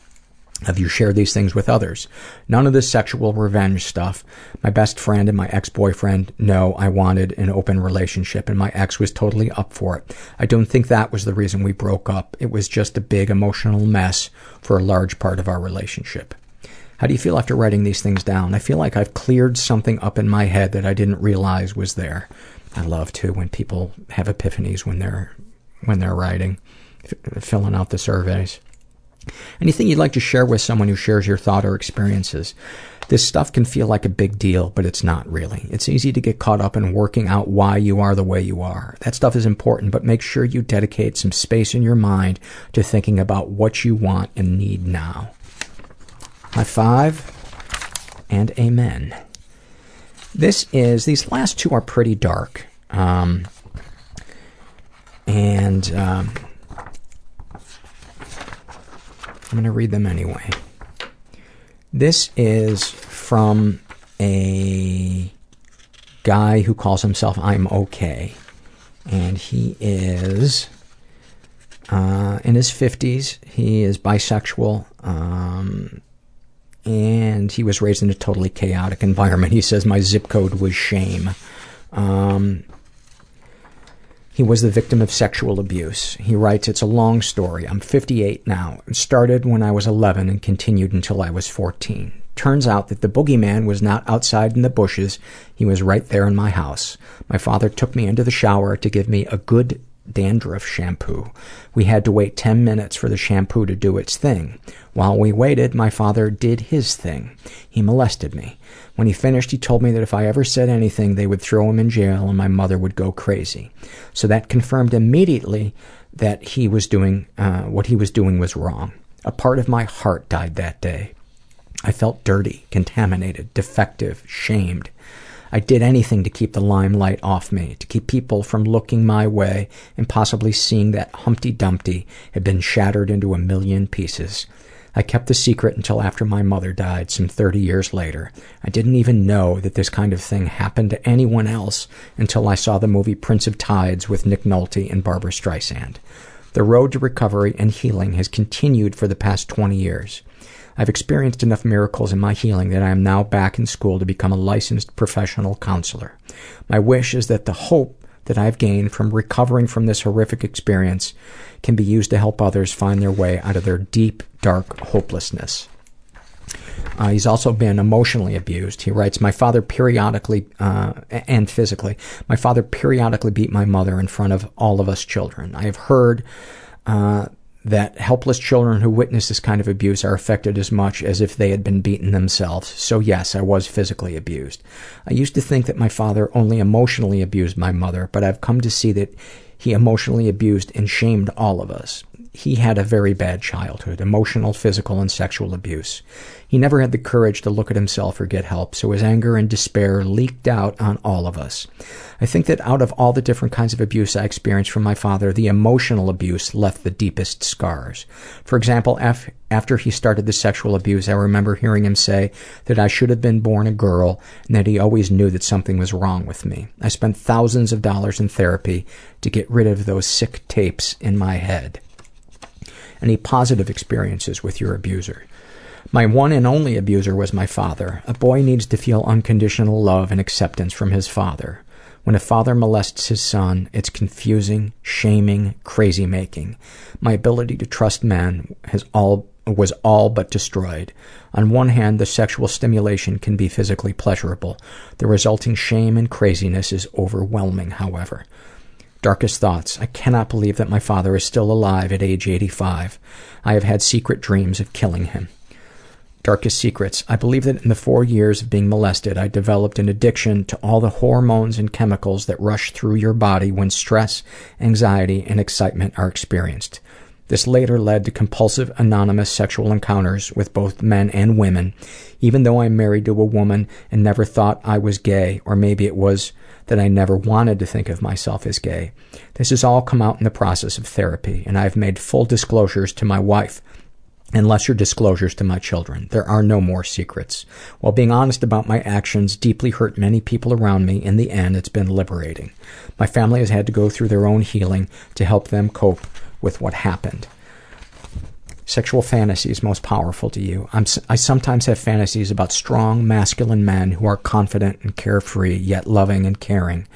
Have you shared these things with others? None of this sexual revenge stuff. My best friend and my ex-boyfriend know I wanted an open relationship and my ex was totally up for it. I don't think that was the reason we broke up. It was just a big emotional mess for a large part of our relationship. How do you feel after writing these things down? I feel like I've cleared something up in my head that I didn't realize was there. I love to when people have epiphanies when they're when they're writing, f- filling out the surveys. Anything you'd like to share with someone who shares your thought or experiences? This stuff can feel like a big deal, but it's not really. It's easy to get caught up in working out why you are the way you are. That stuff is important, but make sure you dedicate some space in your mind to thinking about what you want and need now. High five and amen. This is, these last two are pretty dark. Um, and, um, I'm going to read them anyway. This is from a guy who calls himself I'm Okay. And he is uh, in his 50s. He is bisexual. Um, and he was raised in a totally chaotic environment. He says, My zip code was shame. Um, he was the victim of sexual abuse. He writes, It's a long story. I'm 58 now. It started when I was 11 and continued until I was 14. Turns out that the boogeyman was not outside in the bushes. He was right there in my house. My father took me into the shower to give me a good dandruff shampoo. We had to wait 10 minutes for the shampoo to do its thing. While we waited, my father did his thing. He molested me. When he finished, he told me that if I ever said anything, they would throw him in jail and my mother would go crazy. So that confirmed immediately that he was doing, uh, what he was doing was wrong. A part of my heart died that day. I felt dirty, contaminated, defective, shamed. I did anything to keep the limelight off me, to keep people from looking my way and possibly seeing that Humpty Dumpty had been shattered into a million pieces. I kept the secret until after my mother died, some 30 years later. I didn't even know that this kind of thing happened to anyone else until I saw the movie Prince of Tides with Nick Nolte and Barbra Streisand. The road to recovery and healing has continued for the past 20 years. I've experienced enough miracles in my healing that I am now back in school to become a licensed professional counselor. My wish is that the hope that I've gained from recovering from this horrific experience can be used to help others find their way out of their deep, dark hopelessness. Uh, he's also been emotionally abused. He writes, My father periodically, uh, and physically, my father periodically beat my mother in front of all of us children. I have heard uh, that helpless children who witness this kind of abuse are affected as much as if they had been beaten themselves. So yes, I was physically abused. I used to think that my father only emotionally abused my mother, but I've come to see that he emotionally abused and shamed all of us. he had a very bad childhood emotional, physical, and sexual abuse. He never had the courage to look at himself or get help, so his anger and despair leaked out on all of us. I think that out of all the different kinds of abuse I experienced from my father, the emotional abuse left the deepest scars. For example, af- after he started the sexual abuse, I remember hearing him say that I should have been born a girl and that he always knew that something was wrong with me. I spent thousands of dollars in therapy to get rid of those sick tapes in my head. Any positive experiences with your abuser? My one and only abuser was my father. A boy needs to feel unconditional love and acceptance from his father. When a father molests his son, it's confusing, shaming, crazy making. My ability to trust men has all was all but destroyed. On one hand, the sexual stimulation can be physically pleasurable. The resulting shame and craziness is overwhelming, however. Darkest thoughts. I cannot believe that my father is still alive at age 85. I have had secret dreams of killing him. Darkest secrets. I believe that in the four years of being molested, I developed an addiction to all the hormones and chemicals that rush through your body when stress, anxiety, and excitement are experienced. This later led to compulsive anonymous sexual encounters with both men and women, even though I'm married to a woman and never thought I was gay, or maybe it was that I never wanted to think of myself as gay. This has all come out in the process of therapy, and I've made full disclosures to my wife and lesser disclosures to my children. There are no more secrets. While being honest about my actions deeply hurt many people around me, in the end it's been liberating. My family has had to go through their own healing to help them cope with what happened. Sexual fantasies most powerful to you. I'm, I sometimes have fantasies about strong, masculine men who are confident and carefree, yet loving and caring.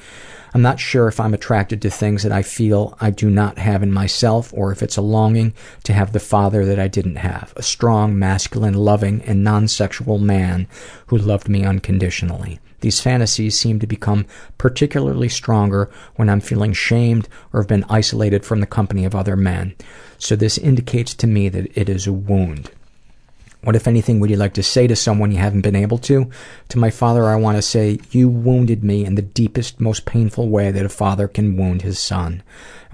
I'm not sure if I'm attracted to things that I feel I do not have in myself or if it's a longing to have the father that I didn't have. A strong, masculine, loving, and non-sexual man who loved me unconditionally. These fantasies seem to become particularly stronger when I'm feeling shamed or have been isolated from the company of other men. So this indicates to me that it is a wound. What, if anything, would you like to say to someone you haven't been able to? To my father, I want to say, You wounded me in the deepest, most painful way that a father can wound his son.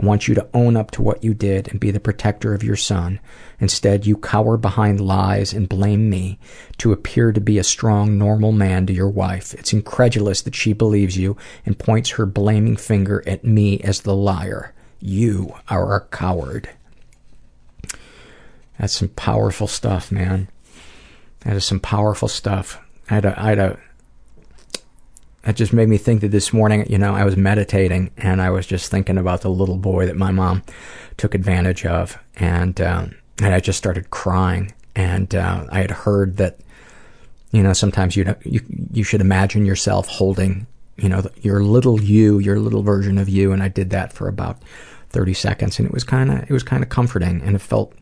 I want you to own up to what you did and be the protector of your son. Instead, you cower behind lies and blame me to appear to be a strong, normal man to your wife. It's incredulous that she believes you and points her blaming finger at me as the liar. You are a coward. That's some powerful stuff, man. That is some powerful stuff. I had a, I had a, that just made me think that this morning, you know, I was meditating and I was just thinking about the little boy that my mom took advantage of, and um, and I just started crying. And uh, I had heard that, you know, sometimes you you you should imagine yourself holding, you know, your little you, your little version of you, and I did that for about thirty seconds, and it was kind of it was kind of comforting, and it felt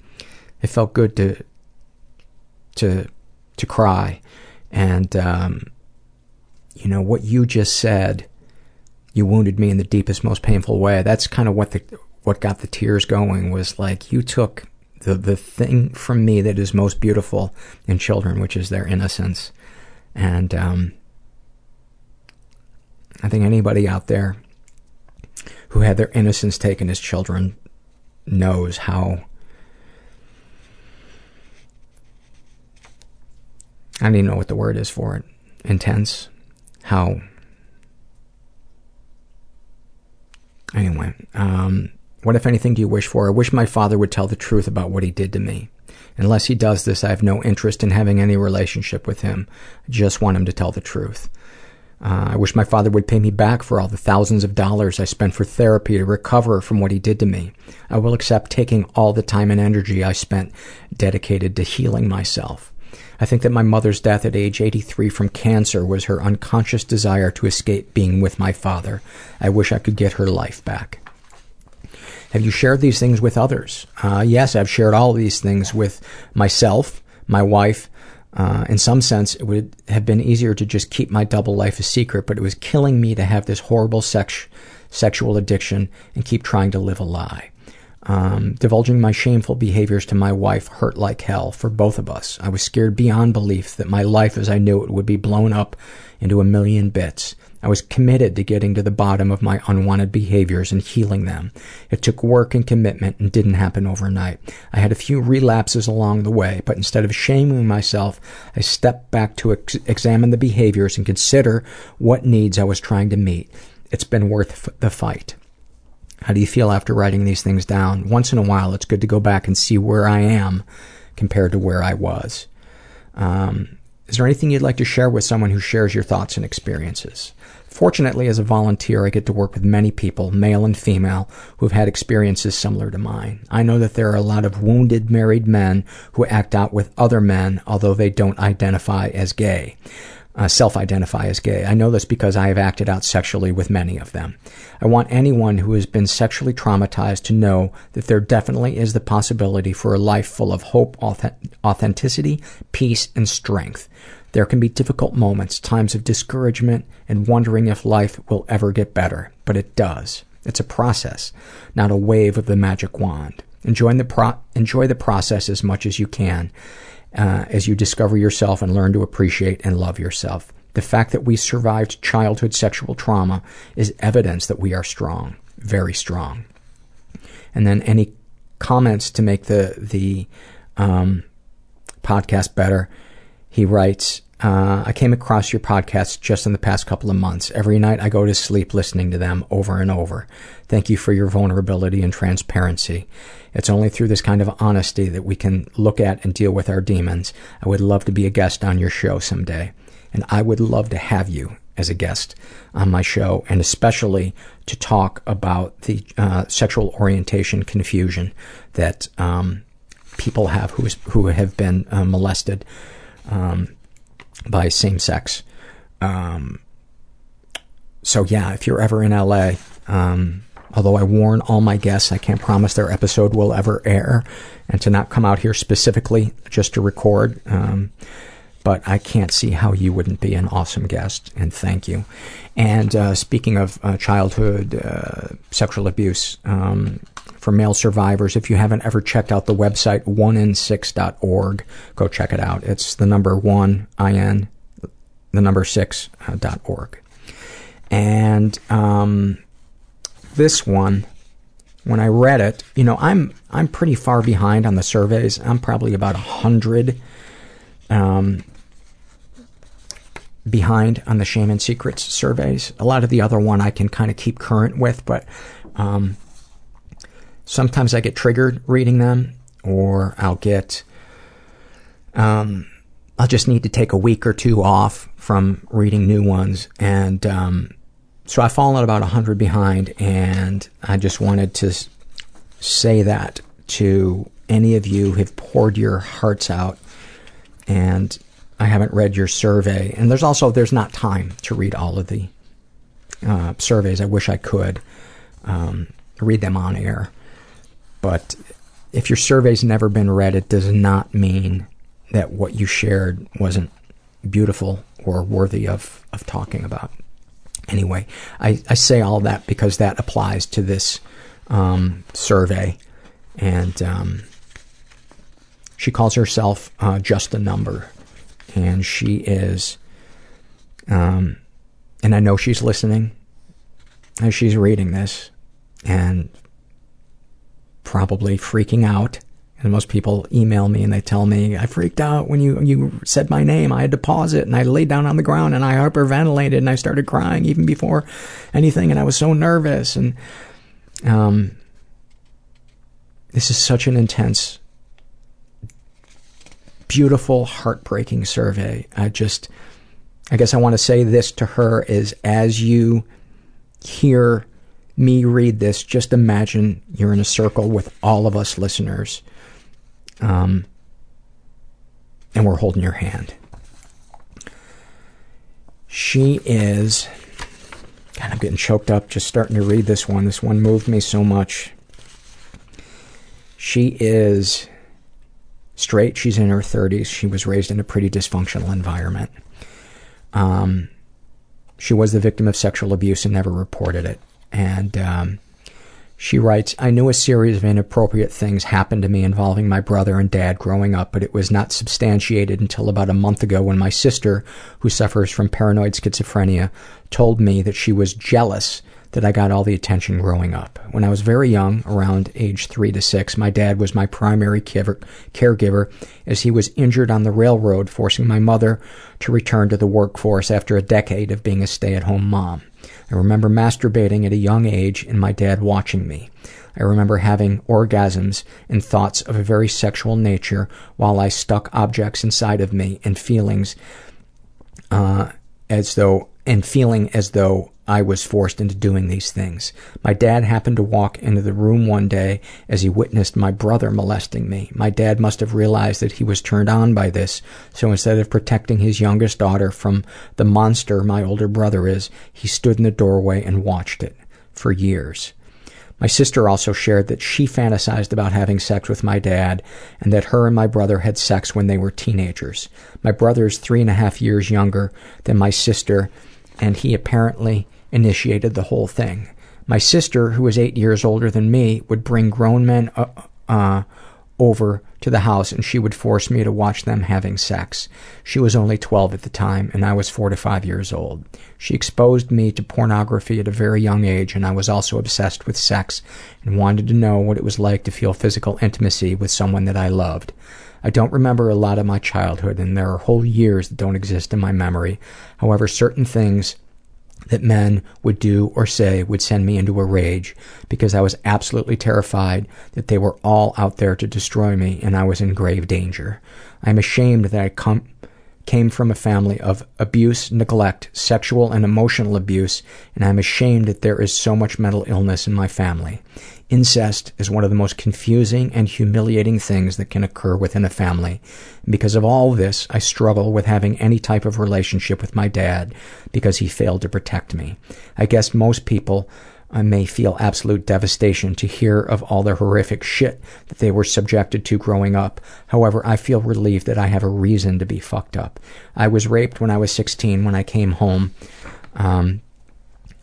it felt good to to to cry. And, um, you know, what you just said, you wounded me in the deepest, most painful way. That's kind of what the, what got the tears going was like, you took the, the thing from me that is most beautiful in children, which is their innocence. And, um, I think anybody out there who had their innocence taken as children knows how I don't even know what the word is for it. Intense. How. Anyway, um, what if anything do you wish for? I wish my father would tell the truth about what he did to me. Unless he does this, I have no interest in having any relationship with him. I just want him to tell the truth. Uh, I wish my father would pay me back for all the thousands of dollars I spent for therapy to recover from what he did to me. I will accept taking all the time and energy I spent dedicated to healing myself. I think that my mother's death at age 83 from cancer was her unconscious desire to escape being with my father. I wish I could get her life back. Have you shared these things with others? Uh, yes, I've shared all these things with myself, my wife. Uh, in some sense, it would have been easier to just keep my double life a secret, but it was killing me to have this horrible sex- sexual addiction and keep trying to live a lie. Um, divulging my shameful behaviors to my wife hurt like hell for both of us. I was scared beyond belief that my life as I knew it would be blown up into a million bits. I was committed to getting to the bottom of my unwanted behaviors and healing them. It took work and commitment and didn't happen overnight. I had a few relapses along the way, but instead of shaming myself, I stepped back to ex- examine the behaviors and consider what needs I was trying to meet. It's been worth f- the fight. How do you feel after writing these things down? Once in a while, it's good to go back and see where I am compared to where I was. Um, is there anything you'd like to share with someone who shares your thoughts and experiences? Fortunately, as a volunteer, I get to work with many people, male and female, who have had experiences similar to mine. I know that there are a lot of wounded married men who act out with other men, although they don't identify as gay. Uh, self-identify as gay. I know this because I have acted out sexually with many of them. I want anyone who has been sexually traumatized to know that there definitely is the possibility for a life full of hope, auth- authenticity, peace, and strength. There can be difficult moments, times of discouragement, and wondering if life will ever get better. But it does. It's a process, not a wave of the magic wand. Enjoy the, pro- enjoy the process as much as you can uh, as you discover yourself and learn to appreciate and love yourself. The fact that we survived childhood sexual trauma is evidence that we are strong, very strong. And then any comments to make the the um, podcast better. He writes, uh, I came across your podcast just in the past couple of months. Every night I go to sleep listening to them over and over. Thank you for your vulnerability and transparency. It's only through this kind of honesty that we can look at and deal with our demons. I would love to be a guest on your show someday. And I would love to have you as a guest on my show, and especially to talk about the uh, sexual orientation confusion that um, people have who, is, who have been uh, molested um, by same sex. Um, so yeah, if you're ever in LA, um, although I warn all my guests, I can't promise their episode will ever air, and to not come out here specifically just to record. Um, but I can't see how you wouldn't be an awesome guest, and thank you. And uh, speaking of uh, childhood uh, sexual abuse, um, for male survivors, if you haven't ever checked out the website onein6.org, go check it out. It's the number one, in, the number six, uh, dot org. And um, this one, when I read it, you know, I'm I'm pretty far behind on the surveys. I'm probably about a hundred um, behind on the shame and secrets surveys. A lot of the other one I can kind of keep current with, but um, sometimes I get triggered reading them, or I'll get um, I'll just need to take a week or two off from reading new ones, and um, so I've fallen about a hundred behind, and I just wanted to say that to any of you who've poured your hearts out, and I haven't read your survey, and there's also there's not time to read all of the uh, surveys. I wish I could um, read them on air, but if your survey's never been read, it does not mean that what you shared wasn't beautiful or worthy of, of talking about. Anyway, I, I say all that because that applies to this um, survey. And um, she calls herself uh, just a number. And she is, um, and I know she's listening as she's reading this and probably freaking out. And most people email me and they tell me, I freaked out when you, you said my name. I had to pause it and I laid down on the ground and I hyperventilated and I started crying even before anything and I was so nervous. And, um, this is such an intense, beautiful, heartbreaking survey. I just, I guess I want to say this to her is as you hear me read this, just imagine you're in a circle with all of us listeners. Um, and we're holding your hand. She is. God, I'm getting choked up just starting to read this one. This one moved me so much. She is straight. She's in her 30s. She was raised in a pretty dysfunctional environment. Um, she was the victim of sexual abuse and never reported it. And um, She writes, I knew a series of inappropriate things happened to me involving my brother and dad growing up, but it was not substantiated until about a month ago when my sister, who suffers from paranoid schizophrenia, told me that she was jealous that I got all the attention growing up. When I was very young, around age three to six, my dad was my primary caregiver, caregiver as he was injured on the railroad, forcing my mother to return to the workforce after a decade of being a stay at home mom. I remember masturbating at a young age and my dad watching me. I remember having orgasms and thoughts of a very sexual nature while I stuck objects inside of me and feelings uh, as though and feeling as though I was forced into doing these things. My dad happened to walk into the room one day as he witnessed my brother molesting me. My dad must have realized that he was turned on by this, so instead of protecting his youngest daughter from the monster my older brother is, he stood in the doorway and watched it for years. My sister also shared that she fantasized about having sex with my dad and that her and my brother had sex when they were teenagers. My brother is three and a half years younger than my sister, and he apparently initiated the whole thing. My sister, who was eight years older than me, would bring grown men uh, uh, over to the house and she would force me to watch them having sex. She was only 12 at the time and I was 4 to 5 years old. She exposed me to pornography at a very young age and I was also obsessed with sex and wanted to know what it was like to feel physical intimacy with someone that I loved. I don't remember a lot of my childhood and there are whole years that don't exist in my memory. However, certain things that men would do or say would send me into a rage because I was absolutely terrified that they were all out there to destroy me and I was in grave danger. I am ashamed that I come, came from a family of abuse, neglect, sexual and emotional abuse, and I'm ashamed that there is so much mental illness in my family. Incest is one of the most confusing and humiliating things that can occur within a family. Because of all this, I struggle with having any type of relationship with my dad because he failed to protect me. I guess most people uh, may feel absolute devastation to hear of all the horrific shit that they were subjected to growing up. However, I feel relieved that I have a reason to be fucked up. I was raped when I was 16 when I came home. Um,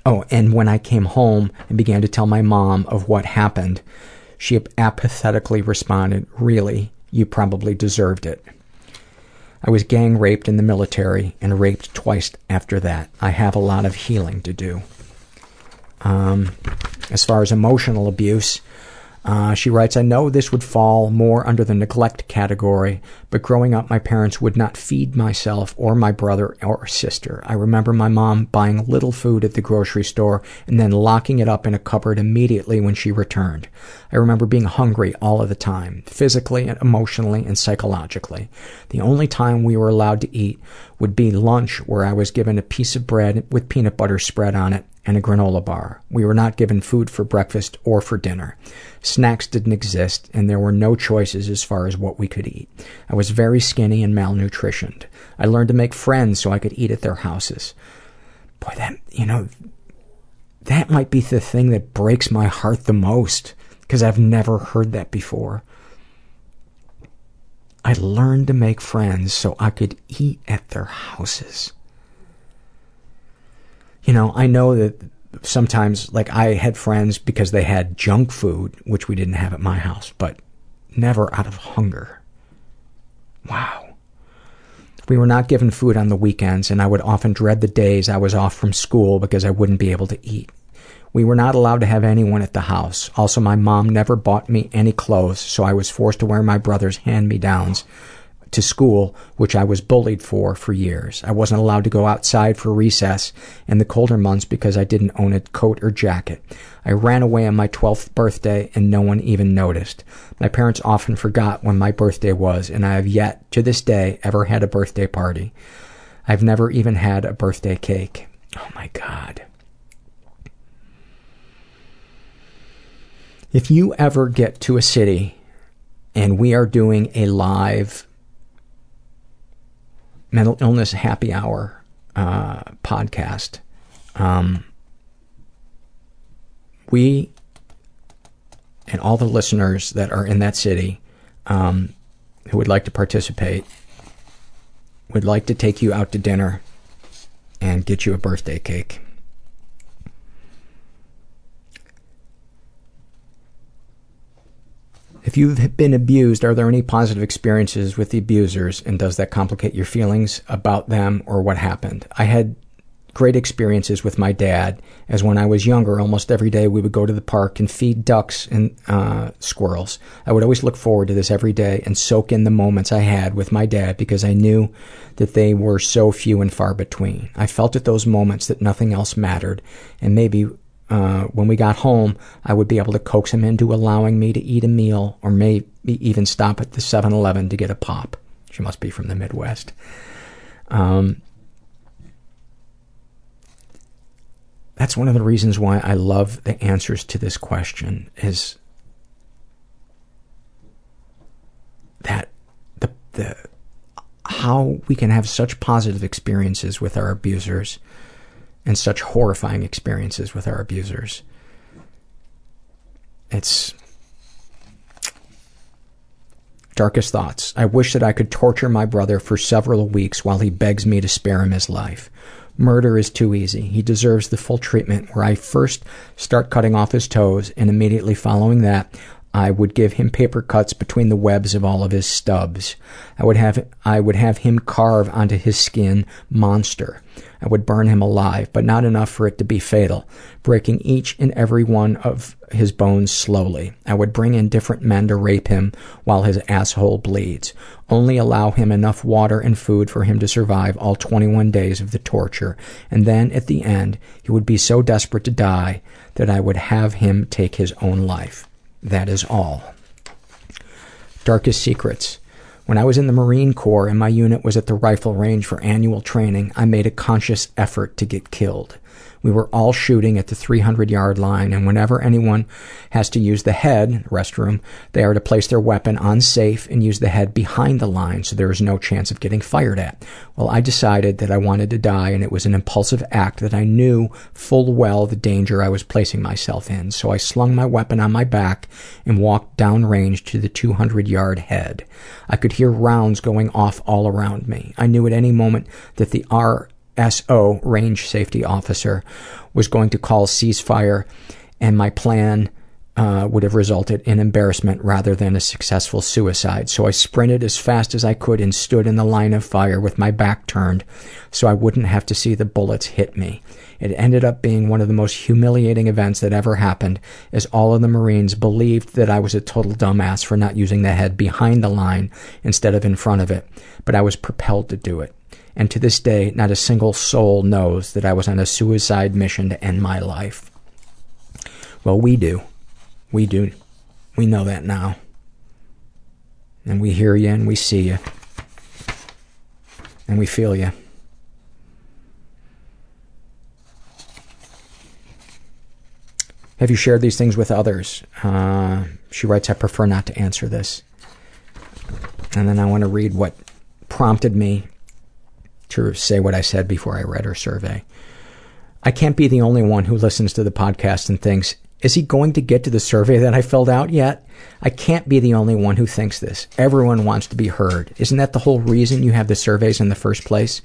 Oh, and when I came home and began to tell my mom of what happened, she apathetically responded, Really? You probably deserved it. I was gang raped in the military and raped twice after that. I have a lot of healing to do. Um, as far as emotional abuse, uh, she writes, I know this would fall more under the neglect category, but growing up, my parents would not feed myself or my brother or sister. I remember my mom buying little food at the grocery store and then locking it up in a cupboard immediately when she returned. I remember being hungry all of the time, physically and emotionally and psychologically. The only time we were allowed to eat would be lunch, where I was given a piece of bread with peanut butter spread on it and a granola bar. We were not given food for breakfast or for dinner. Snacks didn't exist, and there were no choices as far as what we could eat. I was very skinny and malnutritioned. I learned to make friends so I could eat at their houses. Boy, that, you know, that might be the thing that breaks my heart the most, because I've never heard that before. I learned to make friends so I could eat at their houses. You know, I know that sometimes, like, I had friends because they had junk food, which we didn't have at my house, but never out of hunger. Wow. We were not given food on the weekends, and I would often dread the days I was off from school because I wouldn't be able to eat. We were not allowed to have anyone at the house. Also, my mom never bought me any clothes, so I was forced to wear my brother's hand me downs to school, which I was bullied for for years. I wasn't allowed to go outside for recess in the colder months because I didn't own a coat or jacket. I ran away on my 12th birthday and no one even noticed. My parents often forgot when my birthday was, and I have yet, to this day, ever had a birthday party. I've never even had a birthday cake. Oh my god. If you ever get to a city and we are doing a live mental illness happy hour uh, podcast, um, we and all the listeners that are in that city um, who would like to participate would like to take you out to dinner and get you a birthday cake. If you've been abused, are there any positive experiences with the abusers, and does that complicate your feelings about them or what happened? I had great experiences with my dad, as when I was younger, almost every day we would go to the park and feed ducks and uh, squirrels. I would always look forward to this every day and soak in the moments I had with my dad because I knew that they were so few and far between. I felt at those moments that nothing else mattered, and maybe uh, when we got home, I would be able to coax him into allowing me to eat a meal or maybe even stop at the 7 Eleven to get a pop. She must be from the Midwest. Um, that's one of the reasons why I love the answers to this question is that the the how we can have such positive experiences with our abusers and such horrifying experiences with our abusers. It's darkest thoughts. I wish that I could torture my brother for several weeks while he begs me to spare him his life. Murder is too easy. He deserves the full treatment where I first start cutting off his toes and immediately following that I would give him paper cuts between the webs of all of his stubs. I would have I would have him carve onto his skin monster. I would burn him alive, but not enough for it to be fatal, breaking each and every one of his bones slowly. I would bring in different men to rape him while his asshole bleeds. Only allow him enough water and food for him to survive all 21 days of the torture, and then at the end, he would be so desperate to die that I would have him take his own life. That is all. Darkest secrets. When I was in the Marine Corps and my unit was at the rifle range for annual training, I made a conscious effort to get killed. We were all shooting at the 300 yard line, and whenever anyone has to use the head, restroom, they are to place their weapon on safe and use the head behind the line so there is no chance of getting fired at. Well, I decided that I wanted to die, and it was an impulsive act that I knew full well the danger I was placing myself in, so I slung my weapon on my back and walked downrange to the 200 yard head. I could hear rounds going off all around me. I knew at any moment that the R SO, range safety officer, was going to call ceasefire, and my plan uh, would have resulted in embarrassment rather than a successful suicide. So I sprinted as fast as I could and stood in the line of fire with my back turned so I wouldn't have to see the bullets hit me. It ended up being one of the most humiliating events that ever happened, as all of the Marines believed that I was a total dumbass for not using the head behind the line instead of in front of it, but I was propelled to do it and to this day, not a single soul knows that I was on a suicide mission to end my life. Well, we do. We do. We know that now. And we hear you and we see you. And we feel you. Have you shared these things with others? Uh, she writes, I prefer not to answer this. And then I want to read what prompted me to say what I said before I read her survey. I can't be the only one who listens to the podcast and thinks, is he going to get to the survey that I filled out yet? I can't be the only one who thinks this. Everyone wants to be heard. Isn't that the whole reason you have the surveys in the first place?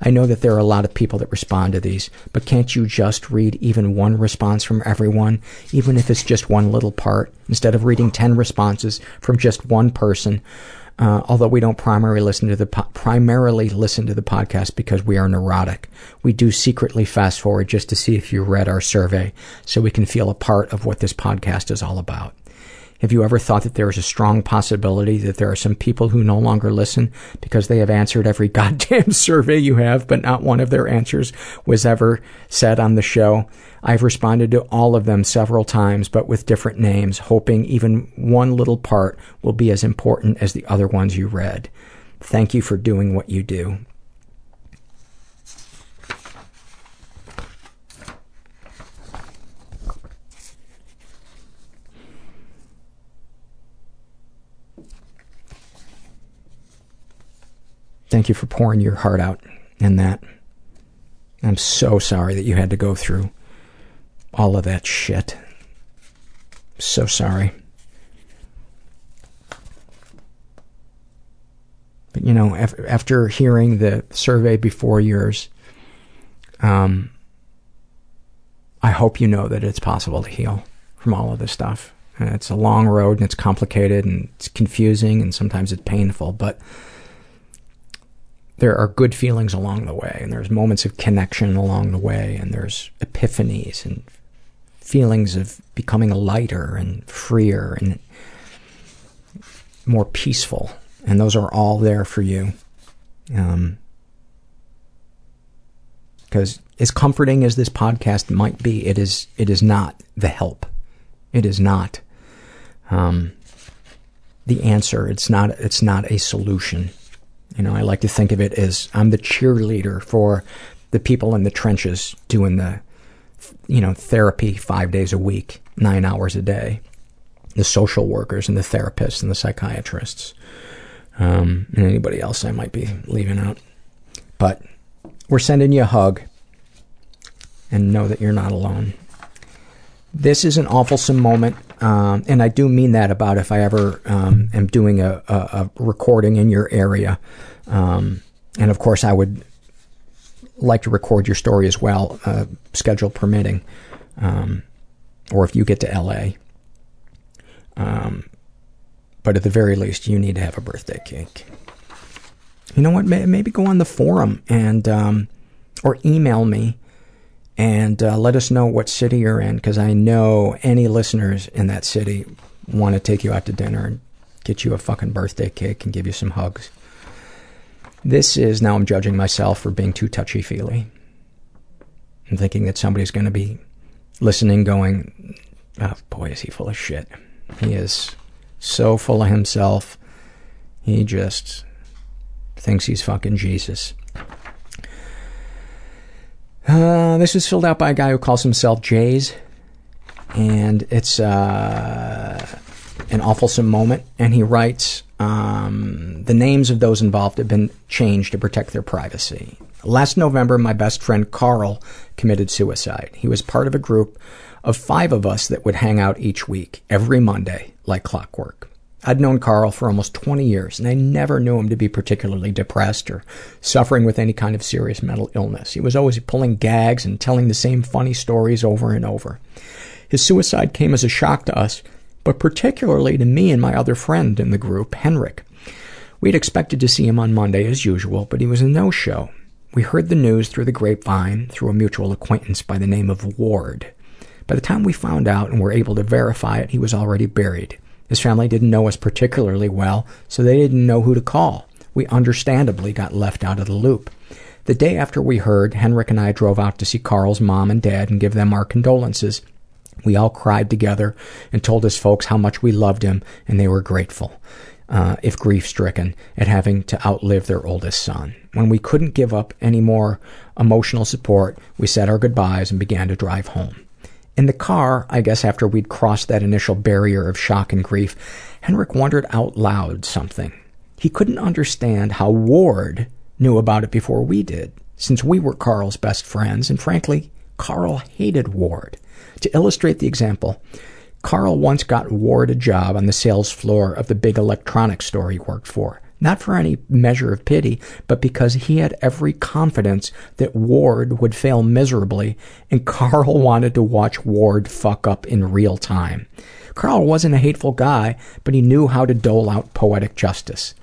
I know that there are a lot of people that respond to these, but can't you just read even one response from everyone, even if it's just one little part, instead of reading 10 responses from just one person uh, although we don't primarily listen to the po- primarily listen to the podcast because we are neurotic, we do secretly fast forward just to see if you read our survey, so we can feel a part of what this podcast is all about. Have you ever thought that there is a strong possibility that there are some people who no longer listen because they have answered every goddamn survey you have, but not one of their answers was ever said on the show? I've responded to all of them several times, but with different names, hoping even one little part will be as important as the other ones you read. Thank you for doing what you do. Thank you for pouring your heart out in that. I'm so sorry that you had to go through all of that shit. So sorry. But you know, af- after hearing the survey before yours, um, I hope you know that it's possible to heal from all of this stuff. And it's a long road and it's complicated and it's confusing and sometimes it's painful, but there are good feelings along the way and there's moments of connection along the way and there's epiphanies and feelings of becoming lighter and freer and more peaceful. And those are all there for you. Um, because as comforting as this podcast might be it is it is not the help. It is not um, the answer. It's not it's not a solution you know, I like to think of it as I'm the cheerleader for the people in the trenches doing the, you know, therapy five days a week, nine hours a day. The social workers and the therapists and the psychiatrists. Um, and anybody else I might be leaving out. But we're sending you a hug and know that you're not alone. This is an awfulsome moment, um, and I do mean that about if I ever um, am doing a, a, a recording in your area. Um, and of course, I would like to record your story as well, uh, schedule permitting, um, or if you get to LA. Um, but at the very least, you need to have a birthday cake. You know what? Maybe go on the forum and um, or email me and uh, let us know what city you're in because I know any listeners in that city want to take you out to dinner and get you a fucking birthday cake and give you some hugs. This is now I'm judging myself for being too touchy feely. I'm thinking that somebody's going to be listening, going, oh boy, is he full of shit. He is so full of himself. He just thinks he's fucking Jesus. Uh, this is filled out by a guy who calls himself Jays. And it's uh, an awfulsome moment. And he writes um, The names of those involved have been changed to protect their privacy. Last November, my best friend Carl committed suicide. He was part of a group of five of us that would hang out each week, every Monday, like clockwork. I'd known Carl for almost 20 years, and I never knew him to be particularly depressed or suffering with any kind of serious mental illness. He was always pulling gags and telling the same funny stories over and over. His suicide came as a shock to us, but particularly to me and my other friend in the group, Henrik. We'd expected to see him on Monday as usual, but he was a no-show. We heard the news through the grapevine through a mutual acquaintance by the name of Ward. By the time we found out and were able to verify it, he was already buried. His family didn't know us particularly well, so they didn't know who to call. We understandably got left out of the loop. The day after we heard, Henrik and I drove out to see Carl's mom and dad and give them our condolences. We all cried together and told his folks how much we loved him and they were grateful, uh, if grief stricken, at having to outlive their oldest son. When we couldn't give up any more emotional support, we said our goodbyes and began to drive home. In the car, I guess after we'd crossed that initial barrier of shock and grief, Henrik wondered out loud something. He couldn't understand how Ward knew about it before we did, since we were Carl's best friends, and frankly, Carl hated Ward. To illustrate the example, Carl once got Ward a job on the sales floor of the big electronics store he worked for. Not for any measure of pity, but because he had every confidence that Ward would fail miserably, and Carl wanted to watch Ward fuck up in real time. Carl wasn't a hateful guy, but he knew how to dole out poetic justice.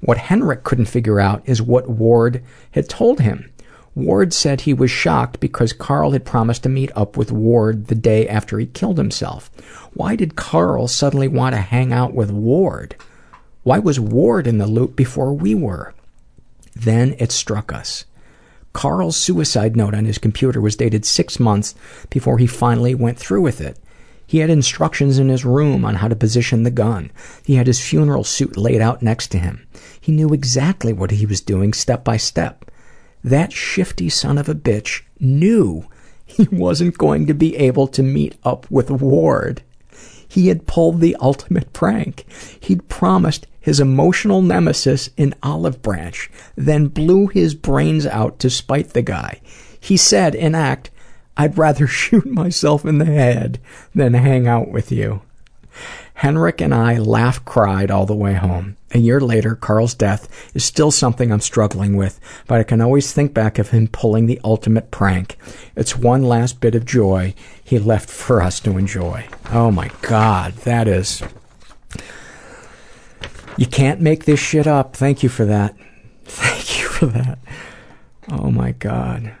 What Henrik couldn't figure out is what Ward had told him. Ward said he was shocked because Carl had promised to meet up with Ward the day after he killed himself. Why did Carl suddenly want to hang out with Ward? Why was Ward in the loop before we were? Then it struck us. Carl's suicide note on his computer was dated six months before he finally went through with it. He had instructions in his room on how to position the gun. He had his funeral suit laid out next to him. He knew exactly what he was doing step by step. That shifty son of a bitch knew he wasn't going to be able to meet up with Ward. He had pulled the ultimate prank. He'd promised his emotional nemesis an olive branch, then blew his brains out to spite the guy. He said in act, I'd rather shoot myself in the head than hang out with you. Henrik and I laugh cried all the way home. A year later, Carl's death is still something I'm struggling with, but I can always think back of him pulling the ultimate prank. It's one last bit of joy he left for us to enjoy. Oh my god, that is. You can't make this shit up. Thank you for that. Thank you for that. Oh my god.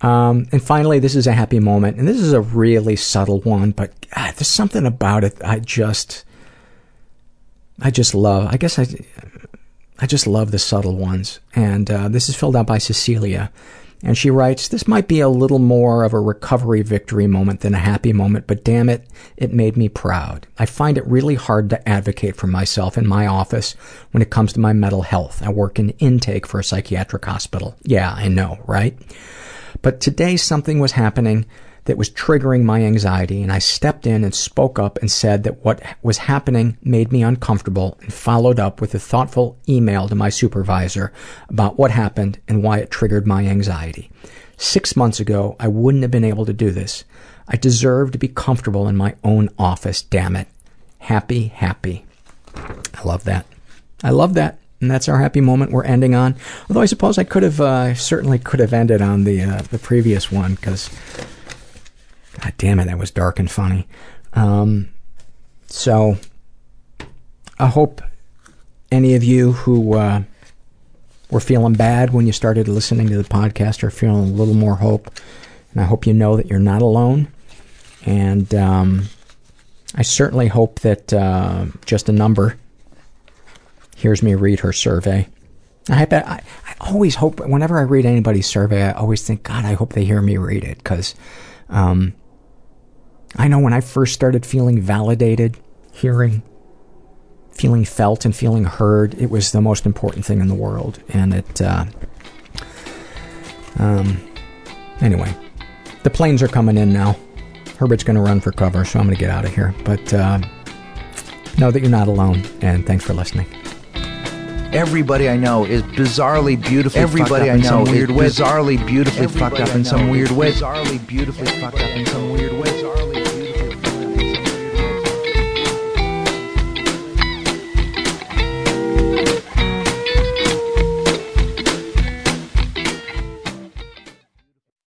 Um, and finally, this is a happy moment, and this is a really subtle one, but God, there's something about it I just, I just love. I guess I, I just love the subtle ones. And uh, this is filled out by Cecilia, and she writes, "This might be a little more of a recovery victory moment than a happy moment, but damn it, it made me proud. I find it really hard to advocate for myself in my office when it comes to my mental health. I work in intake for a psychiatric hospital. Yeah, I know, right?" But today something was happening that was triggering my anxiety, and I stepped in and spoke up and said that what was happening made me uncomfortable and followed up with a thoughtful email to my supervisor about what happened and why it triggered my anxiety. Six months ago, I wouldn't have been able to do this. I deserve to be comfortable in my own office, damn it. Happy, happy. I love that. I love that. And that's our happy moment we're ending on. Although I suppose I could have, uh, certainly could have ended on the uh, the previous one because, god damn it, that was dark and funny. Um, so, I hope any of you who uh, were feeling bad when you started listening to the podcast are feeling a little more hope. And I hope you know that you're not alone. And um, I certainly hope that uh, just a number hears me read her survey. I I, I always hope whenever I read anybody's survey, I always think, God, I hope they hear me read it because um, I know when I first started feeling validated, hearing, feeling felt, and feeling heard, it was the most important thing in the world. And it, uh, um, anyway, the planes are coming in now. Herbert's going to run for cover, so I'm going to get out of here. But uh, know that you're not alone, and thanks for listening. Everybody I know is bizarrely beautifully Everybody fucked up I in some know is weird bizarrely beautifully fucked up in some weird way. Bizarrely beautifully fucked up in some weird way.